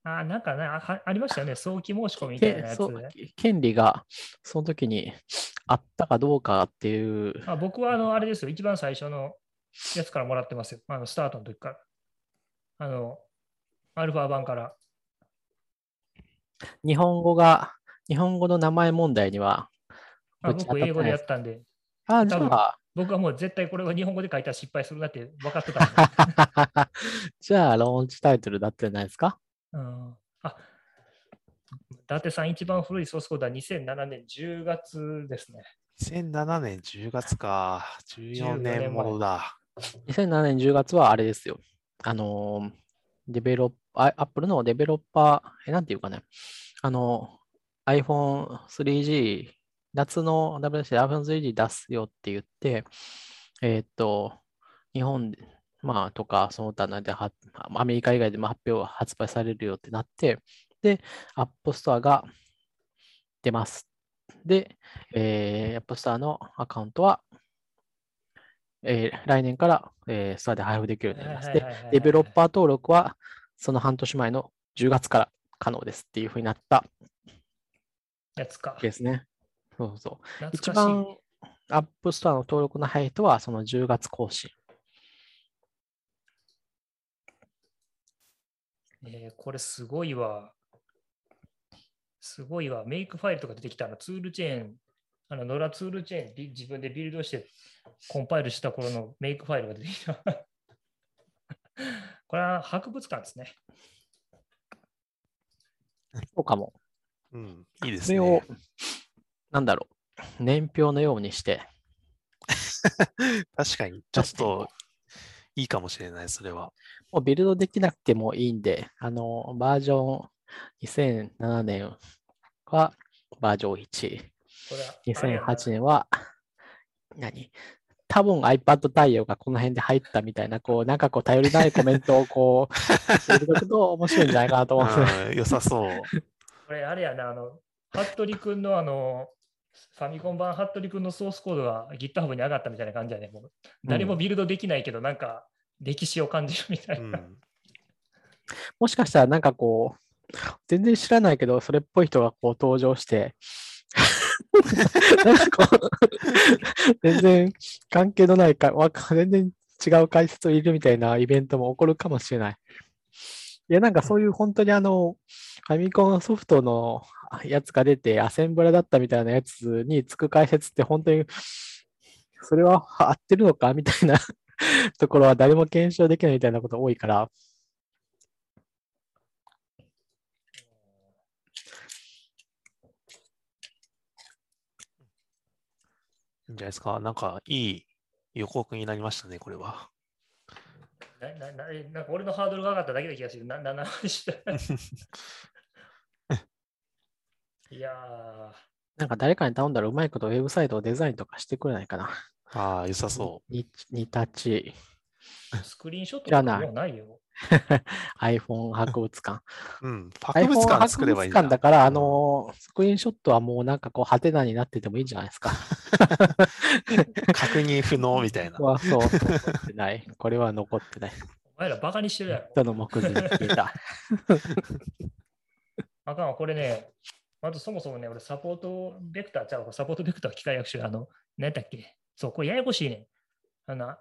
B: あ、なんかね、あはありましたよね。早期申し込みみたいなやつ。
A: 権利がその時にあったかどうかっていう、
B: あ僕はあの、あれですよ。一番最初のやつからもらってますよ。あの、スタートの時から。あの、アルファ版から。
A: 日本語が、日本語の名前問題には、
B: あ僕、英語でやったんで、
A: あ、じゃあ、
B: 僕はもう絶対これは日本語で書いたら失敗するなって分かってた。
A: じゃあ、ローンチタイトルだったんじゃないですか？
B: うん、あ、伊達さん、一番古いソースコードは2007年10月ですね。
C: 2007年10月か。14
B: 14
C: 年
B: 年
C: ものだ。
A: 2007年10月はあれですよ。あのー、デベロッパー、アップルのデベロッパー、え、なんていうかね、あの、iPhone3G、夏の WC、iPhone3G 出すよって言って、えーっと、日本で、まあ、とか、その他のでは、アメリカ以外でも発表、発売されるよってなって、で、App Store が出ます。で、えー、App Store のアカウントは、えー来年から、えー、ストアで配布できるようになります。で、デベロッパー登録はその半年前の10月から可能ですっていうふうになった
B: やつか。
A: ですね。そうそう。一番 App Store の登録の早い人はその10月更新。
B: えーこれすごいわ。すごいわ。メイクファイルとか出てきたのツールチェーン、あの、ノラツールチェーンビ自分でビルドしてコンパイルした頃のメイクファイルが出てきた。これは博物館ですね。
A: そうかも。
C: うん、いいです
A: それを
C: ね。、
A: なんだろう、年表のようにして、
C: 確かに、ちょっといいかもしれない、それは。
A: もうビルドできなくてもいいんで、あの、バージョン2007年はバージョン1。
B: これはあれやな
A: 2008年は、何？多分 iPad 対応がこの辺で入ったみたいな、こう、なんかこう、頼りないコメントを こう、入れとくと面白いんじゃないかなと思うんですね。
C: うん良さそう。
B: これあれやな、あの、服部君のあの、ファミコン版服部君のソースコードが GitHub に上がったみたいな感じだね。もう誰もビルドできないけど、なんか歴史を感じるみたいうな。
C: ん。
A: もしかしたらなんかこう、全然知らないけど、それっぽい人がこう登場して、なんかこう、全然関係のないか、わか全然違う解説を入れるみたいなイベントも起こるかもしれない。いや、なんかそういう本当にあの、ファミコンソフトのやつが出て、アセンブラだったみたいなやつにつく解説って本当に、それは合ってるのかみたいな ところは誰も検証できないみたいなこと多いから、
C: いいんじゃないですか？なんか、いい予告になりましたね、これは。
B: なななえなんか俺のハードルが上がっただけな気がする。な、な、な、いやー、
A: なんか誰かに頼んだらうまいことウェブサイトをデザインとかしてくれないかな。
C: ああ、良さそ
A: に、にたち、
B: スクリーンショット
A: じゃあな
B: とかもうないよ。
A: iPhone 博物館。
C: う。うん。博物館作
A: 博物
C: ればいいじゃん
A: 館だから、あ
C: うん
A: の、スクリーンショットはもうなんかこう、ハテナになっててもいいんじゃないですか。
C: 確認不能みたいな。
A: は そう、残ってない。これは残ってない。
B: お前らバカにしてるやろ。
A: 人の目次に消えた。
B: あかんわ、これね、まずそもそもね、俺サポートベクターちゃうわサポートベクター機械学習、あの、何だっけそう、これややこしいね。あの、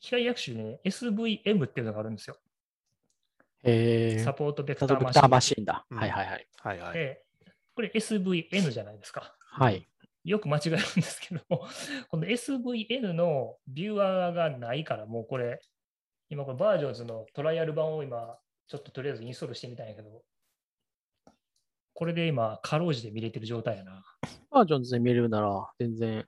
B: 機械学習ね、SVM っていうのがあるんですよ。
A: えー、
B: サポートベク
A: サ
B: ターマシン。
A: だ。
C: うん
A: はいはいはい。
C: はいはい。
B: で、これ SVN じゃないですか。
A: はい。
B: よく間違えるんですけど、この SVN のビューアーがないから、もうこれ、今これバージョンズのトライアル版を今、ちょっととりあえずインストールしてみたんやけど、これで今、かろうじて見れてる状態やな。
A: バージョンズで見れるなら、全然、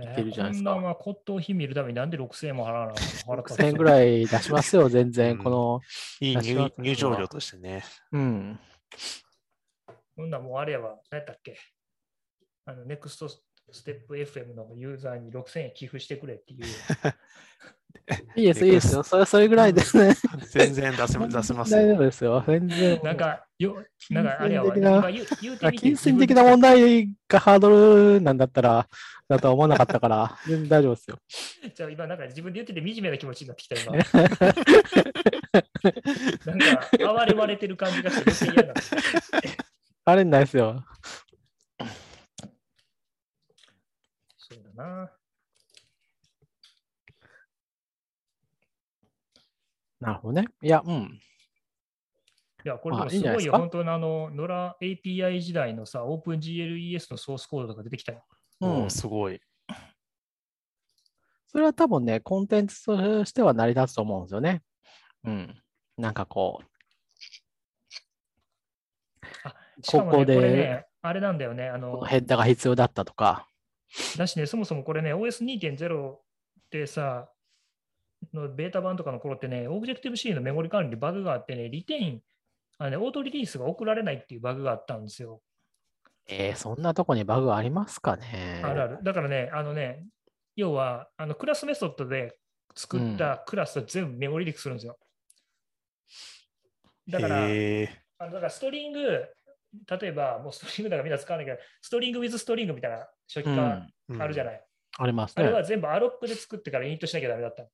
B: え
A: けるじゃないですか
B: こんなまあ骨董品見るためになんで6000円も払わな 払った
A: 6000円ぐらい出しますよ、全然。
C: うん
A: この、
C: いい入入場料としてね。
A: うん。
B: ほんならもうあれやわ、何やったっけ？あの、ネクストステップ FM のユーザーに6000円寄付してくれっていう。
A: いいです、いいですよ。それ、それぐらいですね。
C: 全然出せ出せます
A: 大丈
C: よ。
A: 夫ですよ。全然。
B: なんか、よ、なんかあれやわ、
A: な
B: 今言う言うて
A: あ
B: みて
A: 金銭的な問題がハードルなんだったら、だとは思わなかったから、全然大丈夫ですよ。
B: じゃあ今なんか自分で言ってて惨めな気持ちになってきた今。なんか哀れまれてる感じがして余計嫌だ。
A: あれないですよ。
B: そうだな。
A: なるほどね。いや、うん。
B: いや、これで
A: あ
B: もすごいよ。
A: いい
B: 本当にあの、ノラ API 時代のさ、OpenGLES のソースコードとか出てきたよ。
A: うん
C: もう、すごい。
A: それは多分ね、コンテンツとしては成り立つと思うんですよね。うん。なんかこ
B: しかもね、こ
A: ここで
B: れね、あれなんだよね。あ
A: う、
B: の、
A: ヘッダーが必要だったとか。
B: だしね、そもそもこれね、OS2.0 ってさ、のベータ版とかの頃ってね、Objective-C のメモリ管理でバグがあってね、リテイン、あのね、オートリリースが送られないっていうバグがあったんですよ。
A: えー、そんなとこにバグありますかね？
B: あるある。だからね、あのね、要は、あのクラスメソッドで作ったクラスを全部メモリリークするんですよ。だから、
C: へえ。
B: あのだからストリング、例えば、もうストリングだからみんな使わないけど、ストリング with ストリングみたいな初期
A: う
B: 化
A: ん、
B: あるじゃない。
A: ありますね。
B: あれは全部アロックで作ってからイニットしなきゃダメだったの。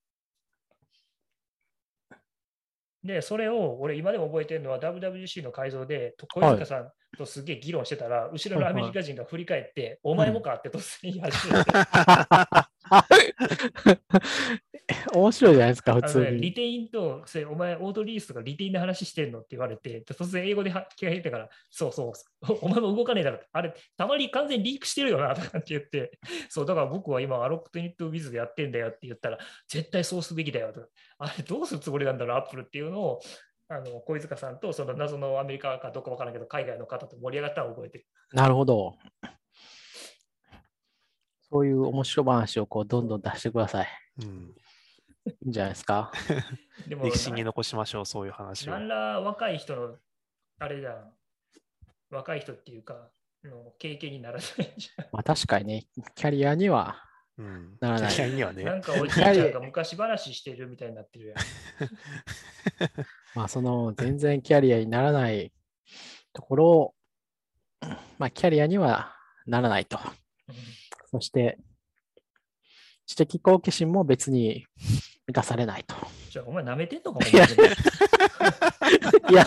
B: で、それを俺今でも覚えてるのは WWC の改造で、と小塚さんとすげえ議論してたら、後ろのアメリカ人が振り返って、お前もかって突然言い始めて、
A: 面白いじゃないですか、普通に。
B: リテインと、それお前オートリリースとかリテインの話してんのって言われて、で突然英語では気が入ったから、そうそうお前も動かねえだろ。あれ、たまに完全にリークしてるよなとかって言って、そう、だから僕は今、アロックトニットウィズでやってんだよって言ったら、絶対そうすべきだよとか、あれ、どうするつもりなんだろう、アップルっていうのを、あの小塚さんとその謎のアメリカかどこかわからんけど、海外の方と盛り上がったのを覚えてる。
A: なるほど。そういう面白話をこうどんどん出してください。
C: うん。
A: いいんじゃないですか？
B: でも
C: 歴史に残しましょう、そういう話を。
B: 何ら若い人の、あれじゃん、若い人っていうか、の経験にならないじ
A: まあ確かにね、キャリアには
C: うん。
A: ならない
C: キャリアには
B: ゃん。な
C: ね
B: ん。かおじいちゃんが昔話してるみたいになってるやん。
A: まあその全然キャリアにならないところを、まあキャリアにはならないと。
B: うん
A: そして、知的好奇心も別に満たされないと。
B: じゃあ、お前舐めてんのか
A: いやいや、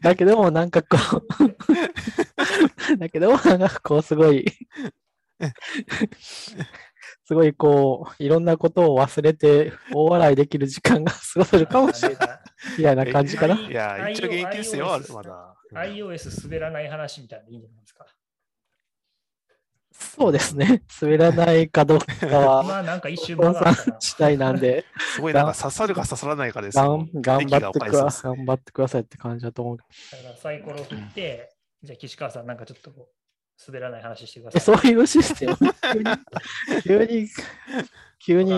A: だけどもなんかこう、だけどもなんかこうすごい、すごいこう、いろんなことを忘れて大笑いできる時間が過ごせるかもしれない
B: ない。
A: みたいな感じかな。
C: いや、一応元気ですよ、あれまだ。うん
B: iOS 滑らない話みたいなのいいんじゃないですか？
A: そうですね。滑らないかどうかは、
B: まあなんか一瞬
A: 本さ
B: 間があったな。
A: ん次第なんで、
C: すごいなんか刺さるか刺さらないかです
A: が
C: よ
A: ん頑張ってくだ
C: おかしそうです
A: 頑張ってくださいって感じだと思う。
B: だからサイコロ振って、じゃあ岸川さんなんかちょっとこう滑らない話してくだ
A: え
B: さい。
A: そういうシステム？急に、急に、急に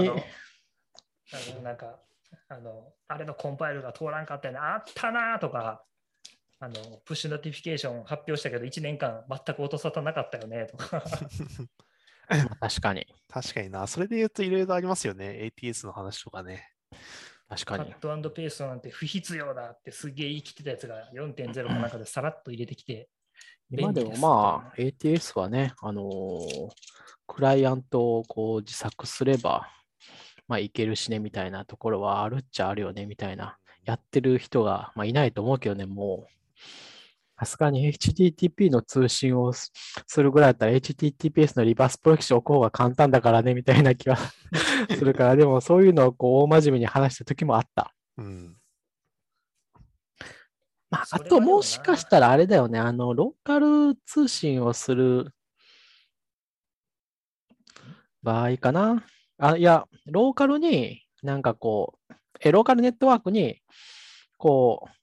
B: あの、なんか、あの、あれのコンパイルが通らんかったよね、あったなーとか、あの、 Push Notification 発表したけど、1年間全く音沙汰なかったよねとか。
A: 確かに、
C: 確かにな。それで言うといろいろありますよね。ATS の話とかね。
A: 確かに。
B: カットペーストなんて不必要だってすげえ言い切ってたやつが4.0かなんかでさらっと入れてきて、
A: 今でもまあ、ATS はね、あのークライアントをこう自作すれば、まあ、いけるしねみたいなところはあるっちゃあるよねみたいな、やってる人が、まあ、いないと思うけどね、もう。さすがに HTTP の通信をすするぐらいだったら HTTPS のリバースプロキシを置く方が簡単だからねみたいな気は するから、でもそういうのをこう大真面目に話した時もあった。
C: うん。
A: まあ、あともしかしたらあれだよね、あの、ローカル通信をする場合かな。あ、いや、ローカルになんかこう、え、ローカルネットワークに、こう、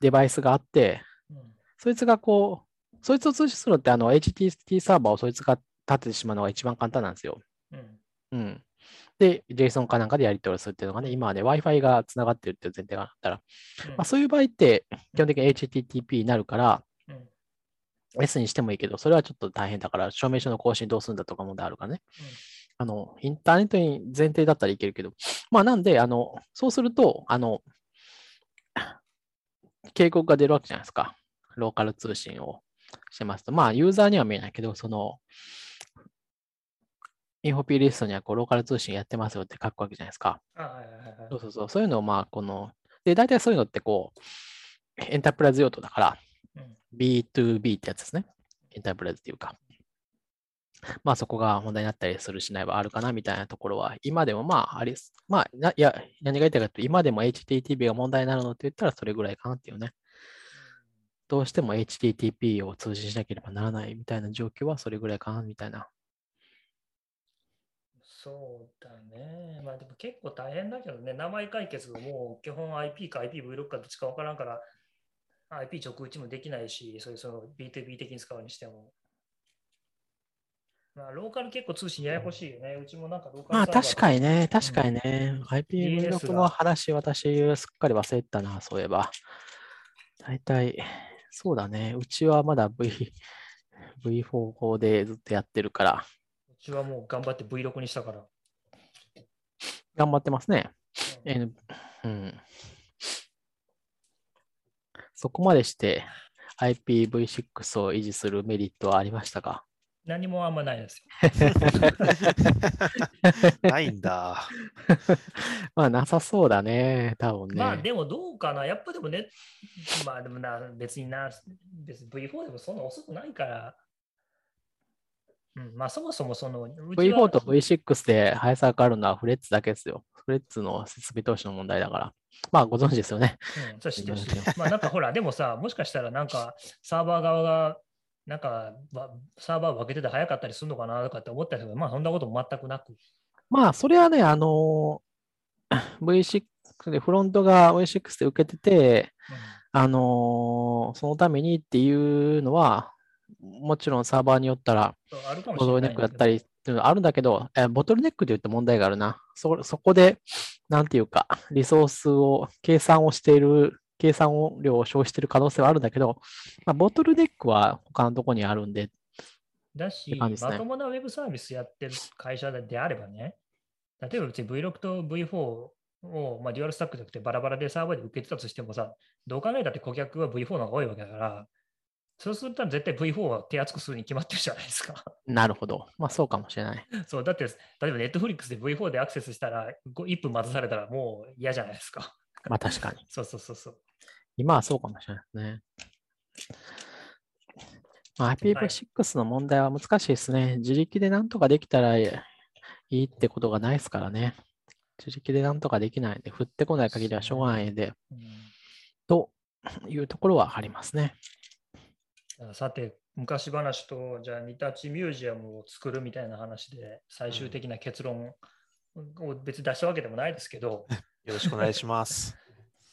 A: デバイスがあって、
B: うん。
A: そいつがこう、そいつを通信するのって、あの、HTTP サーバーをそいつが立ててしまうのが一番簡単なんですよ。
B: うん。
A: うん。で、JSON かなんかでやり取りするっていうのがね、今はね、Wi-Fi がつながってるっていう前提があったら、
B: うん。
A: まあ、そういう場合って、基本的に HTTP になるから、
B: うん。
A: S にしてもいいけど、それはちょっと大変だから、証明書の更新どうするんだとか問題あるからね。あの、インターネットに前提だったらいけるけど、まあなんで、あの、そうすると、あの、警告が出るわけじゃないですか。ローカル通信をしてますと。まあ、ユーザーには見えないけど、その、インフォピーリストにはこうローカル通信やってますよって書くわけじゃないですか。そうそうそう。そういうのを、まあ、この、で、大体そういうのってこう、エンタープライズ用途だから、
B: うん
A: B2B ってやつですね。エンタープライズっていうか。まあそこが問題になったりするしないはあるかなみたいなところは、今でもまあありす、まあ、ないや、何が言いたいかというと、今でも HTTP が問題になるのって言ったらそれぐらいかなっていうね。どうしても HTTP を通信しなければならないみたいな状況はそれぐらいかなみたいな。
B: そうだね。まあでも結構大変だけどね、名前解決がもう基本 IP か IPv6 かどっちか分からんから、IP 直打ちもできないし、そういうその B2B 的に使うにしても。まあ、ローカル結構通信ややこしいよね。うちもなんかローカル
A: まあ確かにね、確かにね、
B: DNS
A: IPv6 の話、私すっかり忘れてたな、そういえば。大体、そうだね、うちはまだ V、V44 でずっとやってるから、
B: うちはもう頑張って V6 にしたから。
A: 頑張ってますね。
B: うん。
A: うん、そこまでして IPv6 を維持するメリットはありましたか？
B: 何もあんまないですよ。
C: ないんだ。
A: まあなさそうだね、多分ね。
B: まあでもどうかな。やっぱでもね、まあでもな、別にな、別に V4 でもそんな遅くないから。うん、まあそもそもその、うちは
A: V4 と V6 で速さが変わるのはフレッツだけですよ。フレッツの設備投資の問題だから。まあご存知ですよね。
B: うん、それ知って。まあなんかほら、でもさ、もしかしたらなんかサーバー側が、なんかわサーバー分けてて早かったりするのかなとかって思ったけど、まあそんなことも全くなく。
A: まあそれはね、あの V6 でフロントが V6 で受けてて、あのそのためにっていうのは、もちろんサーバーによったらボトルネッ。クだったりっていうのはあるんだけど、えボトルネックで言うと問題があるな。そそこで、なんていうか、リソースを、計算をしている、計算を量を消費している可能性はあるんだけど、まあ、ボトルネックは他のところにあるんで、
B: だし、
A: ね
B: まともなウェブサービスやってる会社であればね、例えば別に V6 と V4 を、まあ、デュアルスタックじゃなくてバラバラでサーバーで受けてたとしてもさ、どう考えたって顧客は V4 の方が多いわけだから、そうすると絶対 V4 は手厚くするに決まってるじゃないですか。
A: なるほど。まあそうかもしれない。
B: そう、だって、例えば Netflix で V4 でアクセスしたら、ご1分待たされたらもう嫌じゃないですか。
A: まあ確かに。
B: そうそうそうそう。
A: 今はそうかもしれないですね。まあ、IPv6 の問題は難しいですね。自力でなんとかできたらいいってことがないですからね。自力でなんとかできないんで、降ってこない限りはしょうがないんで、
B: うん
A: というところはありますね。
B: さて、昔話と、じゃあ、ニタッチミュージアムを作るみたいな話で、最終的な結論を別に出したわけでもないですけど、
C: よろしくお願いします。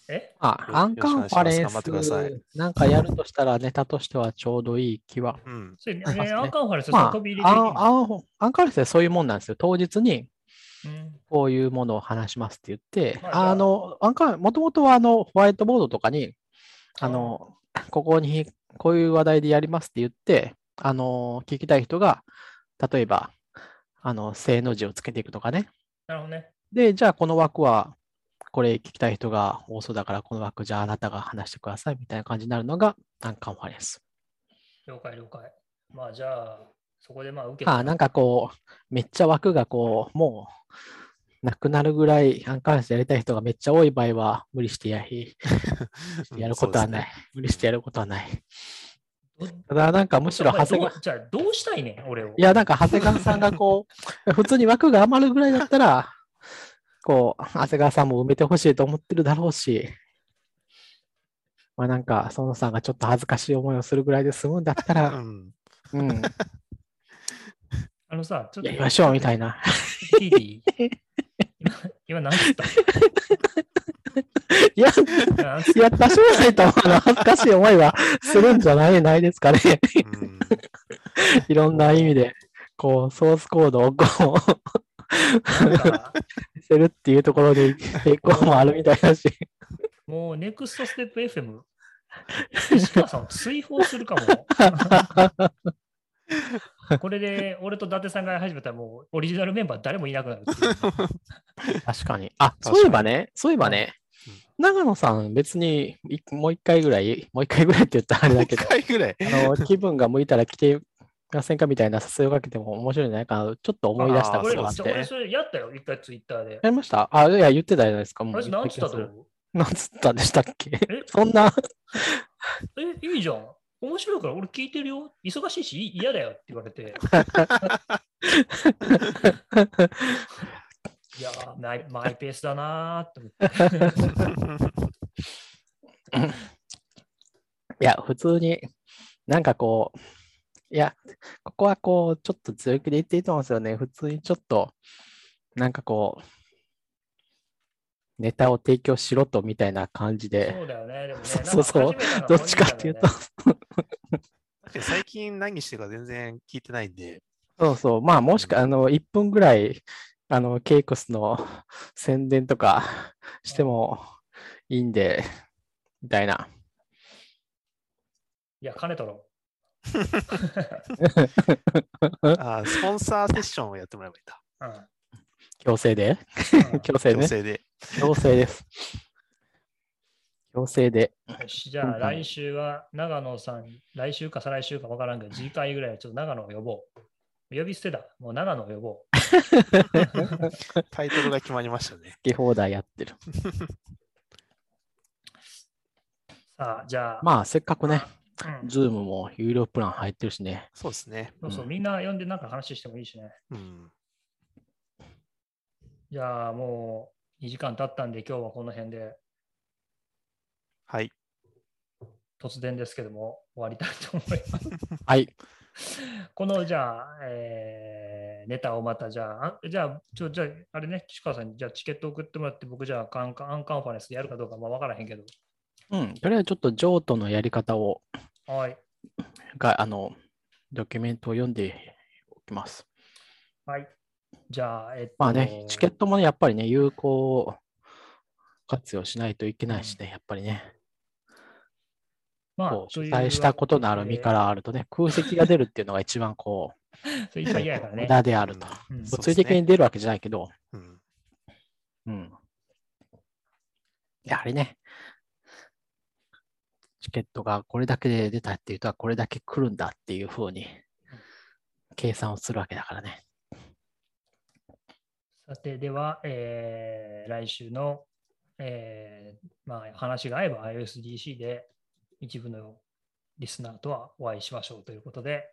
B: え？
A: あ、
C: よ
A: アンカンファレンスなんかやるとしたらネタとしてはちょうどいい気は。
C: うん。
B: アンカンファレンス、
A: まあ、
B: 飛び入れていいの
A: アンカンファレンスでそういうもんなんですよ。当日に
B: うん
A: こういうものを話しますって言って、
B: まああ
A: あの、アンカー、もともとはあの、ホワイトボードとかに、あの、ここにこういう話題でやりますって言って、あの、聞きたい人が、例えば、あの、正の字をつけていくとかね。
B: なるほどね。
A: で、じゃあこの枠は、これ聞きたい人が多そうだから、この枠、じゃああなたが話してくださいみたいな感じになるのが、アンカンファレンス。
B: 了解了解。まあ、じゃあ、そこでまあ、受け
A: あなんかこう、めっちゃ枠がこう、もう、なくなるぐらいアンカンスやりたい人がめっちゃ多い場合は、無理してやり、やることはない。無理してやることはない。
B: ど
A: ただ、なんかむしろ長谷川
B: じゃあ、どうしたいねん、俺を。
A: いや、なんか長谷川さんがこう、普通に枠が余るぐらいだったら、こう、長谷川さんも埋めてほしいと思ってるだろうし、まあなんか、園さんがちょっと恥ずかしい思いをするぐらいで済むんだった
C: う
A: ら、
C: ん。
A: うん、
B: あのさ、ちょっと
A: やりましょうみたいな。
B: 今、今何つった？
A: いや、いや、多少ないと思うの恥ずかしい思いはするんじゃないないですかね。
C: うん
A: いろんな意味で、こう、ソースコードをこう、見せるっていうところで抵抗もあるみたいだし。
B: もう、ネクストステップ FM、石川さんを追放するかも。これで、俺と伊達さんが始めたら、もう、オリジナルメンバー誰もいなくなる。
A: 確かに。あ、そういえばね、そういえばね、長野さん別にいもう一回ぐらい、もう一回ぐらいって言ったらあれだけど
C: 一、回ぐらい。
A: あの気分が向いたら来てませんかみたいな誘いをかけても面白いんじゃないかなと、ちょっと思い出したこ
B: 俺
A: とがあ
B: 俺それやったよ、一回ツイッターで。
A: りました？あ、いや、言ってたじゃないですか。もう
B: 何つったと
A: 言
B: 思う？
A: なんつったんでしたっけ？
B: え？
A: そんな、
B: え、いいじゃん。面白いから俺聞いてるよ。忙しいしい嫌だよって言われて。いやーマイ、マイペースだなーって思って。
A: いや、普通に、なんかこう、いや、ここはこう、ちょっと強気で言っていいと思うんですよね。普通にちょっと、なんかこう、ネタを提供しろとみたいな感じで、
B: そうだよね。でもね、
A: そうそうそう どっちかっていうと、
C: 最近何してるか全然聞いてないんで、
A: そうそう、まあ、もしか、あの、1分ぐらい、あの、ケイクスの 宣伝とかしてもいいんで、みたいな。
B: いや、金取ろ
C: あースポンサーセッションをやってもらえばいいんだ。
B: う。うん
A: 強制で？
B: うん
A: 強制ね。
C: 強制で。
A: 強制です。強制で。
B: よしじゃあ来週は長野さん、来週か再来週か分からんけど、次回ぐらいはちょっと長野を呼ぼう。呼び捨てだ。もう長野を呼ぼう。
C: タイトルが決まりましたね。
A: 好き放題やってる。
B: さあ、じゃあ、
A: まあ、せっかくね、
B: うん
A: ズームも有料プラン入ってるしね。
C: そうですね。
B: そうそう、
A: うん
B: みんな呼んでなんか話してもいいしね。
C: うん。
B: じゃあもう2時間経ったんで、今日はこの辺で
C: はい。
B: 突然ですけども終わりたいと思います。
A: はい。
B: このじゃあ、えーネタをまたじゃあ、あじゃあ、ちょじゃあ、あれね、岸川さんにじゃあチケット送ってもらって、僕じゃあカンカンアンカンファレンスでやるかどうかまあ分からへんけど。
A: うん。とりあえずちょっと譲渡のやり方を、
B: はい。
A: が、あの、ドキュメントを読んでおきます。
B: はい。じゃあ、えっと、
A: まあね、チケットもね、やっぱりね、有効活用しないといけないしね、やっぱりね。
B: まあ
A: こう主催したことのある身からあるとね、空席が出るっていうのが一番こ
B: それ一番嫌やから
A: う、
B: ね
A: 無。駄であると。物理的に出るわけじゃないけど、
C: うん。
A: うん。やはりね、チケットがこれだけで出たっていうとはこれだけ来るんだっていうふうに計算をするわけだからね。
B: さて、では、えー来週の、えーまあ、話が合えば iOSDC で一部のリスナーとはお会いしましょうということで、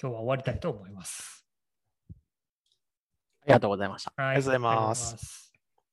B: 今日は終わりたいと思います。
A: ありがとうございました。
B: はい
C: ありがとうございます
B: ありがとうございます